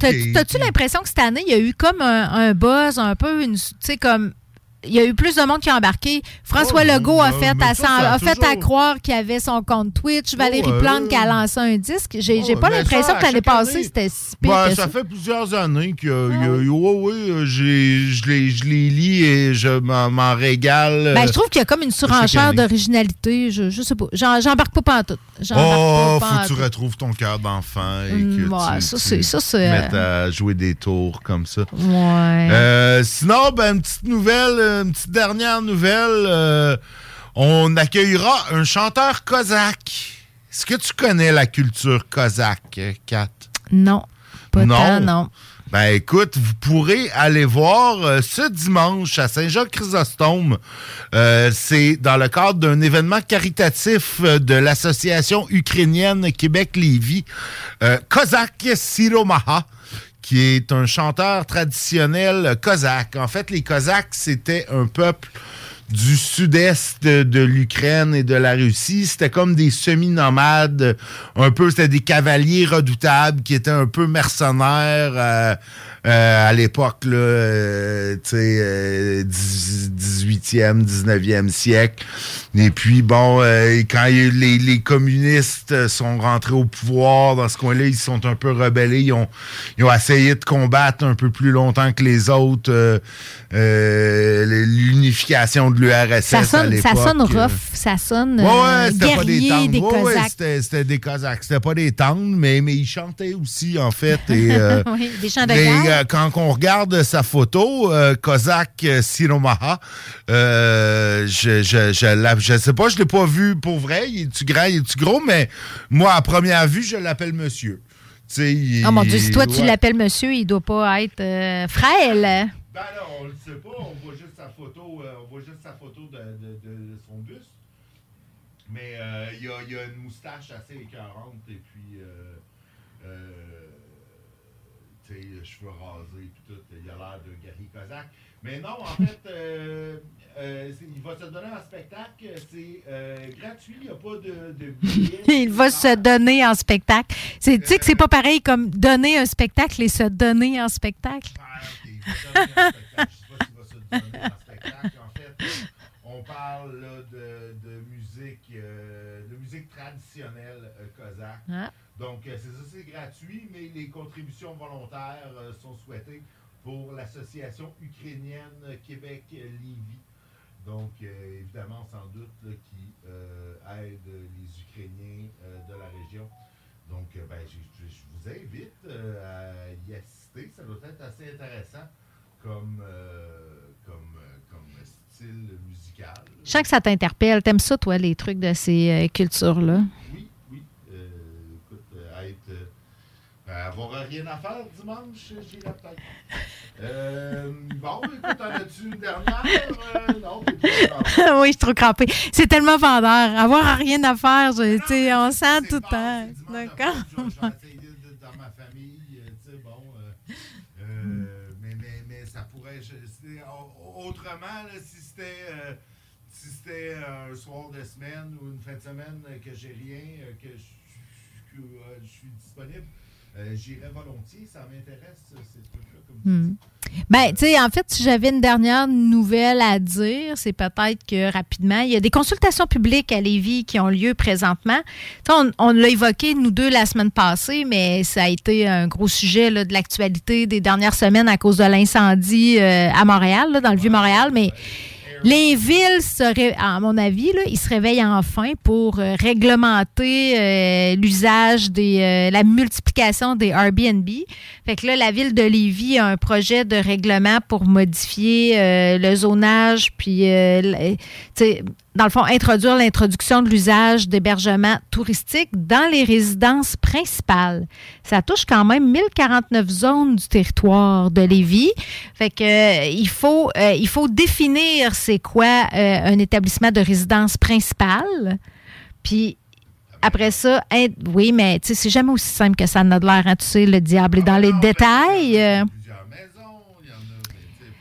Speaker 7: sais, T'as-tu l'impression que cette année, il y a eu comme un, un buzz, un peu, une, tu sais, comme. Il y a eu plus de monde qui a embarqué. François
Speaker 6: Oh,
Speaker 7: Legault a fait, à,
Speaker 6: ça, ça a
Speaker 7: a fait à croire qu'il avait son compte Twitch. Valérie
Speaker 6: ouais.
Speaker 7: Plante qui a lancé un disque. J'ai
Speaker 6: Ouais,
Speaker 7: pas l'impression que l'année passée, c'était si pire
Speaker 6: Ben, ça
Speaker 7: ça.
Speaker 6: fait plusieurs années que euh, j'ai- je les, lis et je m'en régale.
Speaker 7: Ben,
Speaker 6: euh,
Speaker 7: je trouve qu'il y a comme une surenchère d'originalité. Je, je sais pas. J'embarque pas pantoute.
Speaker 6: Oh,
Speaker 7: pas
Speaker 6: faut que tu retrouves ton cœur d'enfant et
Speaker 7: Mm,
Speaker 6: que
Speaker 7: ouais,
Speaker 6: tu,
Speaker 7: ça,
Speaker 6: tu
Speaker 7: ça,
Speaker 6: mettes
Speaker 7: euh,
Speaker 6: à jouer des tours comme ça.
Speaker 7: Ouais.
Speaker 6: Euh, sinon, ben, une petite nouvelle, euh, une petite dernière nouvelle. euh, on accueillera un chanteur cosaque. Est-ce que tu connais la culture cosaque, Kat?
Speaker 7: Non. Pas
Speaker 6: Non.
Speaker 7: tant, non?
Speaker 6: Ben écoute, vous pourrez aller voir euh, ce dimanche à Saint-Jacques-Chrysostome. Euh, c'est dans le cadre d'un événement caritatif euh, de l'association ukrainienne Québec-Lévis, Kozak Siromaha qui est un chanteur traditionnel cosaque. En fait, les Cosaques, c'était un peuple du sud-est de, l'Ukraine et de la Russie. C'était comme des semi-nomades, un peu, c'était des cavaliers redoutables qui étaient un peu mercenaires euh, à l'époque, là, euh, tu sais, euh, 10 18e, 19e siècle. Et puis, bon, euh, quand les, les communistes euh, sont rentrés au pouvoir dans ce coin-là, ils sont un peu rebellés. Ils ont, ils ont essayé de combattre un peu plus longtemps que les autres euh, euh, l'unification de l'URSS
Speaker 7: Ça
Speaker 6: à
Speaker 7: sonne,
Speaker 6: l'époque.
Speaker 7: ça sonne
Speaker 6: euh,
Speaker 7: rough, ça sonne
Speaker 6: Ouais,
Speaker 7: euh,
Speaker 6: ouais, c'était pas des
Speaker 7: guerrier,
Speaker 6: tendres.
Speaker 7: des
Speaker 6: Ouais,
Speaker 7: Cosaques.
Speaker 6: c'était c'était des Cosaques. C'était pas des tendres, mais, mais ils chantaient aussi, en fait. Et, euh,
Speaker 7: Oui, des chants de guerre.
Speaker 6: Euh, quand on regarde sa photo, euh, Kozak euh, Siromaha, euh, je, je, je, la- je sais pas, je l'ai pas vu pour vrai. Il est-tu grand, il est-tu gros, mais moi, à première vue, je l'appelle monsieur. Il-
Speaker 7: Oh mon Dieu, si toi tu l'appelles monsieur, il doit pas être euh, frêle.
Speaker 6: Ben là, on le sait pas, on voit juste sa photo, on voit juste sa photo de, de- de- de son buste. Mais euh, il y, a, il y a une moustache assez écœurante et puis euh, euh, tu sais, les cheveux rasés tout, il a l'air d'un guerrier cosaque. Mais non, en fait, euh, euh, il va se donner un spectacle, c'est euh, gratuit, il n'y a pas de, de billet.
Speaker 7: Il va se donner en spectacle. C'est- Tu sais que c'est pas pareil comme donner un spectacle et se donner en spectacle.
Speaker 6: En fait, on parle là, de, de musique, euh, de musique traditionnelle cosaque.
Speaker 7: Ah.
Speaker 6: Donc, euh, c'est ça, c'est gratuit, mais les contributions volontaires euh, sont souhaitées pour l'association ukrainienne Québec-Lévis. Donc, euh, évidemment, sans doute, qui aide les Ukrainiens de la région. Donc, ben, je, je- vous invite à y assister. Ça doit être assez intéressant comme, comme, comme style musical.
Speaker 7: Je sens que ça t'interpelle. T'aimes ça, toi, les trucs de ces cultures-là?
Speaker 6: Oui, oui. Euh, écoute, euh, être. euh, avoir rien à faire dimanche, j'irai peut-être. Euh, bon, écoute, en as-tu une dernière? Euh, non, pas
Speaker 7: oui, je suis trop crampée. C'est tellement vendeur. Avoir rien à faire, je- tu sais, on sent tout le temps. D'accord?
Speaker 6: dans ma famille, euh, tu sais, bon. euh, mais, mais, mais ça pourrait. je- autrement, là, si c'était. si c'était un soir de semaine ou une fin de semaine que j'ai rien, que je suis disponible, euh, j'irais volontiers. Ça m'intéresse, ces trucs-là. Comme
Speaker 7: Hmm.
Speaker 6: dis.
Speaker 7: Ben, tu sais, en fait, si j'avais une dernière nouvelle à dire, c'est peut-être que rapidement, il y a des consultations publiques à Lévis qui ont lieu présentement. On, on l'a évoqué, nous deux, la semaine passée, mais ça a été un gros sujet là, de l'actualité des dernières semaines à cause de l'incendie euh, à Montréal, là, dans le Vieux-Montréal. Mais les villes, se à mon avis, là, ils se réveillent enfin pour euh, réglementer euh, l'usage des, euh, la multiplication des Airbnb. Fait que là, la ville de Lévis a un projet de règlement pour modifier euh, le zonage, puis, euh, dans le fond, introduire l'introduction de l'usage d'hébergement touristique dans les résidences principales. Ça touche quand même 1049 zones du territoire de Lévis. Fait que euh, il faut euh, il faut définir c'est quoi euh, un établissement de résidence principale. Puis après ça, oui, mais c'est jamais aussi simple que ça en a de l'air. hein. Tu sais, le diable est dans les détails. euh.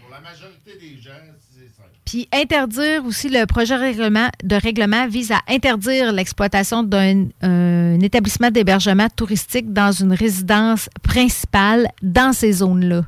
Speaker 6: Pour la majorité des gens, c'est simple.
Speaker 7: Puis interdire aussi le projet de règlement vise à interdire l'exploitation d'un un établissement d'hébergement touristique dans une résidence principale dans ces zones-là.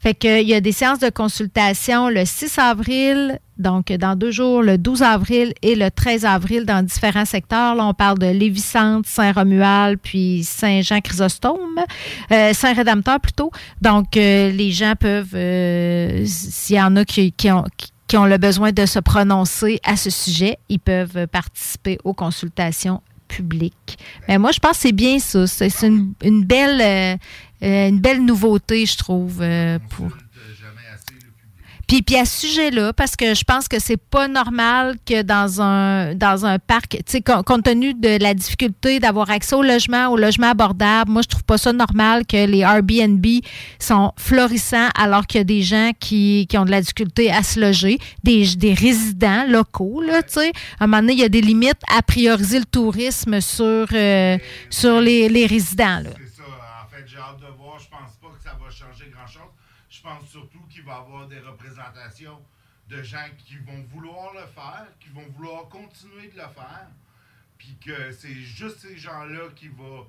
Speaker 7: Fait que, il y a des séances de consultation le 6 avril, donc dans deux jours, le 12 avril et le 13 avril dans différents secteurs. Là, on parle de Lévis-Centre, Saint-Romuald, puis Saint-Jean-Chrysostome, euh, Saint-Rédempteur plutôt. Donc, euh, les gens peuvent, euh, s'il y en a qui, ont, qui ont le besoin de se prononcer à ce sujet, ils peuvent participer aux consultations publiques. Mais moi, je pense que c'est bien ça. C'est une belle, euh, euh, une belle nouveauté, je trouve, euh, pour. Puis, puis à ce sujet-là, parce que je pense que c'est pas normal que dans un dans un parc, compte tenu de la difficulté d'avoir accès au logement, au logement abordable, moi je trouve pas ça normal que les Airbnb sont florissants alors qu'il y a des gens qui, qui ont de la difficulté à se loger, des, des résidents locaux, là, tu sais. À un moment donné, il y a des limites à prioriser le tourisme sur, euh, sur les, les résidents, là.
Speaker 6: C'est ça. En fait, j'ai hâte de voir. Je pense pas que ça va changer grand-chose. Je pense qu'il va y avoir des représentations de gens qui vont vouloir le faire, qui vont vouloir continuer de le faire, puis que c'est juste ces gens-là qui vont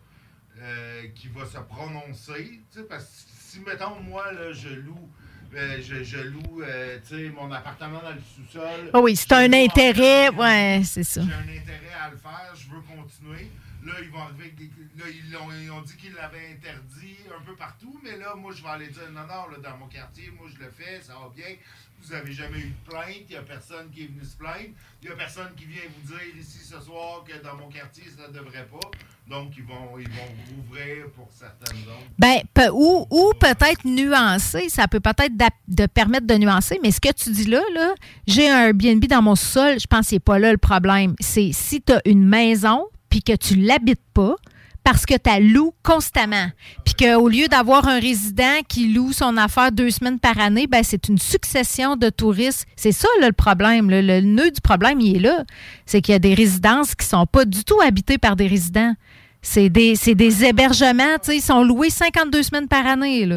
Speaker 6: euh, qui va se prononcer. Parce que si, mettons, moi, là, je loue euh, je, je loue euh, mon appartement dans le sous-sol.
Speaker 7: Ah oui, c'est un intérêt. Ouais, c'est ça.
Speaker 6: J'ai un intérêt à le faire, je veux continuer. Là, ils vont arriver. Là, ils, ont, dit qu'ils l'avaient interdit un peu partout, mais là, moi, je vais aller dire non, non, là, dans mon quartier, moi, je le fais, ça va bien. Vous avez jamais eu de plainte, il n'y a personne qui est venu se plaindre. Il n'y a personne qui vient vous dire ici ce soir que dans mon quartier, ça ne devrait pas. Donc, ils vont, ils vont rouvrir pour certaines zones.
Speaker 7: Ben, ou, ou peut-être nuancer, ça peut peut-être de permettre de nuancer, mais ce que tu dis là, là j'ai un Airbnb dans mon sol, je pense que c'est pas là le problème. C'est si tu as une maison puis que tu l'habites pas parce que tu loues constamment. Puis qu'au lieu d'avoir un résident qui loue son affaire deux semaines par année, ben c'est une succession de touristes. C'est ça le problème. Le nœud du problème, il est là. C'est qu'il y a des résidences qui sont pas du tout habitées par des résidents. C'est des, des hébergements, ils sont loués 52 semaines par année.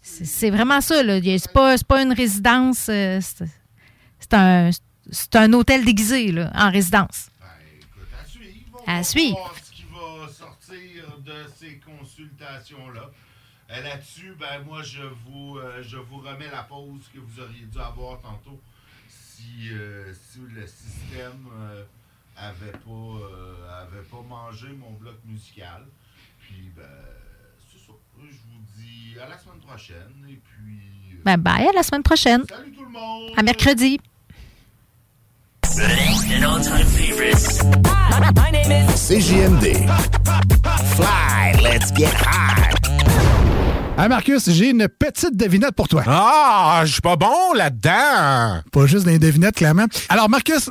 Speaker 7: C'est vraiment ça, C'est pas, pas une résidence, euh, c'est un, un hôtel déguisé, en résidence. À suivre.
Speaker 6: voir ce qui va sortir de ces consultations-là. Euh, Là-dessus, ben moi, je vous, euh, je vous remets la pause que vous auriez dû avoir tantôt si, euh, si le système euh, avait, pas, avait pas mangé mon bloc musical. Puis, ben, c'est ça. Je vous dis à la semaine prochaine. Et puis,
Speaker 7: Ben, bye, à la semaine prochaine.
Speaker 6: Salut tout le monde!
Speaker 7: À mercredi.
Speaker 19: CJMD. Fly, let's get high.
Speaker 2: Hey Marcus, j'ai une petite devinette pour toi.
Speaker 4: Ah, je suis pas bon là-dedans.
Speaker 2: Pas juste des devinettes, clairement. Alors, Marcus,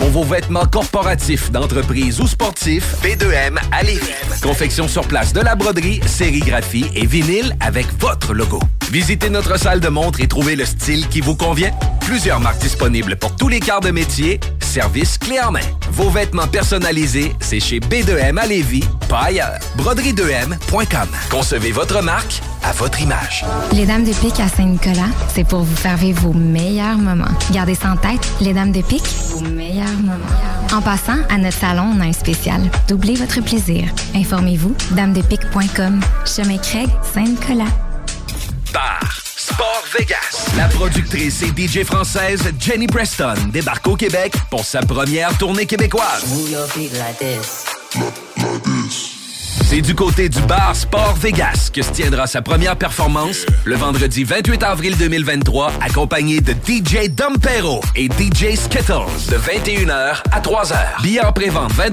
Speaker 9: Pour vos vêtements corporatifs, d'entreprise ou sportifs, B2M à Lévis. Confection sur place de la broderie, sérigraphie et vinyle avec votre logo. Visitez notre salle de montre et trouvez le style qui vous convient. Plusieurs marques disponibles pour tous les quarts de métier. Service clé en main. Vos vêtements personnalisés, c'est chez B2M à Lévis, pas ailleurs. Broderie2M.com. Concevez votre marque à votre image.
Speaker 27: Les Dames de Pique à Saint-Nicolas, c'est pour vous faire vos meilleurs moments. Gardez ça en tête, les Dames de Pique, vos meilleurs. En passant, à notre salon, on a un spécial. Doublez votre plaisir. Informez-vous, damedepique.com. Chemin Craig, Saint-Nicolas.
Speaker 9: Bar Sport Vegas. La productrice et DJ française Jenny Preston débarque au Québec pour sa première tournée québécoise. C'est du côté du bar Sport Vegas que se tiendra sa première performance le vendredi 28 avril 2023, accompagné de DJ Dompero et DJ Skittles de 21h à 3h. Billets en pré-vente 20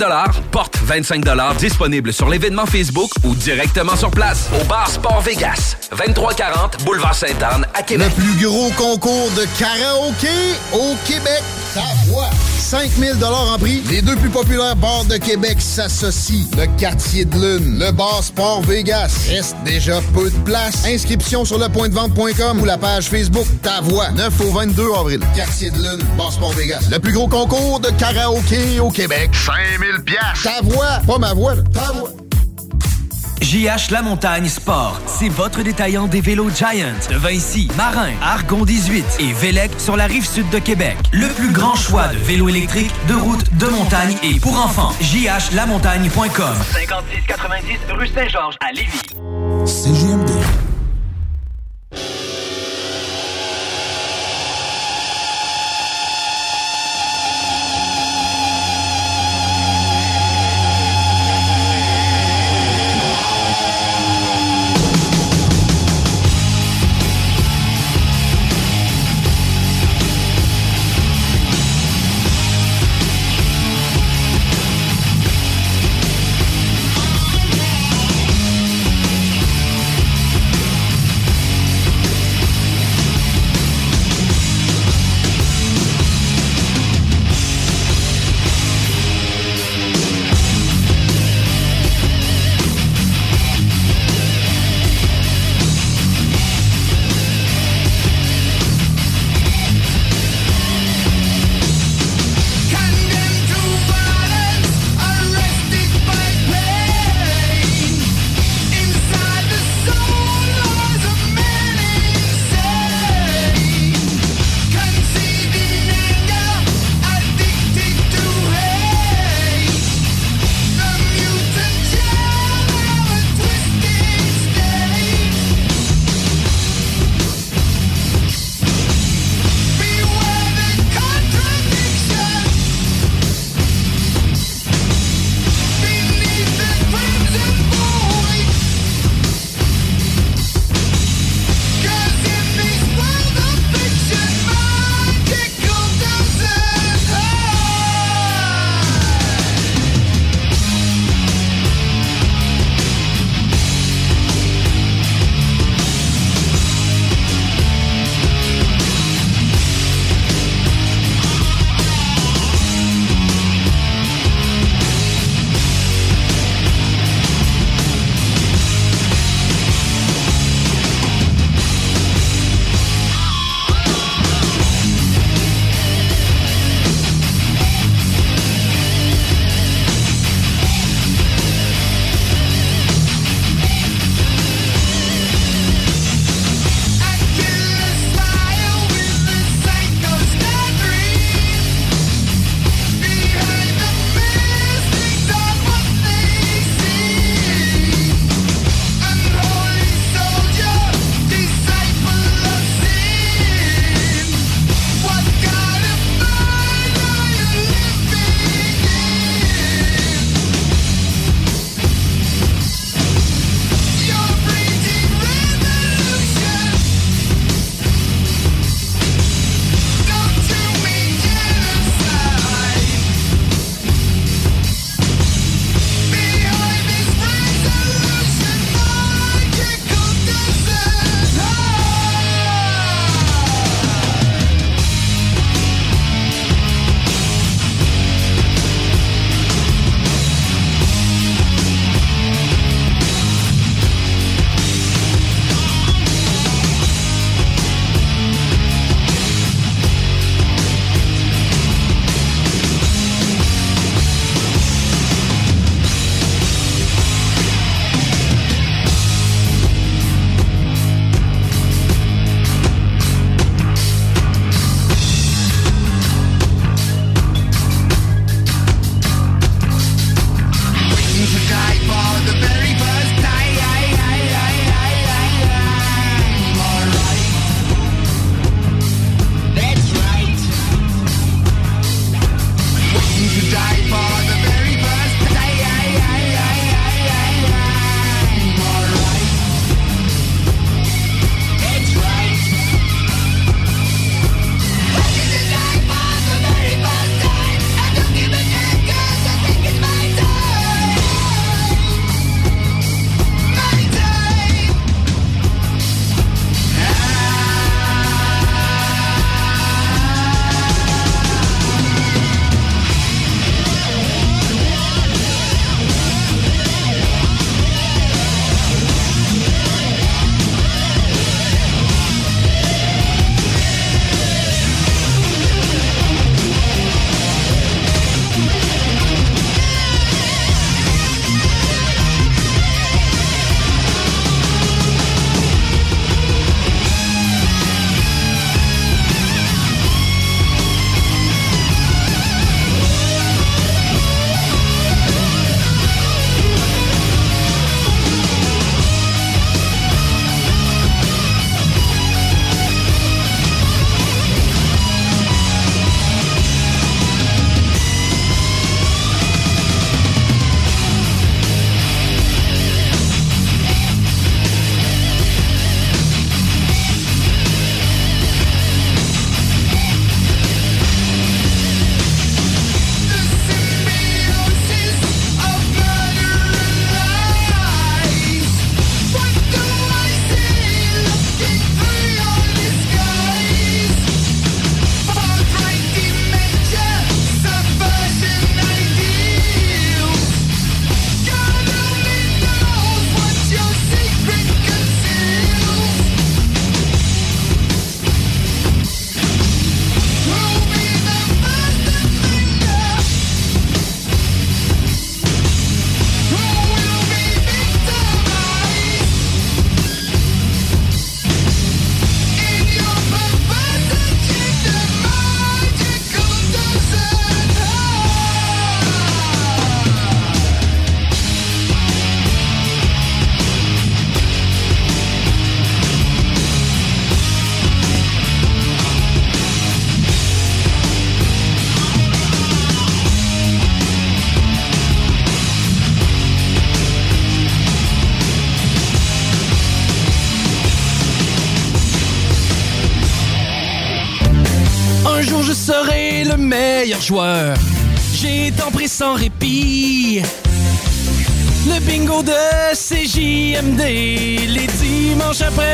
Speaker 9: porte 25 disponible sur l'événement Facebook ou directement sur place au bar Sport Vegas, 2340 Boulevard Sainte-Anne à Québec.
Speaker 12: Le plus gros concours de karaoké au Québec. Ta voix. 5000 en prix. Les deux plus populaires bars de Québec s'associent. Le quartier de le bar Sport Vegas. Reste déjà peu de place. Inscription sur lepointdevente.com ou la page Facebook Ta voix. 9 au 22 avril. Quartier de lune, bar Sport Vegas. Le plus gros concours de karaoké au Québec. 5000 piastres. Ta voix. Pas ma voix, là. Ta voix.
Speaker 14: JH La Montagne Sport, c'est votre détaillant des vélos Giant de Vinci, Marin, Argon 18 et Vélec sur la rive sud de Québec. Le plus grand choix de vélos électriques, de route, de montagne et pour enfants. JHLamontagne.com
Speaker 28: 5690 rue Saint-Georges à Lévis.
Speaker 19: CJMD.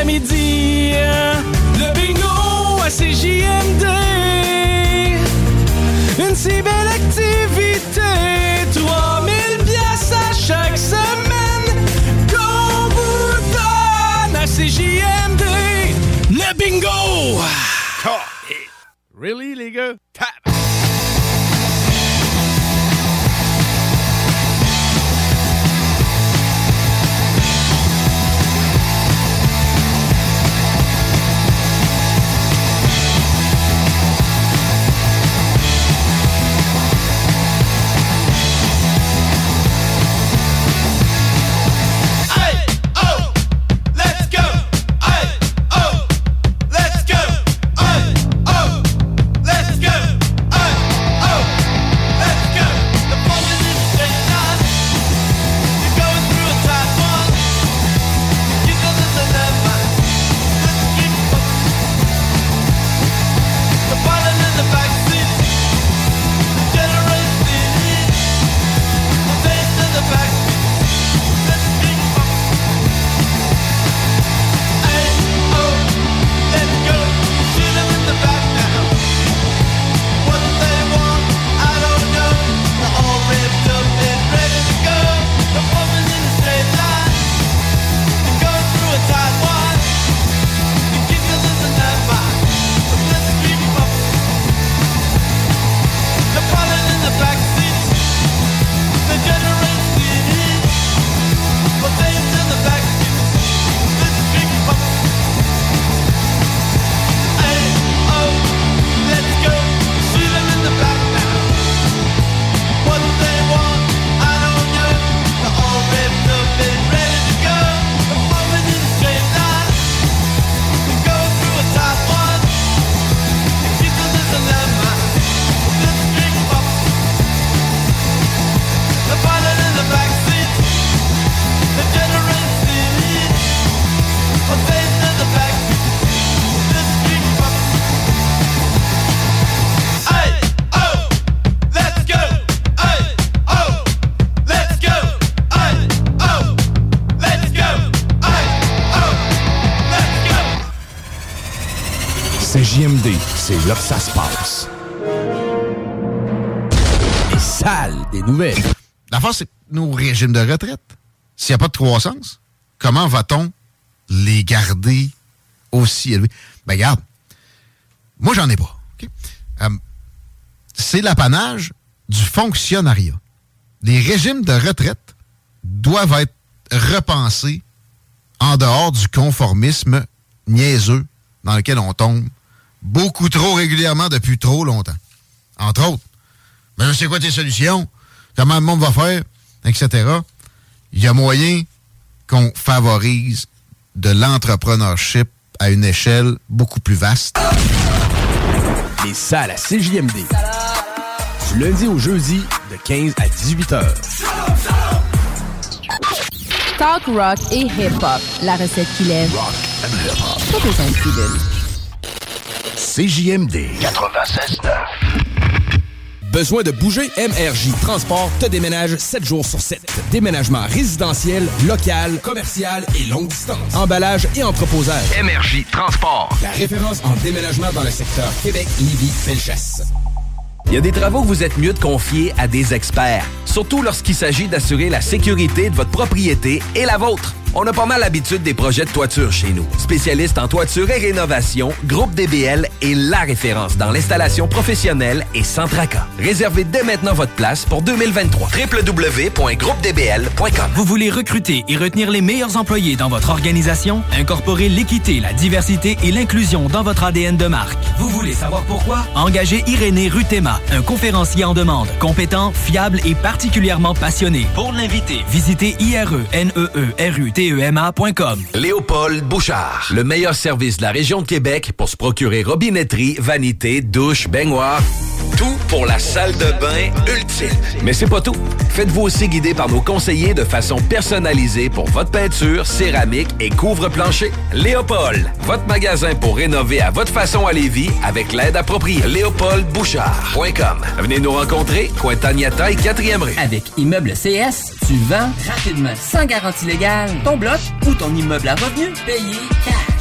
Speaker 1: Après-midi.
Speaker 12: Nos régimes de retraite. S'il n'y a pas de croissance, comment va-t-on les garder aussi élevés? Ben, regarde, moi, j'en ai pas. Euh, c'est l'apanage du fonctionnariat. Les régimes de retraite doivent être repensés en dehors du conformisme niaiseux dans lequel on tombe beaucoup trop régulièrement depuis trop longtemps. Entre autres, mais c'est quoi tes solutions? Comment le monde va faire? Etc. Il y a moyen qu'on favorise de l'entrepreneurship à une échelle beaucoup plus vaste.
Speaker 8: Les salles à CJMD. Du lundi au jeudi, de 15 à 18 heures.
Speaker 7: Talk rock et hip-hop. La recette qui lève. Pas besoin de.
Speaker 8: CJMD 96.9. Besoin de bouger? MRJ Transport te déménage 7 jours sur 7. Déménagement résidentiel, local, commercial et longue distance. Emballage et entreposage.
Speaker 29: MRJ Transport.
Speaker 8: La référence en déménagement dans le secteur Québec, Lévis, Felchasse.
Speaker 9: Il y a des travaux que vous êtes mieux de confier à des experts, surtout lorsqu'il s'agit d'assurer la sécurité de votre propriété et la vôtre. On a pas mal l'habitude des projets de toiture chez nous. Spécialiste en toiture et rénovation, Groupe DBL est la référence dans l'installation professionnelle et sans tracas. Réservez dès maintenant votre place pour 2023. www.groupedbl.com
Speaker 14: Vous voulez recruter et retenir les meilleurs employés dans votre organisation? Incorporer l'équité, la diversité et l'inclusion dans votre ADN de marque. Vous voulez savoir pourquoi? Engagez Irénée Rutema, un conférencier en demande, compétent, fiable et particulièrement passionné. Pour l'inviter, visitez E IRE-NEE-RUTEMA.com.
Speaker 9: Léopold Bouchard, le meilleur service de la région de Québec pour se procurer robinetterie, vanité, douche, baignoire Tout pour la salle de bain ultime. Mais c'est pas tout. Faites-vous aussi guider par nos conseillers de façon personnalisée pour votre peinture, céramique et couvre-plancher. Léopold, votre magasin pour rénover à votre façon à Lévis avec l'aide appropriée. LéopoldBouchard.com. Venez nous rencontrer, Cointagnata et 4e rue.
Speaker 10: Avec Immeuble CS, tu vends rapidement, sans garantie légale, ton bloc ou ton immeuble à revenu payé cash.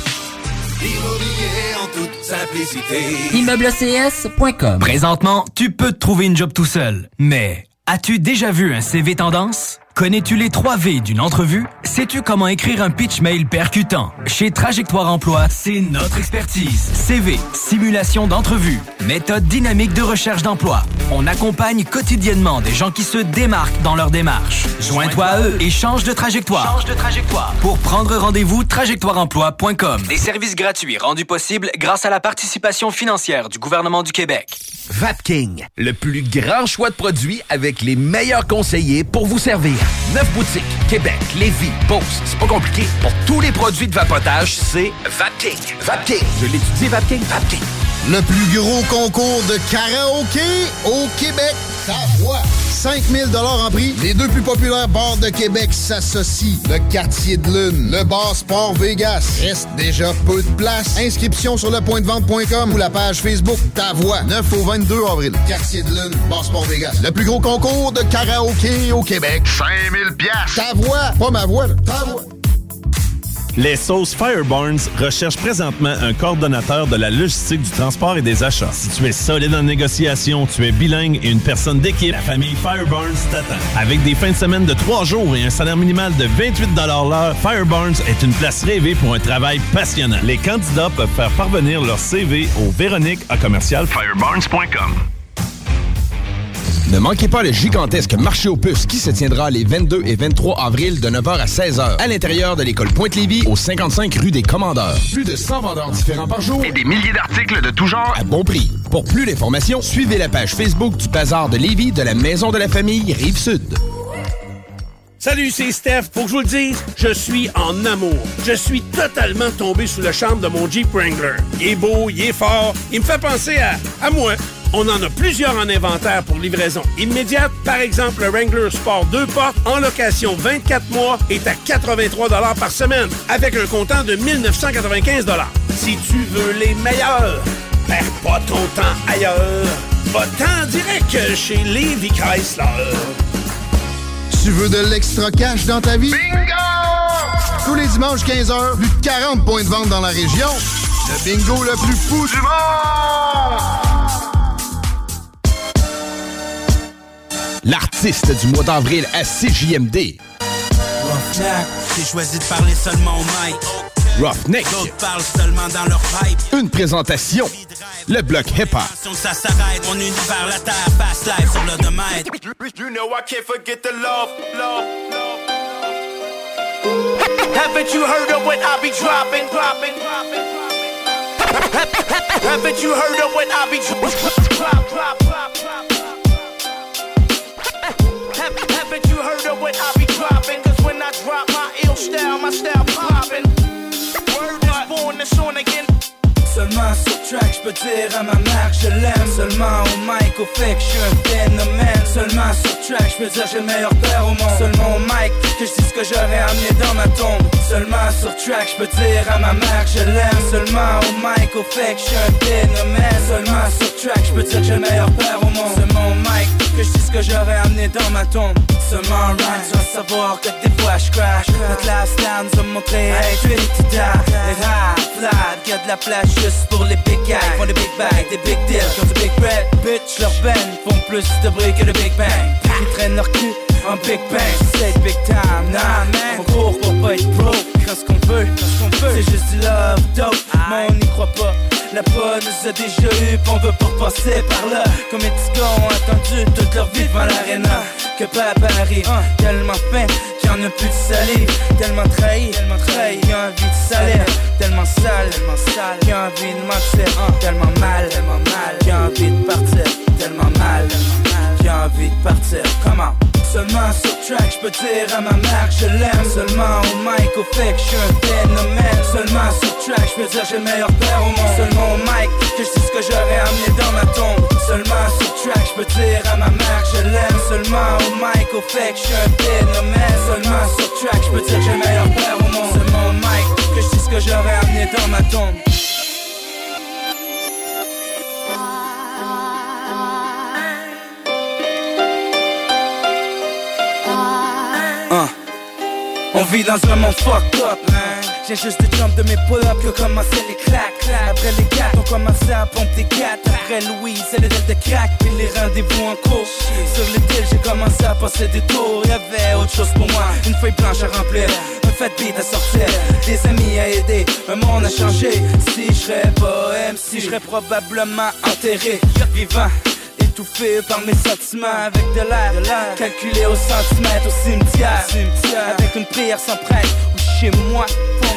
Speaker 30: Immobilier en toute simplicité.
Speaker 10: ImmeubleCS.com
Speaker 14: Présentement, tu peux te trouver une job tout seul. Mais as-tu déjà vu un CV tendance? Connais-tu les 3 V d'une entrevue? Sais-tu comment écrire un pitch mail percutant? Chez Trajectoire Emploi, c'est notre expertise. CV, simulation d'entrevue, méthode dynamique de recherche d'emploi. On accompagne quotidiennement des gens qui se démarquent dans leur démarche. Joins-toi à eux et change de trajectoire.
Speaker 10: Change de trajectoire.
Speaker 14: Pour prendre rendez-vous, trajectoireemploi.com. Des services gratuits rendus possibles grâce à la participation financière du gouvernement du Québec.
Speaker 9: Vapking, le plus grand choix de produits avec les meilleurs conseillers pour vous servir. Neuf boutiques, Québec, Lévis, Beauce, c'est pas compliqué. Pour tous les produits de vapotage, c'est Vapking. Vapking, je l'étudie, Vapking, Vapking.
Speaker 12: Le plus gros concours de karaoké au Québec. Ta voix. 5000 en prix. Les deux plus populaires bars de Québec s'associent. Le Quartier de Lune, le bar Sport Vegas. Reste déjà peu de place. Inscription sur lepointdevente.com ou la page Facebook Ta Voix. 9 au 22 avril. Quartier de Lune, bar Sport Vegas. Le plus gros concours de karaoké au Québec. 5000 piastres. Ta voix, pas ma voix. là. Voix.
Speaker 31: Les sauces Firebarns recherchent présentement un coordonnateur de la logistique du transport et des achats. Si tu es solide en négociation, tu es bilingue et une personne d'équipe, la famille Firebarns t'attend. Avec des fins de semaine de trois jours et un salaire minimal de 28 l'heure, Firebarns est une place rêvée pour un travail passionnant. Les candidats peuvent faire parvenir leur CV au Véronique à commercial firebarns.com.
Speaker 8: Ne manquez pas le gigantesque marché aux puces qui se tiendra les 22 et 23 avril de 9h à 16h à l'intérieur de l'école Pointe-Lévis au 55 rue des Commandeurs. Plus de 100 vendeurs différents par jour et des milliers d'articles de tout genre à bon prix. Pour plus d'informations, suivez la page Facebook du Bazar de Lévis de la Maison de la Famille Rive-Sud.
Speaker 13: Salut, c'est Steph. Faut que je vous le dise, je suis en amour. Je suis totalement tombé sous le charme de mon Jeep Wrangler. Il est beau, il est fort, il me fait penser à, à moi. On en a plusieurs en inventaire pour livraison immédiate. Par exemple, le Wrangler Sport 2 portes en location 24 mois est à 83 par semaine avec un comptant de 1995 Si tu veux les meilleurs, perds pas ton temps ailleurs. Va-t'en direct chez Levi Chrysler.
Speaker 12: Tu veux de l'extra cash dans ta vie? Bingo! Tous les dimanches 15h, plus de 40 points de vente dans la région. Le bingo le plus fou du monde!
Speaker 8: L'artiste du mois d'avril à CJMD.
Speaker 32: Roughneck, j'ai choisi de parler seulement au mic.
Speaker 8: Roughneck.
Speaker 32: D'autres parlent seulement dans leur pipe.
Speaker 8: Une présentation. Le bloc hip-hop.
Speaker 32: Ça s'arrête, mon univers, la terre, fast life sur le domaine.
Speaker 33: You know I can't forget the love, love, love.
Speaker 20: Haven't you heard of what I be dropping, dropping, dropping? Haven't you heard of what I be drop, drop, drop, you heard of what I be dropping? Cause when I drop my ill style, my style popping. Word is born, it's on again.
Speaker 34: Seulement sur track, je peux dire à ma mère que je l'aime. Seulement au mic, au fait que je suis un phénomène. Seulement sur track, je peux dire j'ai le meilleur père au monde. Seulement au mic, que je dis ce que j'aurais amené dans ma tombe. Seulement sur track, je peux dire à ma mère que je l'aime. Seulement au mic, au fait que je suis un phénomène. Seulement sur track, je peux dire j'ai le meilleur père au monde. Seulement au mic, que je dis ce que j'aurais amené dans ma tombe. Seulement en rhyme, tu vas savoir que des fois je crash Notre lifestyle nous a montré être tu die Les rap, flat, y a de la place juste pour les big guys. Font des big bags, des big deals, ont du big bread Bitch, leur band font plus de bruit que le big bang. Ils traînent leur cul en big bang. C'est big time, nah man. On court pour pas être broke. Quand ce qu'on veut, C'est juste du love, dope, mais on n'y croit pas. La bonne nous a déjà eu, on veut pas par là. Comme les petits gars ont attendu toute leur vie devant l'arena Que papa arrive, tellement faim qu'il y en a plus de salive. Tellement trahi, tellement trahi, a envie de salir Tellement sale, tellement sale, a envie de mentir Tellement mal, tellement mal, a envie de partir Tellement mal, tellement mal, a envie de partir Comment Seulement sur track, je peux dire à ma mère que je l'aime Seulement. Au mic, au fait que je suis un phénomène. Seulement sur track, je peux dire j'ai le meilleur père au monde. Seulement au mic, que je dis ce que j'aurais amené dans ma tombe. Seulement sur Seulement. Au mic, au fait que je suis un phénomène. Seulement sur track, je peux dire j'ai le meilleur père au monde. Seulement au mic, que je sais ce que j'aurais amené dans ma tombe dans un monde fucked up. J'ai juste des jump de mes pull-ups que commençaient les claques. Après les gars, on commençait à pomper des gâtes. Après Louis, c'est le deal de crack, puis les rendez-vous en cours. Sur le j'ai commencé à passer des tours. Y'avait autre chose pour moi, une feuille blanche à remplir. Un fait beat à sortir, des amis à aider, un monde a changé. Si je serais bohème, si je probablement enterré, vivant étouffé par mes sentiments. Avec de l'air calculé au centimètre au cimetière, avec une prière sans prêtre ou chez moi.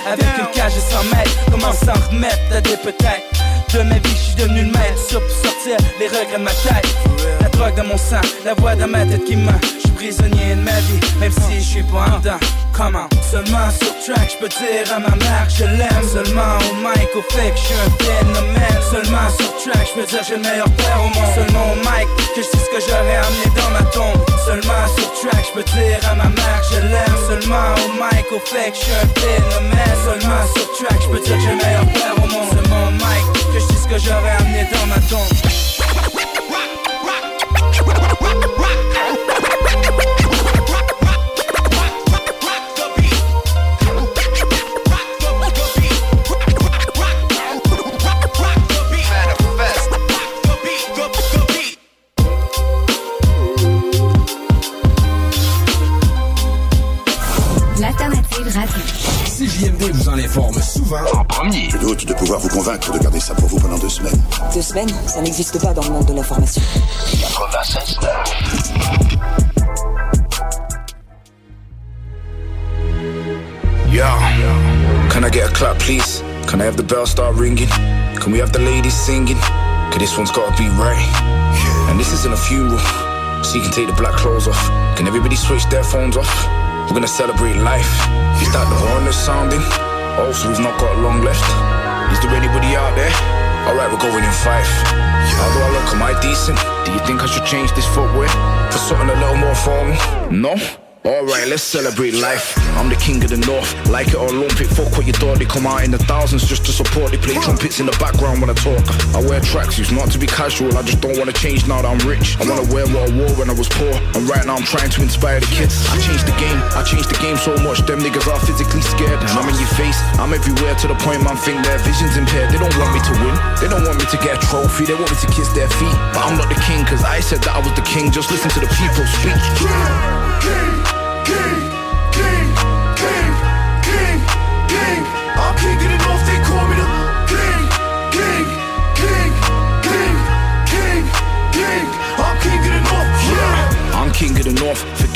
Speaker 34: Avec une cage et 100 mètres comment s'en remettre à des peut-être. De ma vie je suis devenu le maître. Sur pour sortir les regrets de ma tête. La drogue dans mon sang la voix dans ma tête qui ment prisonnier de ma vie même si je suis pas en dedans. Comment seulement sur track je peux dire à ma mère que je l'aime. Seulement au mic au fait que je suis un phénomène seulement sur track je peux dire j'ai le meilleur père au monde. Seulement au mic que je ce que j'aurais amené dans ma tombe. Seulement sur track je peux dire à ma mère que je l'aime. Seulement au mic au fait que je suis un phénomène seulement sur track je peux dire j'ai le meilleur père au monde. Seulement au mic que je ce que j'aurais amené dans ma tombe
Speaker 8: souvent en premier.
Speaker 35: Doute de pouvoir vous convaincre de garder ça pour vous pendant deux semaines.
Speaker 36: Deux semaines, ça n'existe pas dans le monde de l'information.
Speaker 19: 96
Speaker 33: Yo, can I get a clap, please? Can I have the bell start ringing? Can we have the ladies singing? Cause this one's gotta be right. And this isn't a funeral, so you can take the black clothes off. Can everybody switch their phones off? We're gonna celebrate life. Is that the horn that's sounding? Oh, so we've not got long left. Is there anybody out there? Alright, we're going in five. How do I look? Am I decent? Do you think I should change this footwear for something a little more formal? No? Alright, let's celebrate life. I'm the king of the north, like it or lump it. Fuck what you thought, they come out in the thousands just to support. They play trumpets in the background when I talk. I wear tracksuits, not to be casual. I just don't wanna change now that I'm rich. I wanna wear what I wore when I was poor. And right now I'm trying to inspire the kids. I changed the game, I changed the game so much. Them niggas are physically scared. And I'm in your face, I'm everywhere to the point man think their vision's impaired. They don't want me to win, they don't want me to get a trophy. They want me to kiss their feet. But I'm not the king, cause I said that I was the king. Just listen to the people speak.
Speaker 20: I'm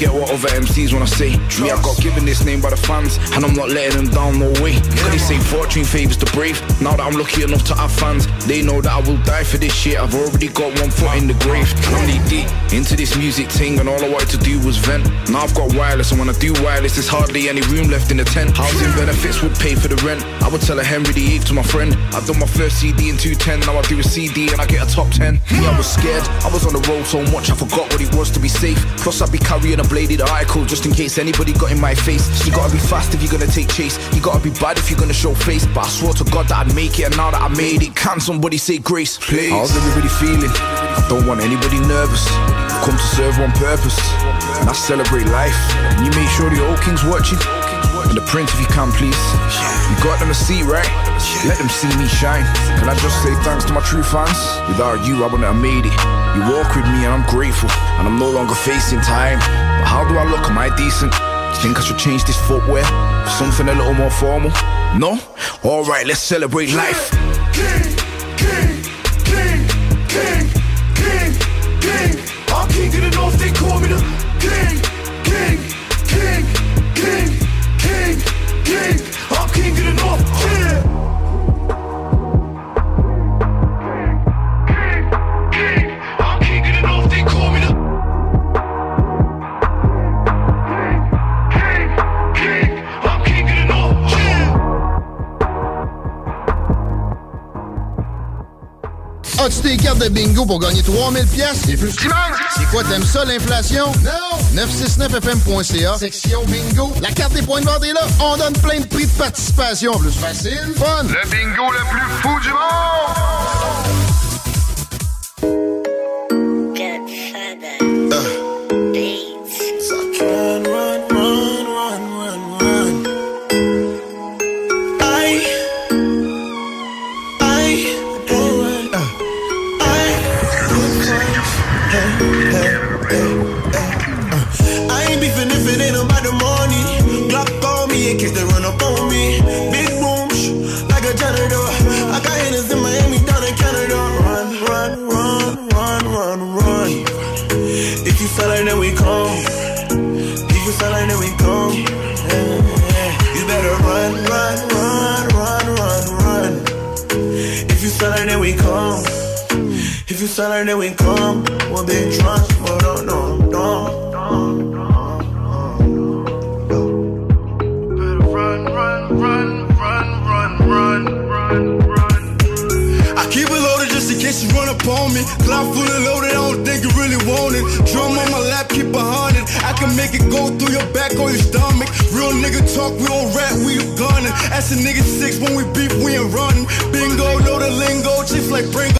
Speaker 33: forget what other MCs wanna say. Me, I got given this name by the fans, and I'm not letting them down, no way. Cause they say fortune favors the brave. Now that I'm lucky enough to have fans, they know that I will die for this shit. I've already got one foot in the grave. I'm knee deep into this music thing, and all I wanted to do was vent. Now I've got wireless, and when I do wireless, there's hardly any room left in the tent. Housing benefits would pay for the rent. I would tell a Henry the eighth to my friend. I've done my first CD in 210, now I do a CD and I get a top 10. Me, I was scared, I was on the road so much, I forgot what it was to be safe. Plus, I'd be carrying a bladed article just in case anybody got in my face. You gotta be fast if you're gonna take chase. You gotta be bad if you're gonna show face. But I swore to God that I'd make it, and now that I made it, can somebody say grace? Please. How's everybody feeling? Don't want anybody nervous. Come to serve one purpose, and I celebrate life. And you make sure the old king's watching. And the prince, if you can, please. You got them a seat, right? Let them see me shine. Can I just say thanks to my true fans? Without you, I wouldn't have made it. You walk with me, and I'm grateful. And I'm no longer facing time. But how do I look? Am I decent? Do you think I should change this footwear for something a little more formal? No? Alright, let's celebrate life.
Speaker 20: King, king, king, king, king, king. I'm king of the north, they call me the king, king, king, king, king. I'm king of the north, yeah.
Speaker 12: As-tu tes cartes de bingo pour gagner 3000 pièces et plus? C'est quoi, t'aimes ça, l'inflation? Non! 969fm.ca, section bingo. La carte des points de vente est là. On donne plein de prix de participation. Plus facile, fun.
Speaker 20: Le bingo le plus fou du monde!
Speaker 37: If you feel like then we come. We'll be drunk, but no, no, no. Run, run, run, run, run, run, run, run. I keep it loaded just in case you run up on me. Cloud fully loaded, I don't think you really want it. Drum on my lap, keep a hundred. I can make it go through your back or your stomach. Real nigga talk, we don't rap, we gunning. Ask a nigga six when we beef, we ain't running. Bingo, know the lingo, chips like Bringo.